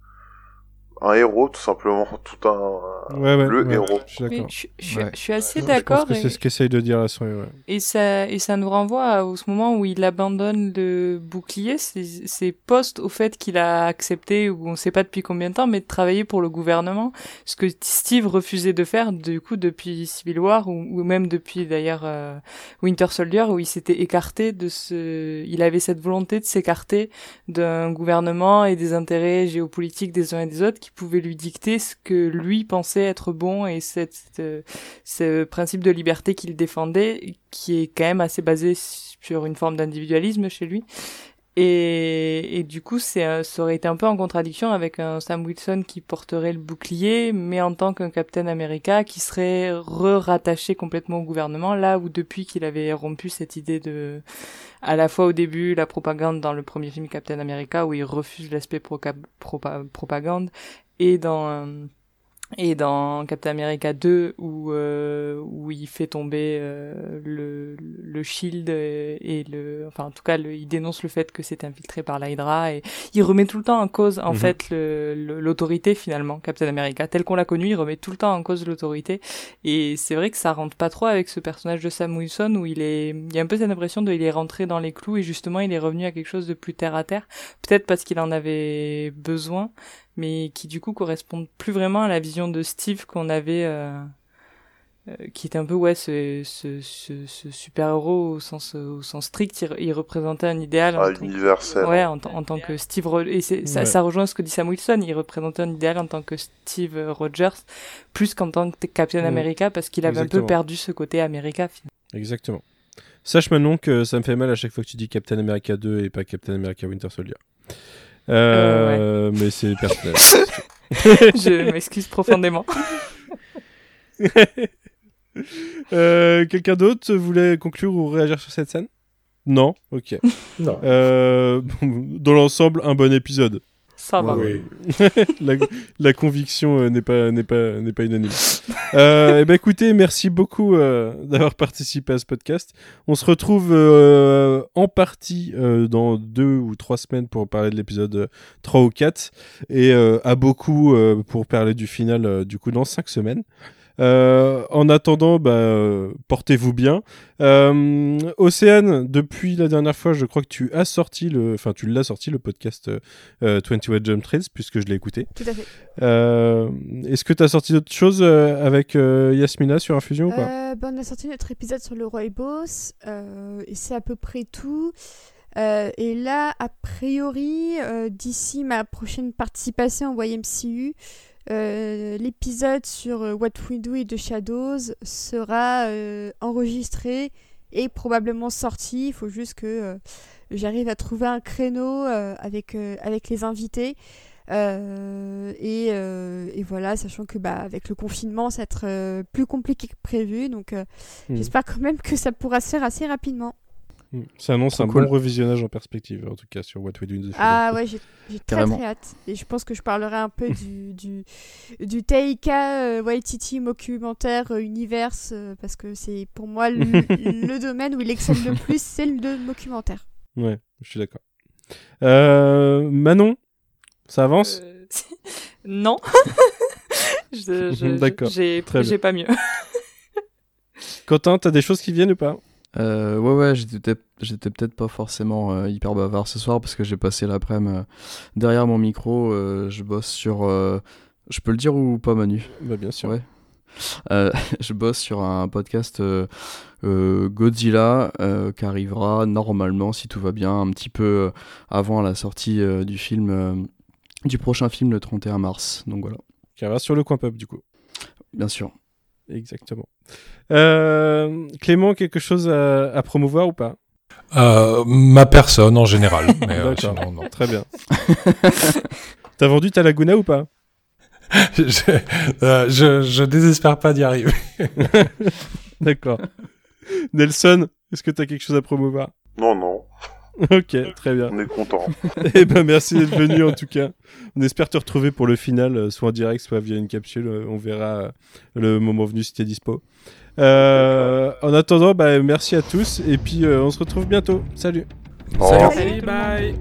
Speaker 5: un héros tout simplement tout un
Speaker 3: Ouais, ouais,
Speaker 5: le
Speaker 3: ouais,
Speaker 5: héros
Speaker 3: Je suis
Speaker 1: Oui,
Speaker 3: d'accord.
Speaker 1: je, je-
Speaker 6: Ouais.
Speaker 1: je suis assez
Speaker 3: Je pense
Speaker 1: d'accord.
Speaker 3: que c'est
Speaker 1: et-
Speaker 3: ce qu'essaye de dire la soirée, ouais.
Speaker 1: Et ça, et ça nous renvoie à- au ce moment où il abandonne le bouclier, c'est c'est post au fait qu'il a accepté, ou on sait pas depuis combien de temps, mais de travailler pour le gouvernement, ce que Steve refusait de faire, du coup, depuis Civil War, ou, ou même depuis d'ailleurs euh, Winter Soldier, où il s'était écarté de ce... Il avait cette volonté de s'écarter d'un gouvernement et des intérêts géopolitiques des uns et des autres qui pouvaient lui dicter ce que lui pensait être bon et cette, euh, ce principe de liberté qu'il défendait, qui est quand même assez basé sur une forme d'individualisme chez lui. Et, et du coup, c'est, ça aurait été un peu en contradiction avec un Sam Wilson qui porterait le bouclier, mais en tant qu'un Captain America qui serait re-rattaché complètement au gouvernement, là où depuis qu'il avait rompu cette idée de, à la fois au début, la propagande dans le premier film Captain America, où il refuse l'aspect proca- propa- propagande, et dans, euh, et dans Captain America 2 où euh, où il fait tomber euh, le le shield et, le enfin en tout cas le, il dénonce le fait que c'est infiltré par l'Hydra et il remet tout le temps en cause en
Speaker 3: Mhm.
Speaker 1: fait le- le- l'autorité finalement Captain America. Tel qu'on l'a connu il remet tout le temps en cause l'autorité. Et c'est vrai que ça rentre pas trop avec ce personnage de Sam Wilson où il est il y a un peu cette impression de il est rentré dans les clous et justement il est revenu à quelque chose de plus terre à terre. Peut-être parce qu'il en avait besoin mais qui du coup correspondent plus vraiment à la vision de Steve qu'on avait, euh, euh, qui était un peu ouais ce, ce, ce, ce super héros au sens au sens strict, il, il représentait un idéal.
Speaker 5: ah,
Speaker 1: en tant que-
Speaker 5: universel
Speaker 1: Ouais, en, tant- en tant que Steve Ro- et ça, rejoint ce que dit Sam Wilson. Il représentait un idéal en tant que Steve Rogers, plus qu'en tant que Captain
Speaker 3: Mm.
Speaker 1: America, parce qu'il avait un peu perdu ce côté America. finalement.
Speaker 3: Exactement. Sache maintenant que ça me fait mal à chaque fois que tu dis Captain America 2 et pas Captain America Winter Soldier. Euh, Mais c'est personnel.
Speaker 1: Je m'excuse profondément.
Speaker 3: Euh, Quelqu'un d'autre voulait conclure ou réagir sur cette scène? Non? Ok.
Speaker 4: Non.
Speaker 3: Euh, dans l'ensemble, un bon épisode.
Speaker 1: Ça va.
Speaker 4: Oui.
Speaker 3: la, la conviction euh, n'est pas n'est pas n'est pas unanime. Euh, eh ben écoutez, merci beaucoup euh, d'avoir participé à ce podcast. On se retrouve euh, en partie dans deux ou trois semaines pour parler de l'épisode euh, 3 ou 4 et à beaucoup pour parler du final du coup dans cinq semaines. Euh, en attendant, bah, euh, portez-vous bien. Euh, Océane, depuis la dernière fois, je crois que tu as sorti le, enfin tu l'as sorti le podcast euh, 21 Jump Trails puisque je l'ai écouté.
Speaker 2: Tout à fait.
Speaker 3: Est-ce que tu as sorti d'autres choses avec Yasmina sur Infusion ou pas?
Speaker 2: Bah, on a sorti notre épisode sur le roi Boss euh, et c'est à peu près tout. Euh, et là, a priori, euh, d'ici ma prochaine participation au YMCU, euh, l'épisode sur euh, What We Do et The Shadows sera euh, enregistré et probablement sorti. Il faut juste que euh, j'arrive à trouver un créneau euh, avec, euh, avec les invités. Euh, et, euh, et voilà, sachant que bah, avec le confinement, ça va être euh, plus compliqué que prévu. Donc euh,
Speaker 3: Hmm.
Speaker 2: j'espère quand même que ça pourra se faire assez rapidement.
Speaker 3: Mm. Ça annonce
Speaker 6: Trop
Speaker 3: un
Speaker 6: cool.
Speaker 3: bon revisionnage en perspective, en tout cas sur What We Do in the Shadows.
Speaker 2: Ah ouais, j'ai très
Speaker 6: Carrément.
Speaker 2: très hâte. Et je pense que je parlerai un peu du, du, du Taika euh, Waititi documentaire euh, universe, euh, parce que c'est pour moi le, le domaine où il excelle le plus, c'est le documentaire.
Speaker 3: Ouais, je suis d'accord. Euh, Manon, ça avance?
Speaker 1: Euh, non.
Speaker 3: D'accord,
Speaker 1: J'ai
Speaker 3: très bien.
Speaker 1: j'ai pas mieux.
Speaker 3: Quentin, t'as des choses qui viennent ou pas?
Speaker 6: Euh, ouais, ouais, j'étais peut-être- j'étais peut-être pas forcément euh, hyper bavard ce soir parce que j'ai passé l'après-midi euh, derrière mon micro. je bosse sur. je peux le dire ou pas, Manu?
Speaker 3: Bah bien sûr.
Speaker 6: Ouais. Je bosse sur un podcast Godzilla qui arrivera normalement, si tout va bien, un petit peu avant la sortie du film, du prochain film le 31 mars. Donc voilà,
Speaker 3: Qui va sur le coin pub du coup.
Speaker 6: bien sûr.
Speaker 3: Exactement. Euh, Clément, quelque chose à, à promouvoir ou pas?
Speaker 4: Euh, ma personne en général. Mais euh,
Speaker 3: D'accord.
Speaker 4: sinon, non.
Speaker 3: Très bien. T'as vendu ta Laguna ou pas?
Speaker 4: Je, euh, je, je désespère pas d'y arriver.
Speaker 3: D'accord. Nelson, est-ce que t'as quelque chose à promouvoir?
Speaker 5: Non, non,
Speaker 3: Ok, très bien.
Speaker 5: on est content.
Speaker 3: Eh ben merci d'être venu en tout cas. On espère te retrouver pour le final, euh, soit en direct, soit via une capsule. Euh, On verra euh, le moment venu si t'es dispo. Euh, en attendant, bah, merci à tous et puis euh, on se retrouve bientôt. Salut.
Speaker 5: Au revoir.
Speaker 2: Salut,
Speaker 4: Salut, bye